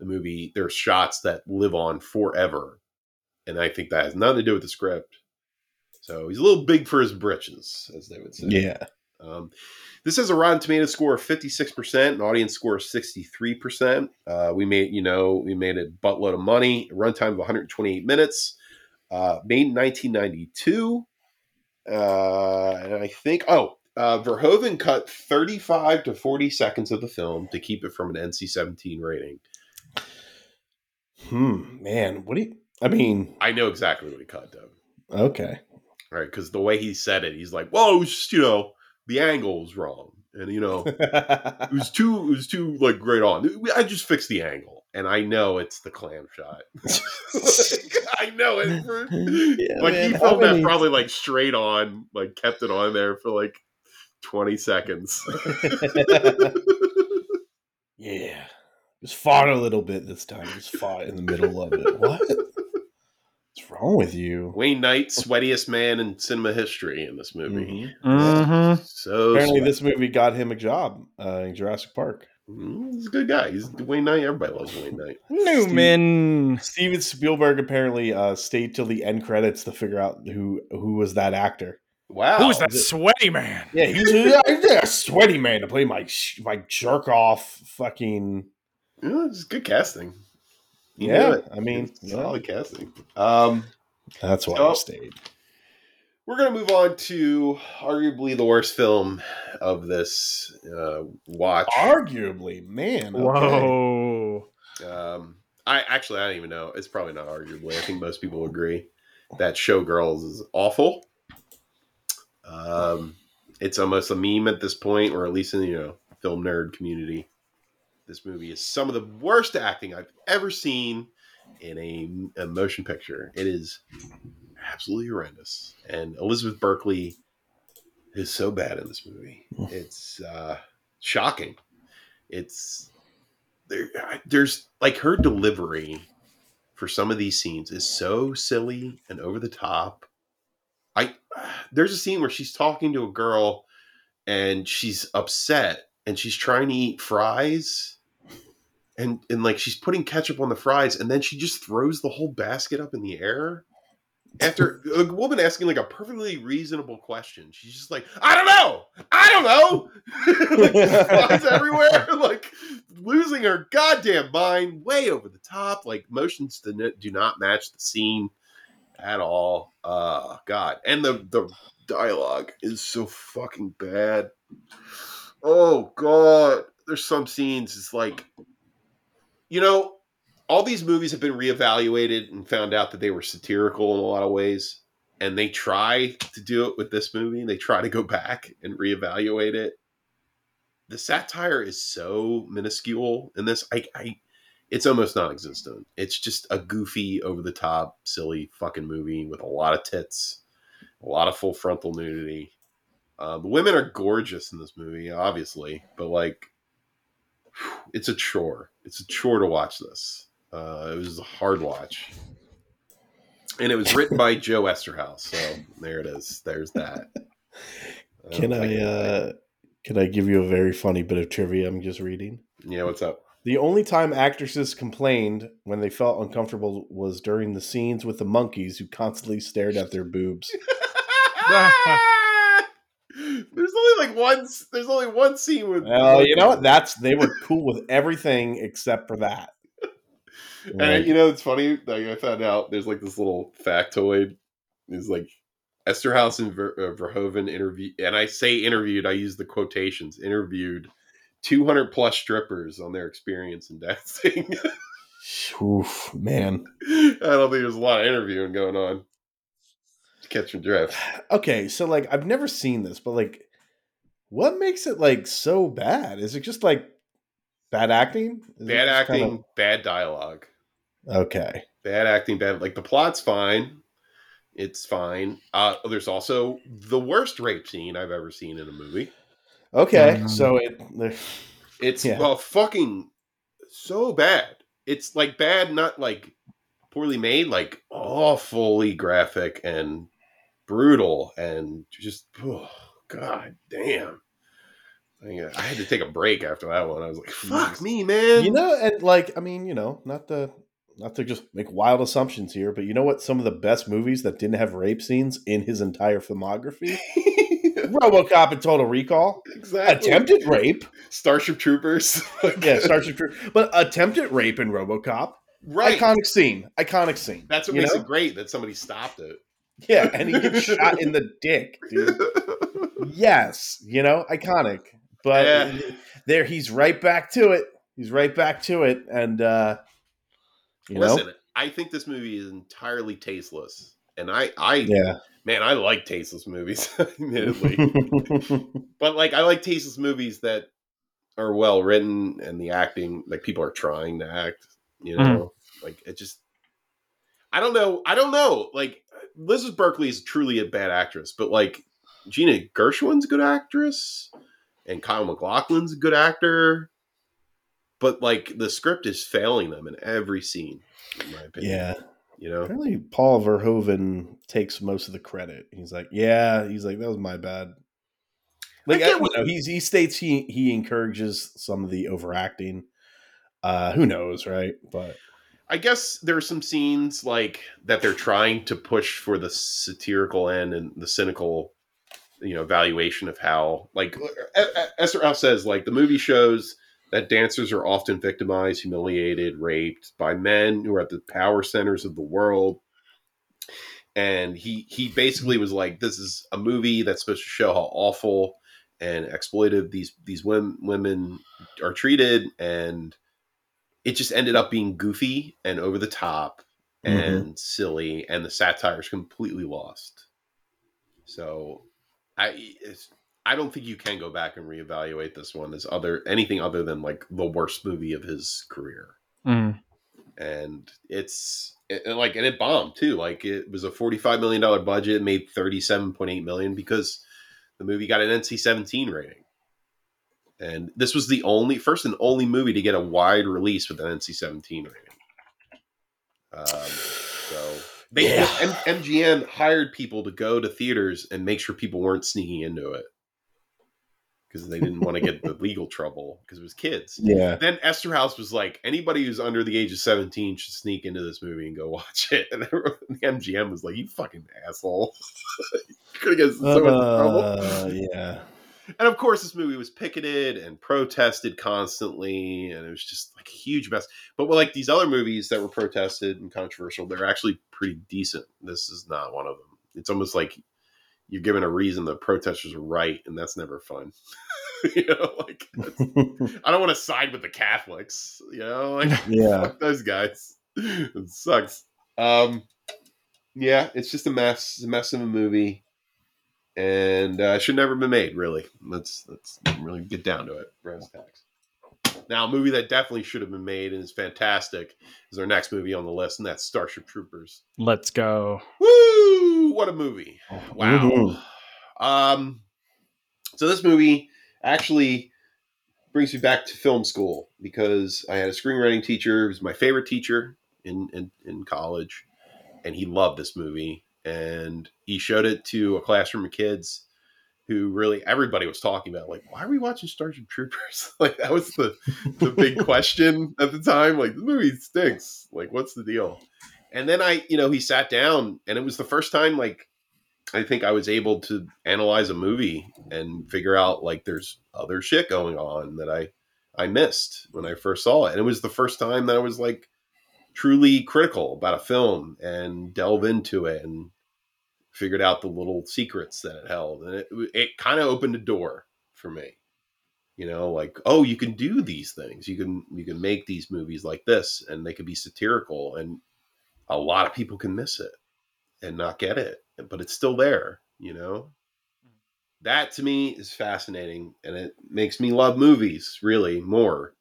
The movie, there's shots that live on forever, and I think that has nothing to do with the script. So he's a little big for his britches, as they would say. Yeah, Um, this has a Rotten Tomato score of 56%, an audience score of 63%. Uh, we made, you know, we made a buttload of money, runtime of 128 minutes, uh, made in 1992. Uh, and I think, oh, uh, Verhoeven cut 35 to 40 seconds of the film to keep it from an NC 17 rating. Hmm, man, what do you? I mean, I know exactly what he cut, Doug. okay, Right? Because the way he said it, he's like, well, it was just, you know, the angle was wrong. And, you know, it was too it was too like great on. I just fixed the angle, and I know it's the clam shot. Like, I know it. Yeah, like man, he filmed that probably like straight on, like kept it on there for like twenty seconds. yeah, just fought a little bit this time. Just fought in the middle of it. What? What's wrong with you? Wayne Knight, sweatiest man in cinema history in this movie. Mhm. Mm-hmm. So Apparently, sweaty. this movie got him a job uh, in Jurassic Park. Mm, he's a good guy. He's Wayne Knight. Everybody loves Wayne Knight. Newman. Steven Spielberg apparently uh, stayed till the end credits to figure out who who was that actor. Wow, Who's that sweaty man? Yeah, he's a, a sweaty man to play my my jerk off fucking. Yeah, it's good casting. He Yeah, it. I mean, yeah. solid casting. Um, That's why Oh. I stayed. We're going to move on to arguably the worst film of this uh, watch. Arguably, man. okay. Whoa. Um, I actually, I don't even know. It's probably not arguably. I think most people agree that Showgirls is awful. Um, it's almost a meme at this point, or at least in the you know film nerd community. This movie is some of the worst acting I've ever seen in a, a motion picture. It is absolutely horrendous, and Elizabeth Berkley is so bad in this movie. It's uh, shocking. It's there. There's like her delivery for some of these scenes is so silly and over the top. I there's a scene where she's talking to a girl and she's upset and she's trying to eat fries and and like she's putting ketchup on the fries, and then she just throws the whole basket up in the air. After a woman asking like a perfectly reasonable question, she's just like, "I don't know, I don't know," like flies everywhere, like losing her goddamn mind, way over the top. Like motions do n- do not match the scene at all. Uh, God, and the the dialogue is so fucking bad. Oh God, there's some scenes. It's like, you know, all these movies have been reevaluated and found out that they were satirical in a lot of ways. And they try to do it with this movie. They try to go back and reevaluate it. The satire is so minuscule in this. I, I it's almost non-existent. It's just a goofy, over-the-top, silly fucking movie with a lot of tits, a lot of full frontal nudity. Uh, the women are gorgeous in this movie, obviously, but like, it's a chore. It's a chore to watch this. Uh, it was a hard watch, and it was written by Joe Eszterhas. So there it is. There's that. Can don't I think- uh can I give you a very funny bit of trivia I'm just reading? Yeah, what's up? The only time actresses complained when they felt uncomfortable was during the scenes with the monkeys who constantly stared at their boobs. only like one. There's only one scene with. Well, you know what? That's they were cool with everything except for that. And Like, you know, it's funny. Like I found out there's like this little factoid. Is like Eszterhas and Ver, uh, Verhoeven interview, and I say interviewed. I use the quotations. Interviewed 200 plus strippers on their experience in dancing. oof, man. I don't think there's a lot of interviewing going on. Catch your drift. Okay, so like I've never seen this, but like what makes it like so bad? Is it just like bad acting? Is Bad acting, kinda- bad dialogue. okay. bad acting bad like the plot's fine it's fine uh there's also the worst rape scene i've ever seen in a movie Okay. Mhm. So it it's Yeah. well fucking so bad it's like bad not like poorly made like awfully graphic and brutal and just oh, god damn I, had to take a break after that one. I was like, "Fuck me, man!" you know, and like I mean, you know, not to not to just make wild assumptions here, but you know what? Some of the best movies that didn't have rape scenes in his entire filmography: RoboCop and Total Recall. exactly. Attempted rape, Starship Troopers. yeah, Starship Troop, but attempted rape in RoboCop. right. Iconic scene, iconic scene. That's what you makes know? it great that somebody stopped it. Yeah, and he gets shot in the dick, dude. Yes, you know, iconic. But Yeah. there, he's right back to it. He's right back to it, and uh you Listen, know, I think this movie is entirely tasteless, and I, I, yeah. man, I like tasteless movies, admittedly. but like, I like tasteless movies that are well written and the acting, like people are trying to act. You know, like it just, I don't know, I don't know. Like Liz Berkeley is truly a bad actress, but like Gina Gershon's a good actress, and Kyle MacLachlan's a good actor. But like the script is failing them in every scene, in my opinion. yeah. You know? Apparently, Paul Verhoeven takes most of the credit. He's like, "Yeah," he's like, "That was my bad." Like, I I- you know, he's he states he he encourages some of the overacting. Uh, who knows, right? But I guess there are some scenes like that they're trying to push for the satirical end and the cynical, you know, valuation of how, like Eszterhas says, like the movie shows that dancers are often victimized, humiliated, raped by men who are at the power centers of the world. And he he basically was like, this is a movie that's supposed to show how awful and exploitive these these women women are treated. And it just ended up being goofy and over the top mm-hmm. and silly and the satire is completely lost. So i it's, i don't think you can go back and reevaluate this one as other anything other than like the worst movie of his career. Mm. and it's it, like and it bombed too. Like it was a 45 million dollar budget made 37.8 million because the movie got an nc-17 rating. And this was the only first and only movie to get a wide release with an nc-17 rating. Um, they Yeah. M- mgm hired people to go to theaters and make sure people weren't sneaking into it because they didn't want to get the legal trouble because it was kids. Yeah. Then Eszterhas was like, anybody who's under the age of 17 should sneak into this movie and go watch it. And the MGM was like, you fucking asshole. you could have gotten so much trouble. Uh, yeah. And of course, this movie was picketed and protested constantly, and it was just like a huge mess. But like these other movies that were protested and controversial, they're actually pretty decent. This is not one of them. It's almost like you're given a reason the protesters are right, and that's never fun. you know, like I don't want to side with the Catholics. You know, like yeah. those guys. It sucks. Um, yeah, it's just a mess, a mess of a movie, and uh, should never have been made. Really, let's let's really get down to it. Brass tacks. Now, a movie that definitely should have been made and is fantastic is our next movie on the list, and that's Starship Troopers. Let's go. Woo! What a movie! Wow. Mhm. Um, so this movie actually brings me back to film school because I had a screenwriting teacher. who was my favorite teacher in, in, in college, and he loved this movie. And he showed it to a classroom of kids who really everybody was talking about. Like, why are we watching Starship Troopers? like that was the the big question at the time. Like, the movie stinks. Like, what's the deal? And then I, you know, he sat down, and it was the first time like I think I was able to analyze a movie and figure out like there's other shit going on that I I missed when I first saw it. And it was the first time that I was like truly critical about a film and delve into it and figured out the little secrets that it held. And it it kind of opened a door for me. You know, like, oh, you can do these things. You can you can make these movies like this and they can be satirical and a lot of people can miss it and not get it, but it's still there, you know? That to me is fascinating and it makes me love movies really more.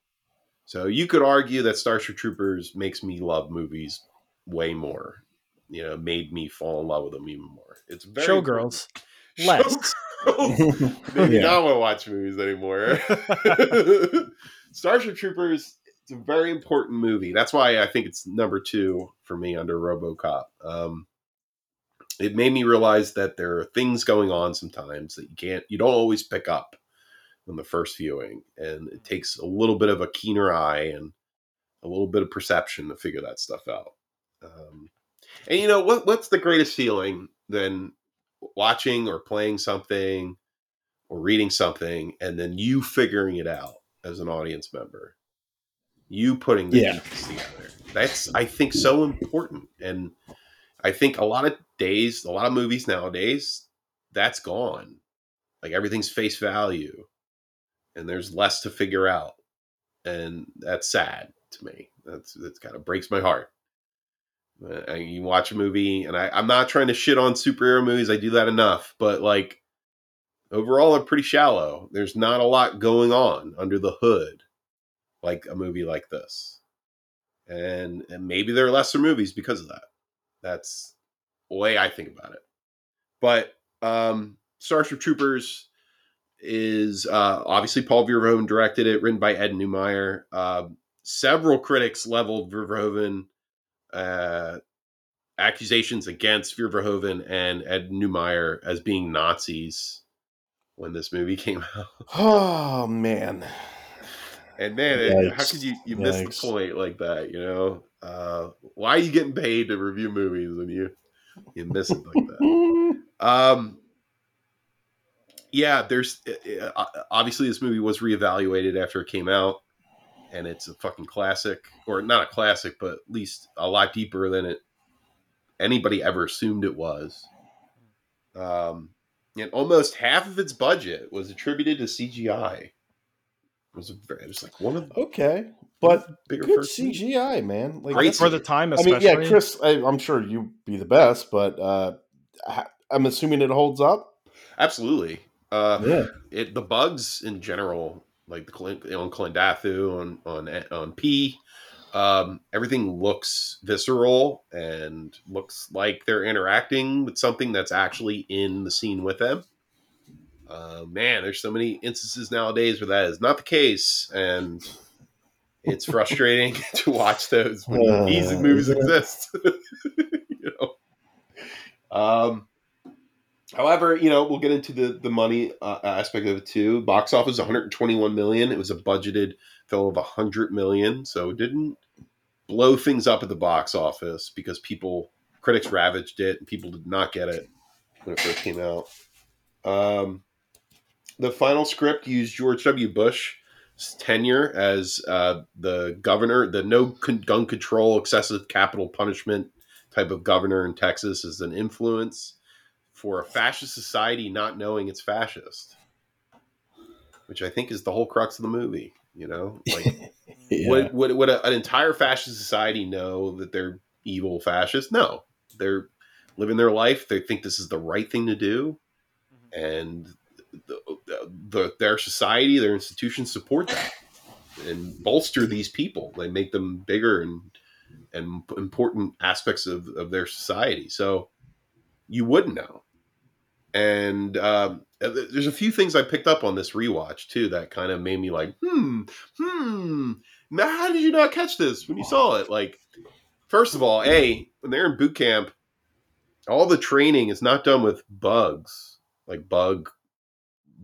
So you could argue that Starship Troopers makes me love movies way more. You know, made me fall in love with them even more. It's very Showgirls. important. Less. Showgirls. Maybe Yeah. not want to watch movies anymore. Starship Troopers, it's a very important movie. That's why I think it's number two for me under RoboCop. Um, it made me realize that there are things going on sometimes that you can't, you don't always pick up on the first viewing, and it takes a little bit of a keener eye and a little bit of perception to figure that stuff out. Um, and you know what? What's the greatest feeling than watching or playing something or reading something and then you figuring it out as an audience member? You putting the Yeah. pieces together. That's i think so important. And i think a lot of days a lot of movies nowadays that's gone. Like everything's face value and there's less to figure out. And that's sad to me. That's that's kind of breaks my heart uh, you watch a movie, and I, I'm not trying to shit on superhero movies. I do that enough, but like overall, they're pretty shallow. There's not a lot going on under the hood, like a movie like this, and and maybe there are lesser movies because of that. That's the way I think about it. But um, Starship Troopers is uh, obviously Paul Verhoeven directed it, written by Ed Neumeier. Uh, several critics leveled Verhoeven uh, accusations against Verhoeven and Ed Neumeier as being Nazis when this movie came out. Oh man. And man, how could you you miss the point like that? You know, uh, why are you getting paid to review movies when you you miss it like that? Um, yeah, there's uh, uh, obviously this movie was reevaluated after it came out, and it's a fucking classic, or not a classic, but at least a lot deeper than it anybody ever assumed it was. Um, and almost half of its budget was attributed to CGI. It was a very, it was like one of the okay, but bigger good first movies. CGI, man. Like Great For the time, I mean, yeah, Chris. I, I'm sure you be the best, but uh, I- I'm assuming it holds up. Absolutely. Uh, Yeah. it the bugs in general, like the on Klendathu, on on on P, um, everything looks visceral and looks like they're interacting with something that's actually in the scene with them. Uh, man, there's so many instances nowadays where that is not the case, and it's frustrating to watch those when Uh, these movies yeah. exist. you know. Um, However, you know, we'll get into the the money uh, aspect of it too. Box office 121 million. It was a budgeted film of 100 million, so it didn't blow things up at the box office because people critics ravaged it and people did not get it when it first came out. Um, the final script used George W. Bush's tenure as uh, the governor, the no gun control, excessive capital punishment type of governor in Texas as an influence for a fascist society not knowing it's fascist, which I think is the whole crux of the movie. You know, like Yeah. would would, would a, an entire fascist society know that they're evil fascists? No, they're living their life. They think this is the right thing to do, mm-hmm. and the, the, their society, their institutions support that and bolster these people. They make them bigger and and important aspects of, of their society. So you wouldn't know. And um, there's a few things I picked up on this rewatch too that kind of made me like, hmm, hmm. Now, how did you not catch this when you saw it? Like, first of all, a when they're in boot camp, all the training is not done with bugs, like bug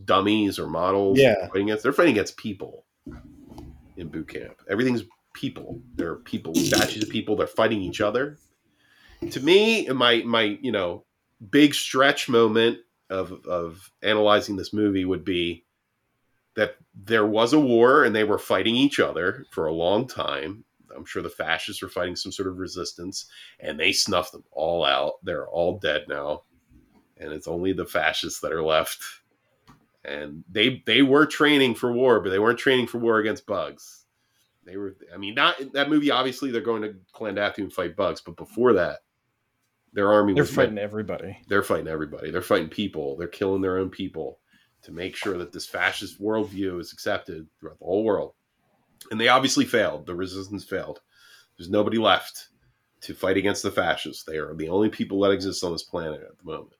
dummies or models. Yeah. fighting against, they're fighting against people in boot camp. Everything's people. They're people, statues of people. They're fighting each other. To me, my my you know big stretch moment of of analyzing this movie would be that there was a war and they were fighting each other for a long time. I'm sure the fascists were fighting some sort of resistance and they snuffed them all out. They're all dead now. And it's only the fascists that are left. And they they were training for war, but they weren't training for war against bugs. They were I mean not that movie obviously they're going to Klendathu and fight bugs, but before that their army They're was fighting everybody. they're fighting everybody. They're fighting people. They're killing their own people to make sure that this fascist worldview is accepted throughout the whole world. And they obviously failed. The resistance failed. There's nobody left to fight against the fascists. They are the only people that exist on this planet at the moment.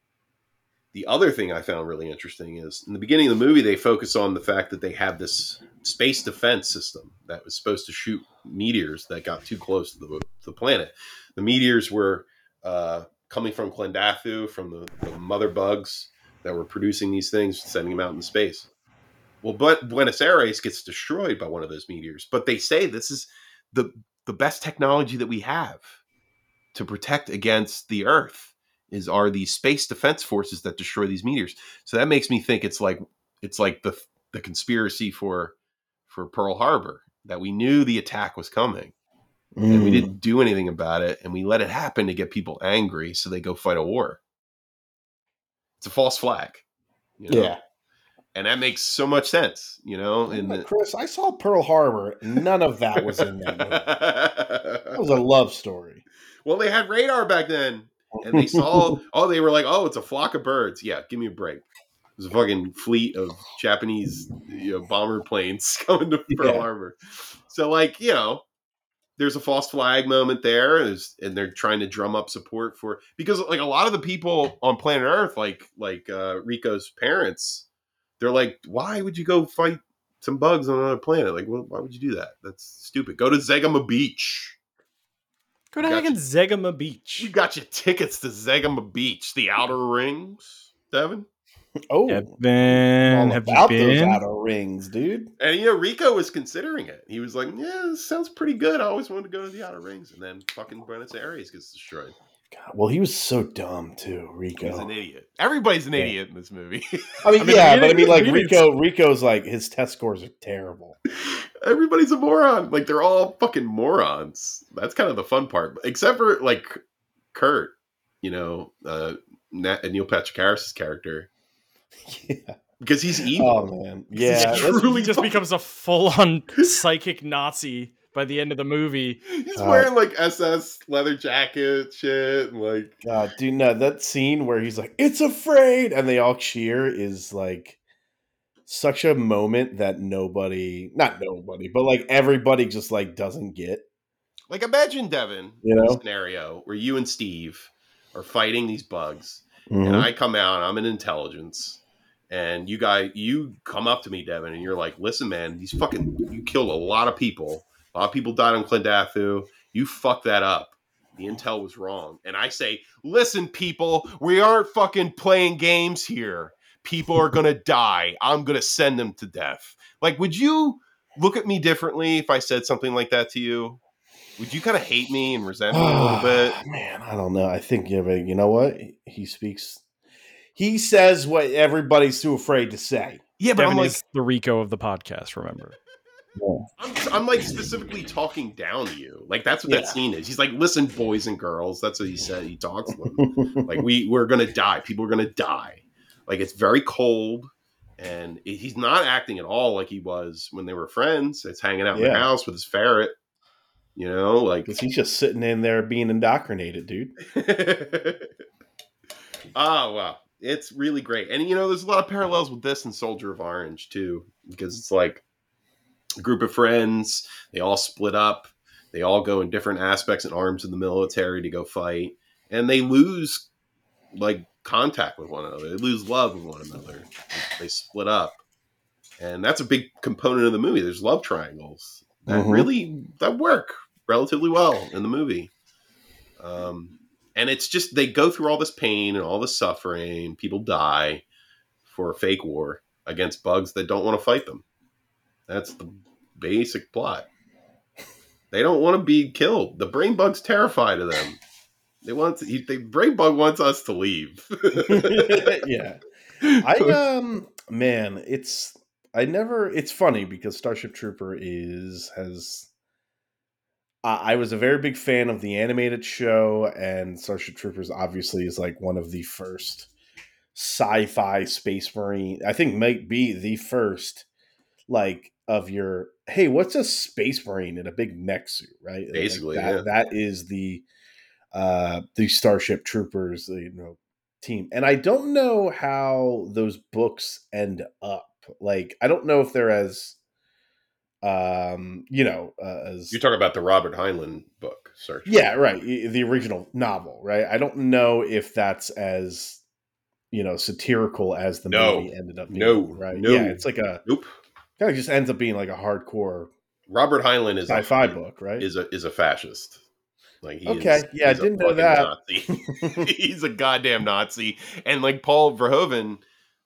The other thing I found really interesting is in the beginning of the movie, they focus on the fact that they have this space defense system that was supposed to shoot meteors that got too close to the, to the planet. The meteors were uh, coming from Klendathu, from the, the mother bugs that were producing these things, sending them out into space. Well, but Buenos Aires gets destroyed by one of those meteors. But they say this is the the best technology that we have to protect against the Earth is are these space defense forces that destroy these meteors. So that makes me think it's like it's like the the conspiracy for for Pearl Harbor that we knew the attack was coming and we Mm. didn't do anything about it and we let it happen to get people angry so they go fight a war it's a false flag you know? Yeah. and that makes so much sense you know and But Chris, I saw Pearl Harbor. None of that was in that movie. That was a love story. well they had radar back then and they saw oh they were like oh it's a flock of birds yeah give me a break there's a fucking fleet of japanese you know, bomber planes coming to pearl Yeah. harbor so like you know there's a false flag moment there there's- and they're trying to drum up support for because like a lot of the people on planet earth like like uh rico's parents they're like why would you go fight some bugs on another planet? Like well, why would you do that? That's stupid. Go to zegema beach. Go to fucking Zegema Beach. you got your tickets to Zegema Beach, the Outer Rings, Devin. Oh, Have been? all Have you about those been? outer rings, dude. And you know, Rico was considering it. He was like, "Yeah, this sounds pretty good. I always wanted to go to the Outer Rings." And then fucking Buenos Aires gets destroyed. God, well, he was so dumb too, Rico. He's an idiot. Everybody's an Yeah. idiot in this movie. I mean, I mean, yeah, but I mean, like beginning- Rico. Rico's like his test scores are terrible. Everybody's a moron. Like they're all fucking morons. That's kind of the fun part, except for like Kurt. You know, uh, Nat- Neil Patrick Harris's character yeah. because he's evil. Oh man, yeah. he truly just becomes a full-on psychic Nazi by the end of the movie. He's Uh, wearing like SS leather jacket shit and like God, dude, no, that scene where he's like, "It's afraid," and they all cheer is like such a moment that nobody, not nobody, but like everybody just like doesn't get. Like imagine Devin, You in a know? scenario where you and Steve are fighting these bugs, Mhm. and I come out, I'm an intelligence, and you guys, you come up to me, Devin, and you're like, "Listen, man, these fucking, you killed a lot of people. A lot of people died on Klendathu. You fucked that up. The intel was wrong. And I say, listen, people, we aren't fucking playing games here. People are gonna die. I'm gonna send them to death. Like, would you look at me differently if I said something like that to you? Would you kind of hate me and resent me a little bit? Man, I don't know. I think you know, you know what he speaks. He says what everybody's too afraid to say. Yeah, but Devin I'm like, is the Rico of the podcast. Remember? I'm, I'm like specifically talking down to you. Like that's what Yeah. that scene is. He's like, listen, boys and girls. That's what he said. He talks to them. like we we're gonna die. People are gonna die. Like it's very cold, and he's not acting at all like he was when they were friends. It's hanging out in the house with his ferret. You know, like Because he's just sitting in there being indoctrinated, dude. oh wow, it's really great. And you know, there's a lot of parallels with this and Soldier of Orange too, because it's like a group of friends. They all split up. They all go in different aspects and arms of the military to go fight, and they lose like contact with one another. They lose love with one another. They split up, and that's a big component of the movie. There's love triangles that Mhm. really that work relatively well in the movie. Um, and it's just they go through all this pain and all this suffering. People die for a fake war against bugs that don't want to fight them. That's the basic plot. They don't want to be killed. The brain bug's terrified of them. They want to, he, the brain bug wants us to leave. yeah. I um man, it's I never it's funny because Starship Trooper is has I I was a very big fan of the animated show and Starship Troopers obviously is like one of the first sci-fi space marine I think might be the first like of your hey what's a space marine in a big mech suit? Right? Like, Basically, that, yeah. that is the uh the starship troopers you know team. And i don't know how those books end up. Like i don't know if they're as um you know uh, as you talk about the Robert Heinlein book, Search. yeah right the original novel right i don't know if that's as you know satirical as the No. movie ended up being No. right No. yeah it's like a Nope. kind of just ends up being like a hardcore Robert Heinlein is a sci-fi a, book right Is a is a fascist. Like he Okay. is, Yeah, I he's a didn't know that. He's a goddamn Nazi, and like Paul Verhoeven,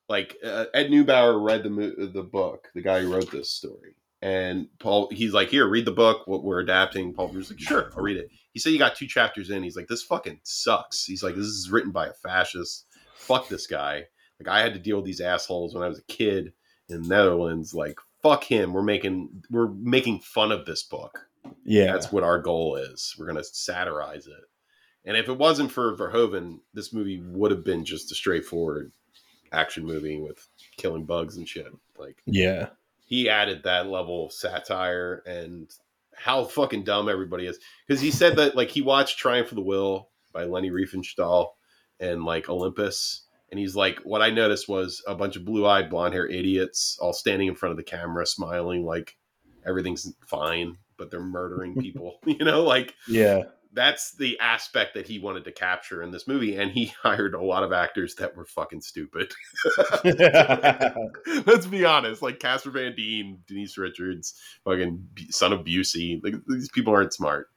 like uh, Ed Neubauer read the the book, the guy who wrote this story, and Paul he's like, here, read the book. What we're adapting. Paul was like, sure, I'll read it. He said he got two chapters in. He's like, this fucking sucks. He's like, this is written by a fascist. Fuck this guy. Like I had to deal with these assholes when I was a kid in the Netherlands. Like fuck him. We're making we're making fun of this book. yeah That's what our goal is. We're going to satirize it. And if it wasn't for Verhoeven, this movie would have been just a straightforward action movie with killing bugs and shit. Like yeah he added that level of satire and how fucking dumb everybody is. Because he said that like he watched Triumph of the Will by Leni Riefenstahl and like Olympus. And he's like, what I noticed was a bunch of blue eyed blonde hair idiots all standing in front of the camera, smiling like everything's fine, but they're murdering people. you know, like yeah that's the aspect that he wanted to capture in this movie. And he hired a lot of actors that were fucking stupid. Let's be honest. Like Casper Van Dien, Denise Richards, fucking son of Busey. Like these people aren't smart,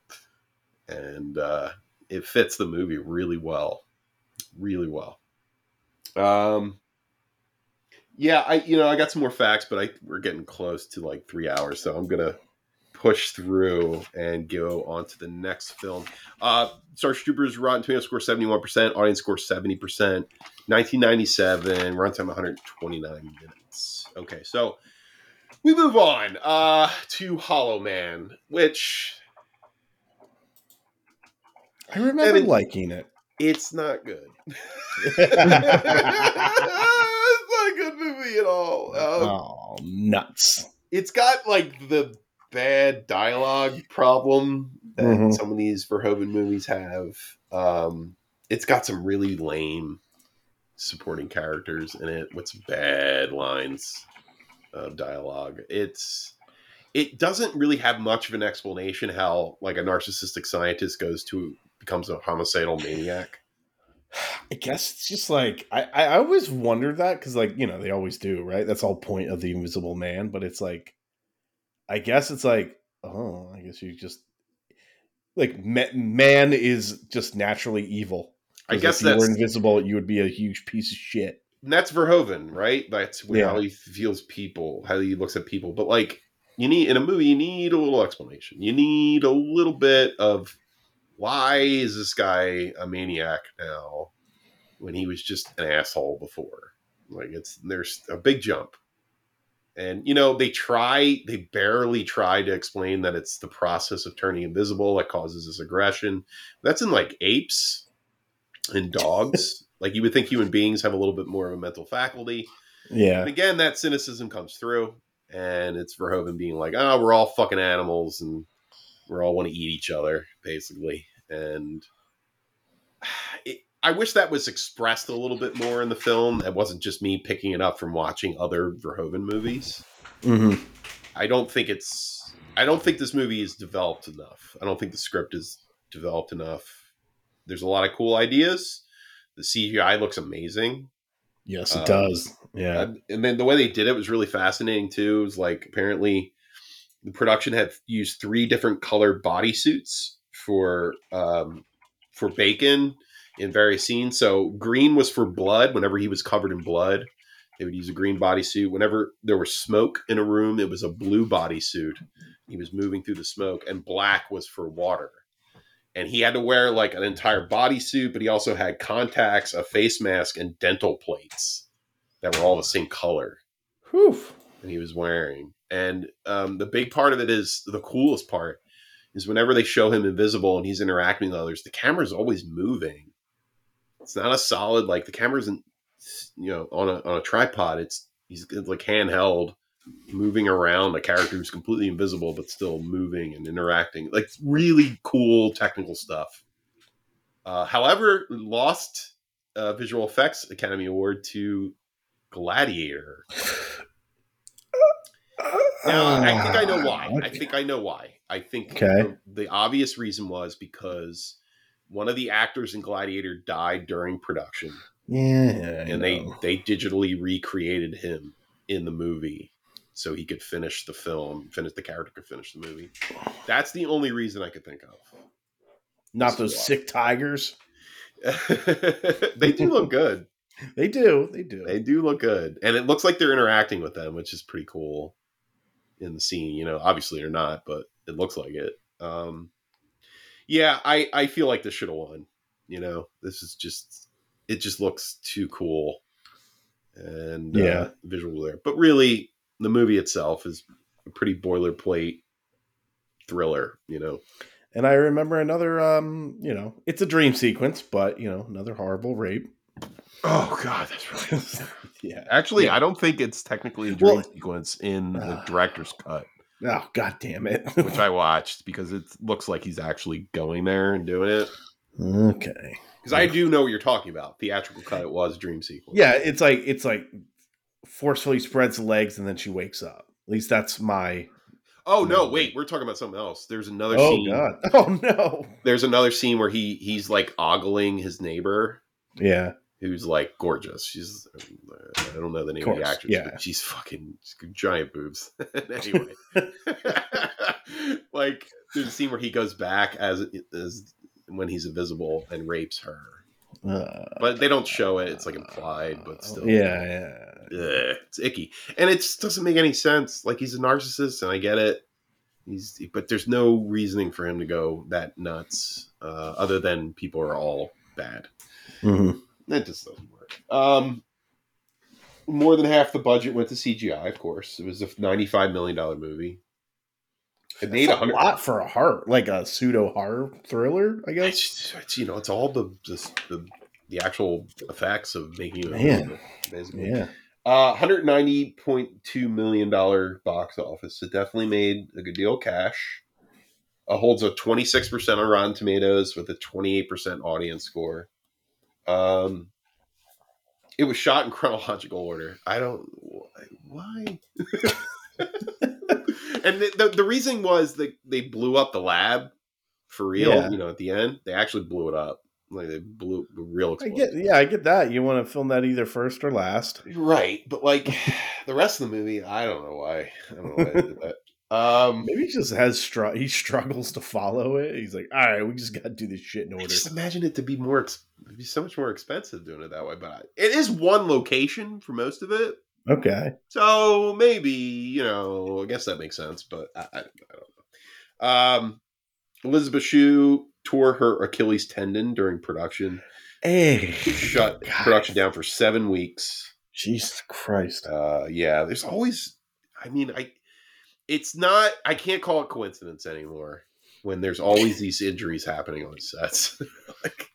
and uh, it fits the movie really well, really well. Um, yeah, I you know I got some more facts, but I we're getting close to like three hours, so I'm gonna push through and go on to the next film. Uh, Starship Troopers Rotten Tomatoes score 71%, audience score 70%, 1997, runtime 129 minutes. Okay, so we move on uh, to Hollow Man, which i remember Evan- liking it it's not good. it's not a good movie at all. Um, oh nuts it's got like the bad dialogue problem that Mhm. some of these Verhoeven movies have. Um, it's got some really lame supporting characters in it with some bad lines of dialogue. It's it doesn't really have much of an explanation how like a narcissistic scientist goes to becomes a homicidal maniac. I guess it's just like I, I I always wondered that because like you know they always do right. That's all point of the Invisible Man, but it's like I guess it's like oh I guess you just like ma- man is just naturally evil. I guess if you were invisible, you would be a huge piece of shit. that's Verhoeven, right? That's Yeah. how he feels people, how he looks at people. But like you need in a movie, you need a little explanation. You need a little bit of why is this guy a maniac now when he was just an asshole before? Like it's there's a big jump. And you know, they try, they barely try to explain that it's the process of turning invisible that causes this aggression. That's in like apes and dogs. like you would think human beings have a little bit more of a mental faculty. Yeah, And again, that cynicism comes through, and it's Verhoeven being like, "Oh, we're all fucking animals, and we're all want to eat each other, basically." And it, I wish that was expressed a little bit more in the film. It wasn't just me picking it up from watching other Verhoeven movies. hmm I don't think it's. I don't think this movie is developed enough. I don't think the script is developed enough. There's a lot of cool ideas. The CGI looks amazing. yes, it Um, does. Yeah, and then the way they did it was really fascinating too. It was like apparently the production had used three different colored bodysuits for um, for Bacon in various scenes. So green was for blood. Whenever he was covered in blood, they would use a green bodysuit. Whenever there was smoke in a room, it was a blue bodysuit. He was moving through the smoke, and black was for water. And he had to wear like an entire bodysuit, but he also had contacts, a face mask, and dental plates that were all the same color Whew. that he was wearing. And um, the big part of it is the coolest part is whenever they show him invisible and he's interacting with others, the camera's always moving. It's not a solid like the camera isn't you know on a on a tripod. It's he's like handheld, moving around. a character who's completely invisible but still moving and interacting. Like really cool technical stuff. Uh, however, lost uh, visual effects Academy Award to Gladiator. Now, I think I know why. I think I know why. I think Okay. the, the obvious reason was because one of the actors in Gladiator died during production, Yeah, I and they know. they digitally recreated him in the movie so he could finish the film, finish the character could finish the movie. That's the only reason I could think of. not those sick tigers. they do look good. They do. They do. They do look good, and it looks like they're interacting with them, which is pretty cool in the scene. You know, obviously they're not, but it looks like it. Um, yeah, I I feel like this should have won. You know, this is just it just looks too cool, and Yeah. uh, visual there. But really, the movie itself is a pretty boilerplate thriller. You know, And I remember another, um, you know, it's a dream sequence, but you know, another horrible rape. oh god, that's really yeah. Actually, Yeah. I don't think it's technically a dream Well- sequence in the Ah. director's cut. Oh god damn it. which I watched because it looks like he's actually going there and doing it. okay. Because I do know what you're talking about. Theatrical cut, it was dream sequence. Yeah, it's like it's like forcefully spreads legs and then she wakes up. At least that's my. Oh no, wait, we're talking about something else. There's another Oh scene. god. Oh no. There's another scene where he he's like ogling his neighbor, Yeah. Who's like gorgeous. She's I don't know the name of, Course, the actress, yeah. but she's fucking she's giant boobs. anyway, like there's a scene where he goes back as as when he's invisible and rapes her. Uh, But they don't show it. It's like implied, but still. Yeah, yeah. Ugh, it's icky, and it just doesn't make any sense. Like he's a narcissist, and I get it. He's, but there's no reasoning for him to go that nuts, uh, other than people are all bad. Mhm. That just doesn't work. Um, more than half the budget went to CGI. Of course, it was a ninety-five million dollar movie. It made That's a a lot for a horror, like a pseudo horror thriller, I guess. It's, it's, you know, it's all the just the the actual effects of making it. a Man. movie, basically. Yeah. Uh, $190.2 million box office. It definitely made a good deal of cash. Uh, holds a 26% on Rotten Tomatoes with a 28% audience score. Um, it was shot in chronological order. I don't. Why? and the, the, the reason was that they blew up the lab for real, Yeah. you know, at the end. They actually blew it up. Like they blew a real I get yeah, I get that. You want to film that either first or last. Right, but like the rest of the movie, I don't know why. I don't know why they did that. Um, Maybe he just has str- he struggles to follow it. He's like, all right, we just got to do this shit in I order. just imagine it to be more, ex- it'd be so much more expensive doing it that way. But I, it is one location for most of it, Okay. so maybe you know, I guess that makes sense. But I, I, I don't know. Um, Elizabeth Shue tore her Achilles tendon during production, Hey, shut God. production down for seven weeks. Jesus Christ. Uh, yeah, there's always. I mean, I. It's not. I can't call it coincidence anymore. When there's always these injuries happening on sets, like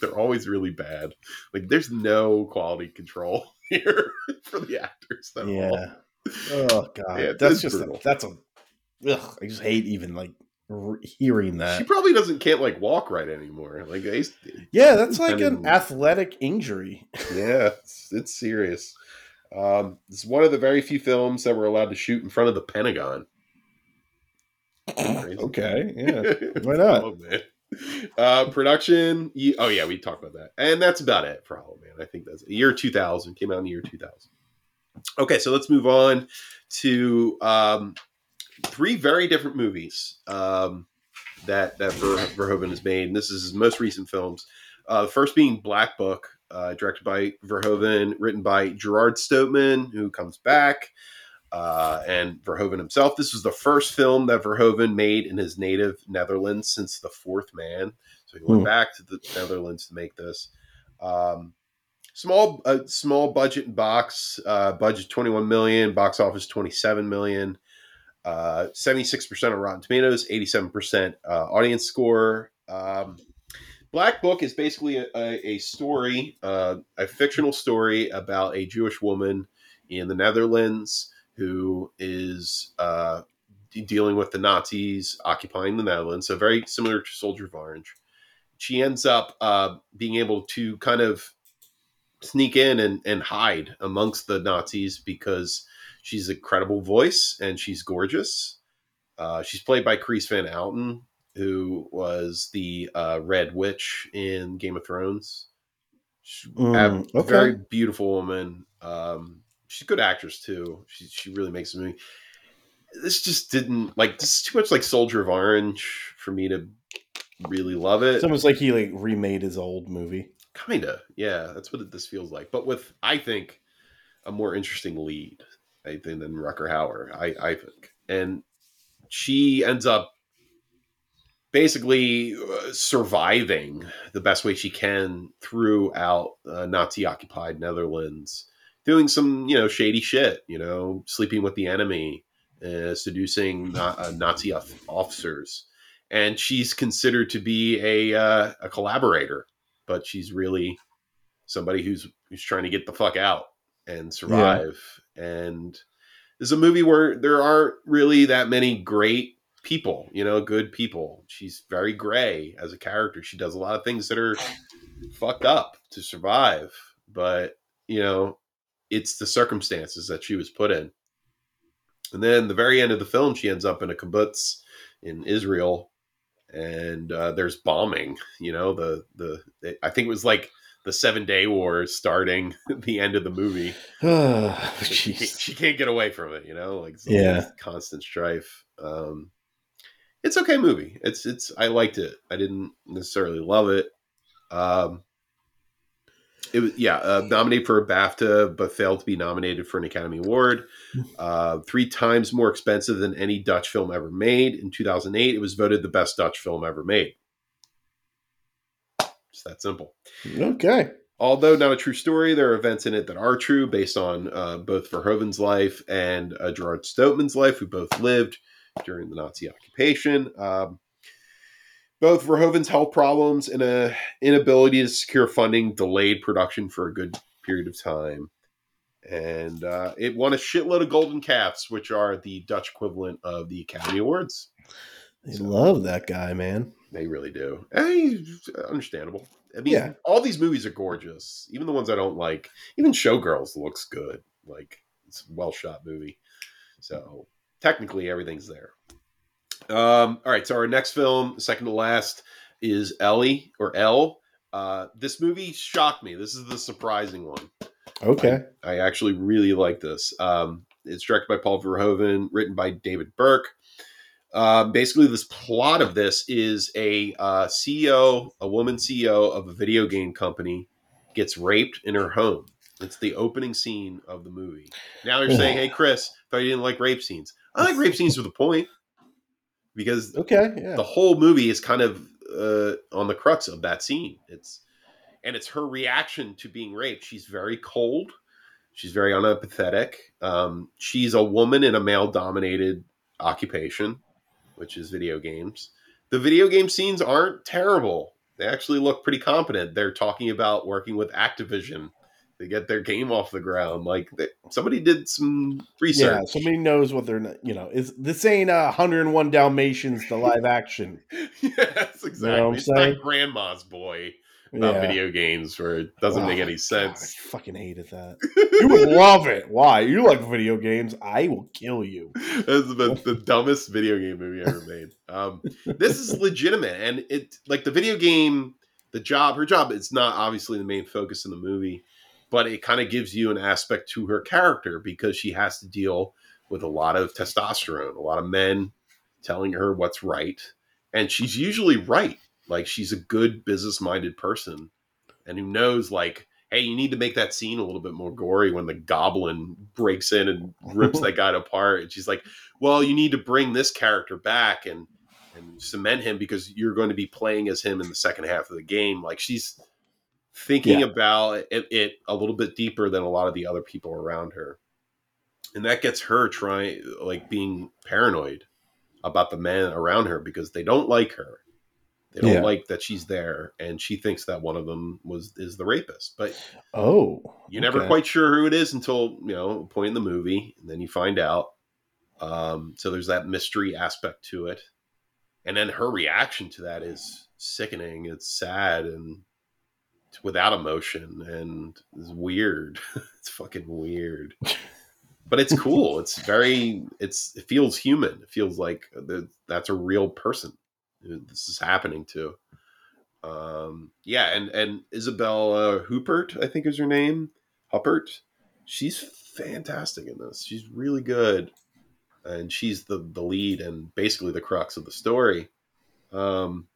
they're always really bad. Like there's no quality control here for the actors. at all. Yeah. Oh God. Yeah, that's just brutal. that's a. Ugh, I just hate even like hearing that. she probably doesn't can't like walk right anymore. Like used Yeah, that's like an athletic injury. yeah, it's, it's serious. Um, it's one of the very few films that were allowed to shoot in front of the Pentagon. Okay. Yeah. Why not? Hollow Man. Uh, production. ye- Oh yeah, we talked about that, and that's about it for Hollow Man. I think that's year two thousand. Came out in the year two thousand. Okay, so let's move on to um, three very different movies um, that that Ver- Verhoeven has made. And this is his most recent films. Uh, the first being Black Book, uh, directed by Verhoeven, written by Gerard Soeteman, who comes back, uh, and Verhoeven himself. This was the first film that Verhoeven made in his native Netherlands since The Fourth Man. So he went Hmm. back to the Netherlands to make this. Um, small, uh, small budget box. Uh, budget twenty one million. Box office twenty seven million. Uh, 76% on Rotten Tomatoes, 87% uh, audience score. Um, Black Book is basically a, a, story, uh, a fictional story about a Jewish woman in the Netherlands who is uh, dealing with the Nazis occupying the Netherlands. So very similar to Soldier of Orange. She ends up uh, being able to kind of sneak in and, and hide amongst the Nazis because she's a credible voice and she's gorgeous. Uh, she's played by Carice van Houten, who was the uh, Red Witch in Game of Thrones. She's Mm, a okay. very beautiful woman. Um, she's a good actress too. She she really makes a movie. This just didn't like this is too much like Soldier of Orange for me to really love it. It's almost like he like remade his old movie. Kinda, yeah. That's what this feels like, but with I think a more interesting lead, I think than Rutger Hauer. I I think, and she ends up basically uh, surviving the best way she can throughout uh, Nazi occupied Netherlands, doing some you know shady shit, you know, sleeping with the enemy, uh, seducing na- uh, Nazi off- officers, and she's considered to be a uh, a collaborator but she's really somebody who's who's trying to get the fuck out and survive. And this is a movie where there aren't really that many great people, you know, good people. She's very gray as a character. She does a lot of things that are fucked up to survive, but you know, it's the circumstances that she was put in. And then the very end of the film, she ends up in a kibbutz in Israel and uh, there's bombing. You know, the the I think it was like the Seven Day War starting the end of the movie. Oh, She can't, she can't get away from it. You know, like Yeah. constant strife. Um, it's okay movie. It's it's I liked it. I didn't necessarily love it. Um, it was yeah uh, nominated for a BAFTA, but failed to be nominated for an Academy Award. Uh, three times more expensive than any Dutch film ever made. In 2008, it was voted the best Dutch film ever made. It's that simple. Okay. Although not a true story, there are events in it that are true based on uh, both Verhoeven's life and uh, Gerard Soeteman's life, who both lived during the Nazi occupation. Um, both Verhoeven's health problems and a inability to secure funding delayed production for a good period of time. And uh, it won a shitload of golden calves, which are the Dutch equivalent of the Academy Awards. They love that guy, man. They really do. Hey, understandable. I mean, Yeah. all these movies are gorgeous. Even the ones I don't like. Even Showgirls looks good. Like it's a well shot movie. So technically, everything's there. Um, all right. So our next film, second to last, is Ellie or L. Uh, this movie shocked me. This is the surprising one. Okay. I actually really like this. Um, It's directed by Paul Verhoeven, written by David Birke. Uh, basically, this plot of this is a uh, CEO, a woman CEO of a video game company, gets raped in her home. It's the opening scene of the movie. Now you're saying, "Hey, Chris, thought you didn't like rape scenes." I like rape scenes with a point because Okay, yeah. the whole movie is kind of uh, on the crux of that scene. It's and it's her reaction to being raped. She's very cold. She's very unempathetic. Um, she's a woman in a male-dominated occupation, which is video games. The video game scenes aren't terrible. They actually look pretty competent. They're talking about working with Activision to get their game off the ground. Like they, somebody did some research. Yeah, somebody knows what they're you know, is this ain't uh, 101 Dalmatians the live action. yes, exactly. what I'm it's saying? not grandma's boy about Yeah. video games where it doesn't Oh make any God, sense. I fucking hated that. You would love it. Why? You like video games? I will kill you. That's the, the dumbest video game movie ever made. Um, this is legitimate, and it like the video game, the job, her job. It's not obviously the main focus in the movie, but it kind of gives you an aspect to her character because she has to deal with a lot of testosterone, a lot of men telling her what's right, and she's usually right. Like she's a good business-minded person, and who knows like. Hey, you need to make that scene a little bit more gory when the goblin breaks in and rips that guy apart. And she's like, well, you need to bring this character back and and cement him because you're going to be playing as him in the second half of the game. Like she's thinking Yeah. about it, it a little bit deeper than a lot of the other people around her, and that gets her trying like being paranoid about the men around her because they don't like her. They don't Yeah. like that she's there, and she thinks that one of them was is the rapist. But Oh, you're never okay. quite sure who it is until you know a point in the movie, and then you find out. Um, so there's that mystery aspect to it, and then her reaction to that is sickening. It's sad and without emotion, and it's weird. it's fucking weird, but it's cool. It's very. It's it feels human. It feels like that's a real person. This is happening to. Um, yeah, and and Isabella Huppert, I think is her name. Huppert. She's fantastic in this. She's really good, and she's the the lead and basically the crux of the story. Um,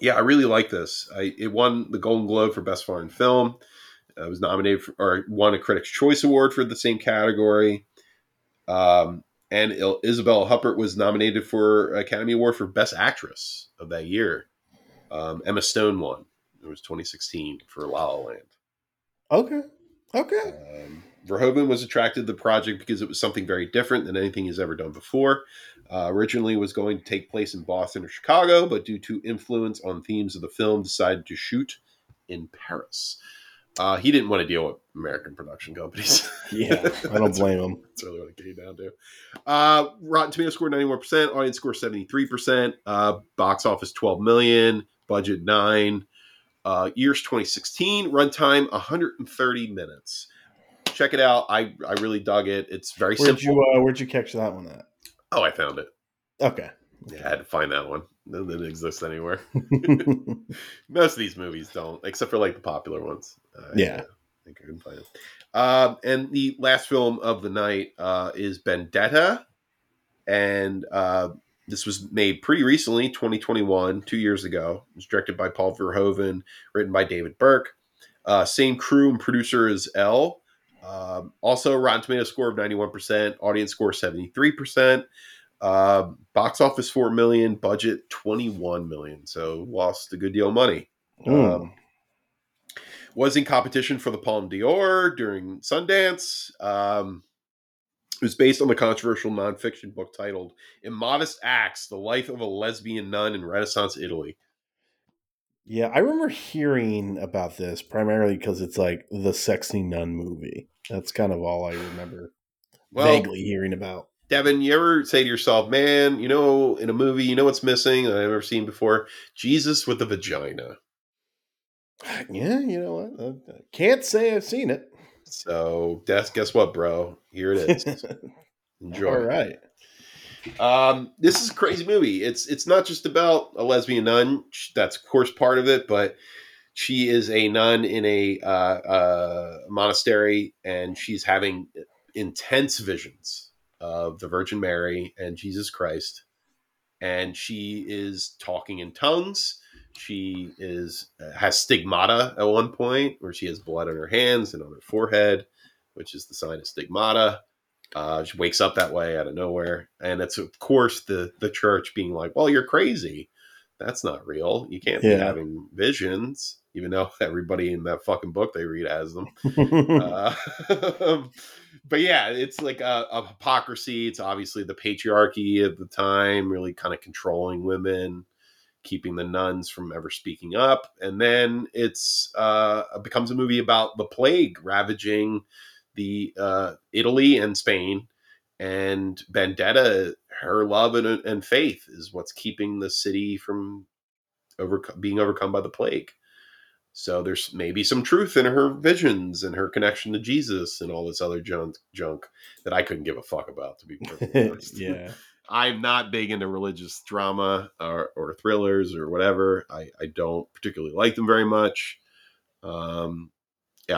yeah, I really like this. I it won the Golden Globe for Best Foreign Film. It was nominated for, or won a Critics' Choice Award for the same category. Um, and Il- Isabella Huppert was nominated for Academy Award for Best Actress of that year. Um, Emma Stone won. It was 2016 for La La Land. Okay. Okay. Um, Verhoeven was attracted to the project because it was something very different than anything he's ever done before. Uh, originally was going to take place in Boston or Chicago, but due to influence on themes of the film, decided to shoot in Paris. Uh, he didn't want to deal with American production companies. Yeah, I don't blame him. That's really what it came down to. Uh, Rotten Tomatoes score 91%, audience score 73%, uh, box office 12 million, budget 9. Uh, years 2016, runtime 130 minutes. Check it out. I, I really dug it. It's very Where'd simple. you uh, Where'd you catch that one at? Oh, I found it. Okay. Yeah, I had to find that one. It didn't exist anywhere. Most of these movies don't, except for like the popular ones. Uh, Yeah. I think I can find it. Um, and the last film of the night uh, is Benedetta, and uh, this was made pretty recently, 2021, two years ago. It was directed by Paul Verhoeven, written by David Birke. Uh, same crew and producer as L. Um, also, Rotten Tomato score of 91%, audience score 73%. Uh, box office 4 million, budget 21 million. So lost a good deal of money. Mm. Um, was in competition for the Palme d'Or during Sundance. Um, it was based on the controversial nonfiction book titled Immodest Acts The Life of a Lesbian Nun in Renaissance Italy. Yeah, I remember hearing about this primarily because it's like the sexy nun movie. That's kind of all I remember Well, vaguely hearing about. Devin, you ever say to yourself, man, you know, in a movie, you know what's missing that I've never seen before? Jesus with a vagina. Yeah, you know what? I I can't say I've seen it. So, guess, guess what, bro? Here it is. Enjoy. All right. Um, this is a crazy movie. It's it's not just about a lesbian nun. That's of course part of it, but she is a nun in a uh, uh, monastery, and she's having intense visions of the Virgin Mary and Jesus Christ, and she is talking in tongues. She is uh, has stigmata at one point where she has blood on her hands and on her forehead, which is the sign of stigmata. Uh, she wakes up that way out of nowhere, and it's of course the the church being like, "Well, you're crazy. That's not real. You can't be having visions." Even though everybody in that fucking book they read has them. Uh, but yeah, it's like a, a hypocrisy. It's obviously the patriarchy of the time, really kind of controlling women, keeping the nuns from ever speaking up. And then it's uh, it becomes a movie about the plague ravaging the uh, Italy and Spain. And Benedetta, her love and, and faith is what's keeping the city from over, being overcome by the plague. So there's maybe some truth in her visions and her connection to Jesus and all this other junk, junk that I couldn't give a fuck about, to be perfectly honest. yeah. I'm not big into religious drama or, or thrillers or whatever. I, I don't particularly like them very much. Um,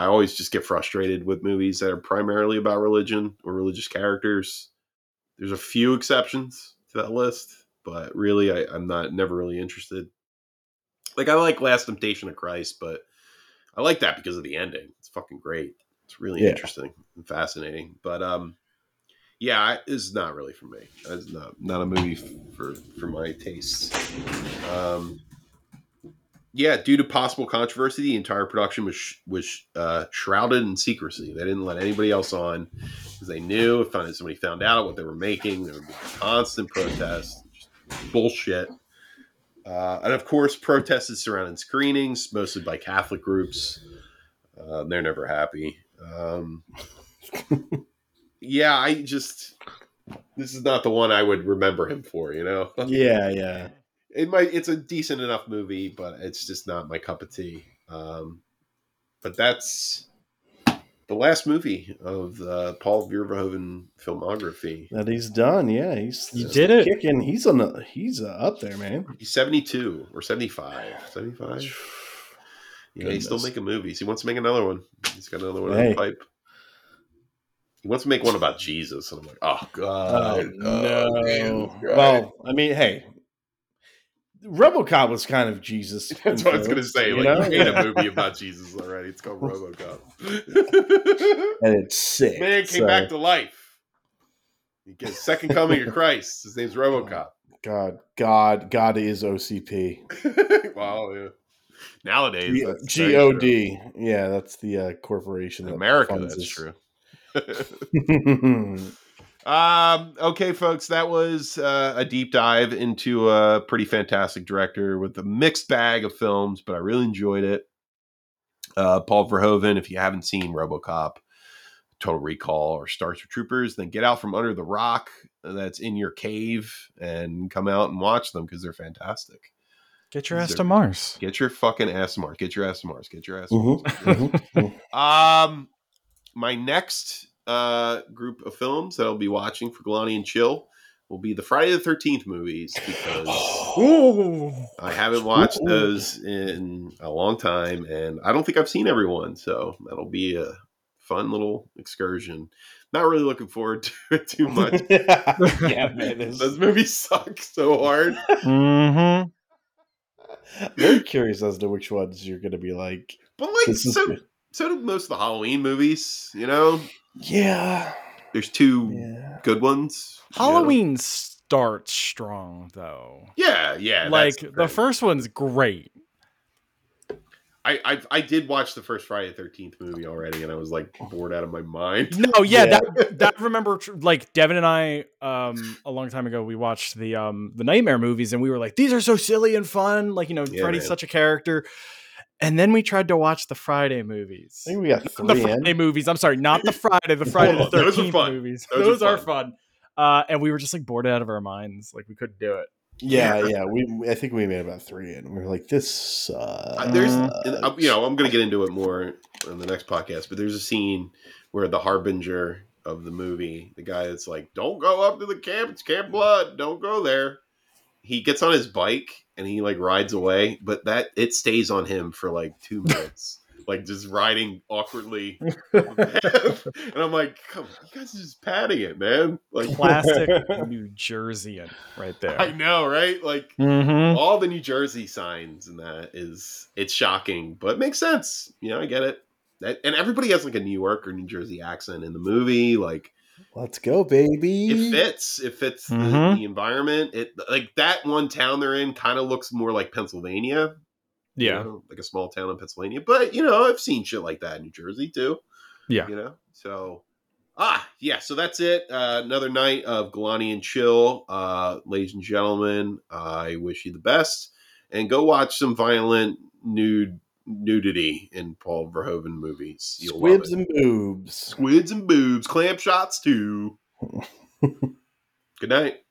I always just get frustrated with movies that are primarily about religion or religious characters. There's a few exceptions to that list, but really, I, I'm not never really interested. Like I like Last Temptation of Christ, but I like that because of the ending. It's fucking great. It's really Yeah. interesting and fascinating. But um, yeah, it's not really for me. It's not not a movie for for my tastes. Um, yeah, due to possible controversy, the entire production was sh- was uh, shrouded in secrecy. They didn't let anybody else on because they knew if somebody found out what they were making, there would be constant protests, bullshit. Uh, and of course, protests surrounding screenings, mostly by Catholic groups. Uh, they're never happy. Um, yeah, I just this is not the one I would remember him for. You know, Yeah, yeah. It might it's a decent enough movie, but it's just not my cup of tea. Um, but that's the last movie of the Paul Verhoeven filmography. That he's done. Yeah, he's You did it. Kicking. He's on. The, he's uh, up there, man. He's 72 or 75. 75? Yeah, he's still making movies. He wants to make another one. He's got another one in Hey. the pipe. He wants to make one about Jesus, and I'm like, oh Oh god, no. Oh, man, God. well, I mean, hey, RoboCop was kind of Jesus. That's what I was gonna influenced, say. you Like, know? you made a movie about Jesus already. It's called RoboCop. and it's sick. Man came so- back to life. He gets second coming of Christ. His name's RoboCop. God, God, God is OCP. wow, yeah. Nowadays, G- that's God. Yeah, that's the uh, corporation. true. that America, that's this. true. True. Um, okay, folks, that was uh, a deep dive into a pretty fantastic director with a mixed bag of films, but I really enjoyed it. Uh, Paul Verhoeven, if you haven't seen Robocop, Total Recall, or Starship Troopers, then get out from under the rock that's in your cave and come out and watch them because they're fantastic. Get your ass to Mars. Get your fucking ass to Mars. Get your ass to Mars. Get your ass to Mars. Mhm, mhm. Um, my next uh group of films that I'll be watching for Galani and Chill will be the Friday the Thirteenth movies because Ooh. I haven't watched Ooh. those in a long time, and I don't think I've seen everyone, so that'll be a fun little excursion. Not really looking forward to it too much. yeah, man. it's- Those movies suck so hard. Mm-hmm. Very curious as to which ones you're going to be like. But like This is so, good. so do most of the Halloween movies, you know? Yeah, There's two yeah. good ones. you know? Halloween starts strong though. Yeah, yeah. like the first one's great. I, I I did watch the first Friday Thirteenth movie already, and I was like bored out of my mind. No, yeah, Yeah. that that I remember like Devin and I um a long time ago we watched the um the Nightmare movies and we were like these are so silly and fun like you know Yeah, Freddy's man. such a character. And then we tried to watch the Friday movies. I think we got three. the three Friday in. movies. I'm sorry, not the Friday, the Friday the those are 13th fun. movies. Those Those, are are fun. fun. Uh, and we were just like bored out of our minds. Like we couldn't do it. Yeah, yeah. We I think we made about three and We were like, this sucks. Uh, there's, uh, you know, I'm going to get into it more in the next podcast, but there's a scene where the harbinger of the movie, the guy that's like, "Don't go up to the camp. It's Camp Blood. Don't go there." He gets on his bike and he like rides away, but that it stays on him for like two minutes. like just riding awkwardly. and I'm like, come on, you guys are just padding it, man. Like, Classic New Jerseyan right there. I know, right? Like, Mm-hmm. all the New Jersey signs and that is it's shocking, but it makes sense. You know, I get it. That- And everybody has like a New York or New Jersey accent in the movie. Like Let's go, baby. it fits. It fits the, Mhm. the environment. It like that one town they're in kind of looks more like Pennsylvania. you Yeah. know, like a small town in Pennsylvania. But you know, I've seen shit like that in New Jersey too. Yeah. You know, so ah, yeah. So that's it. Uh, another night of Galani and chill, uh, ladies and gentlemen. I wish you the best, and go watch some violent nude nudity in Paul Verhoeven movies. You'll Squibs and boobs. squids and boobs, clamp shots too. Good night.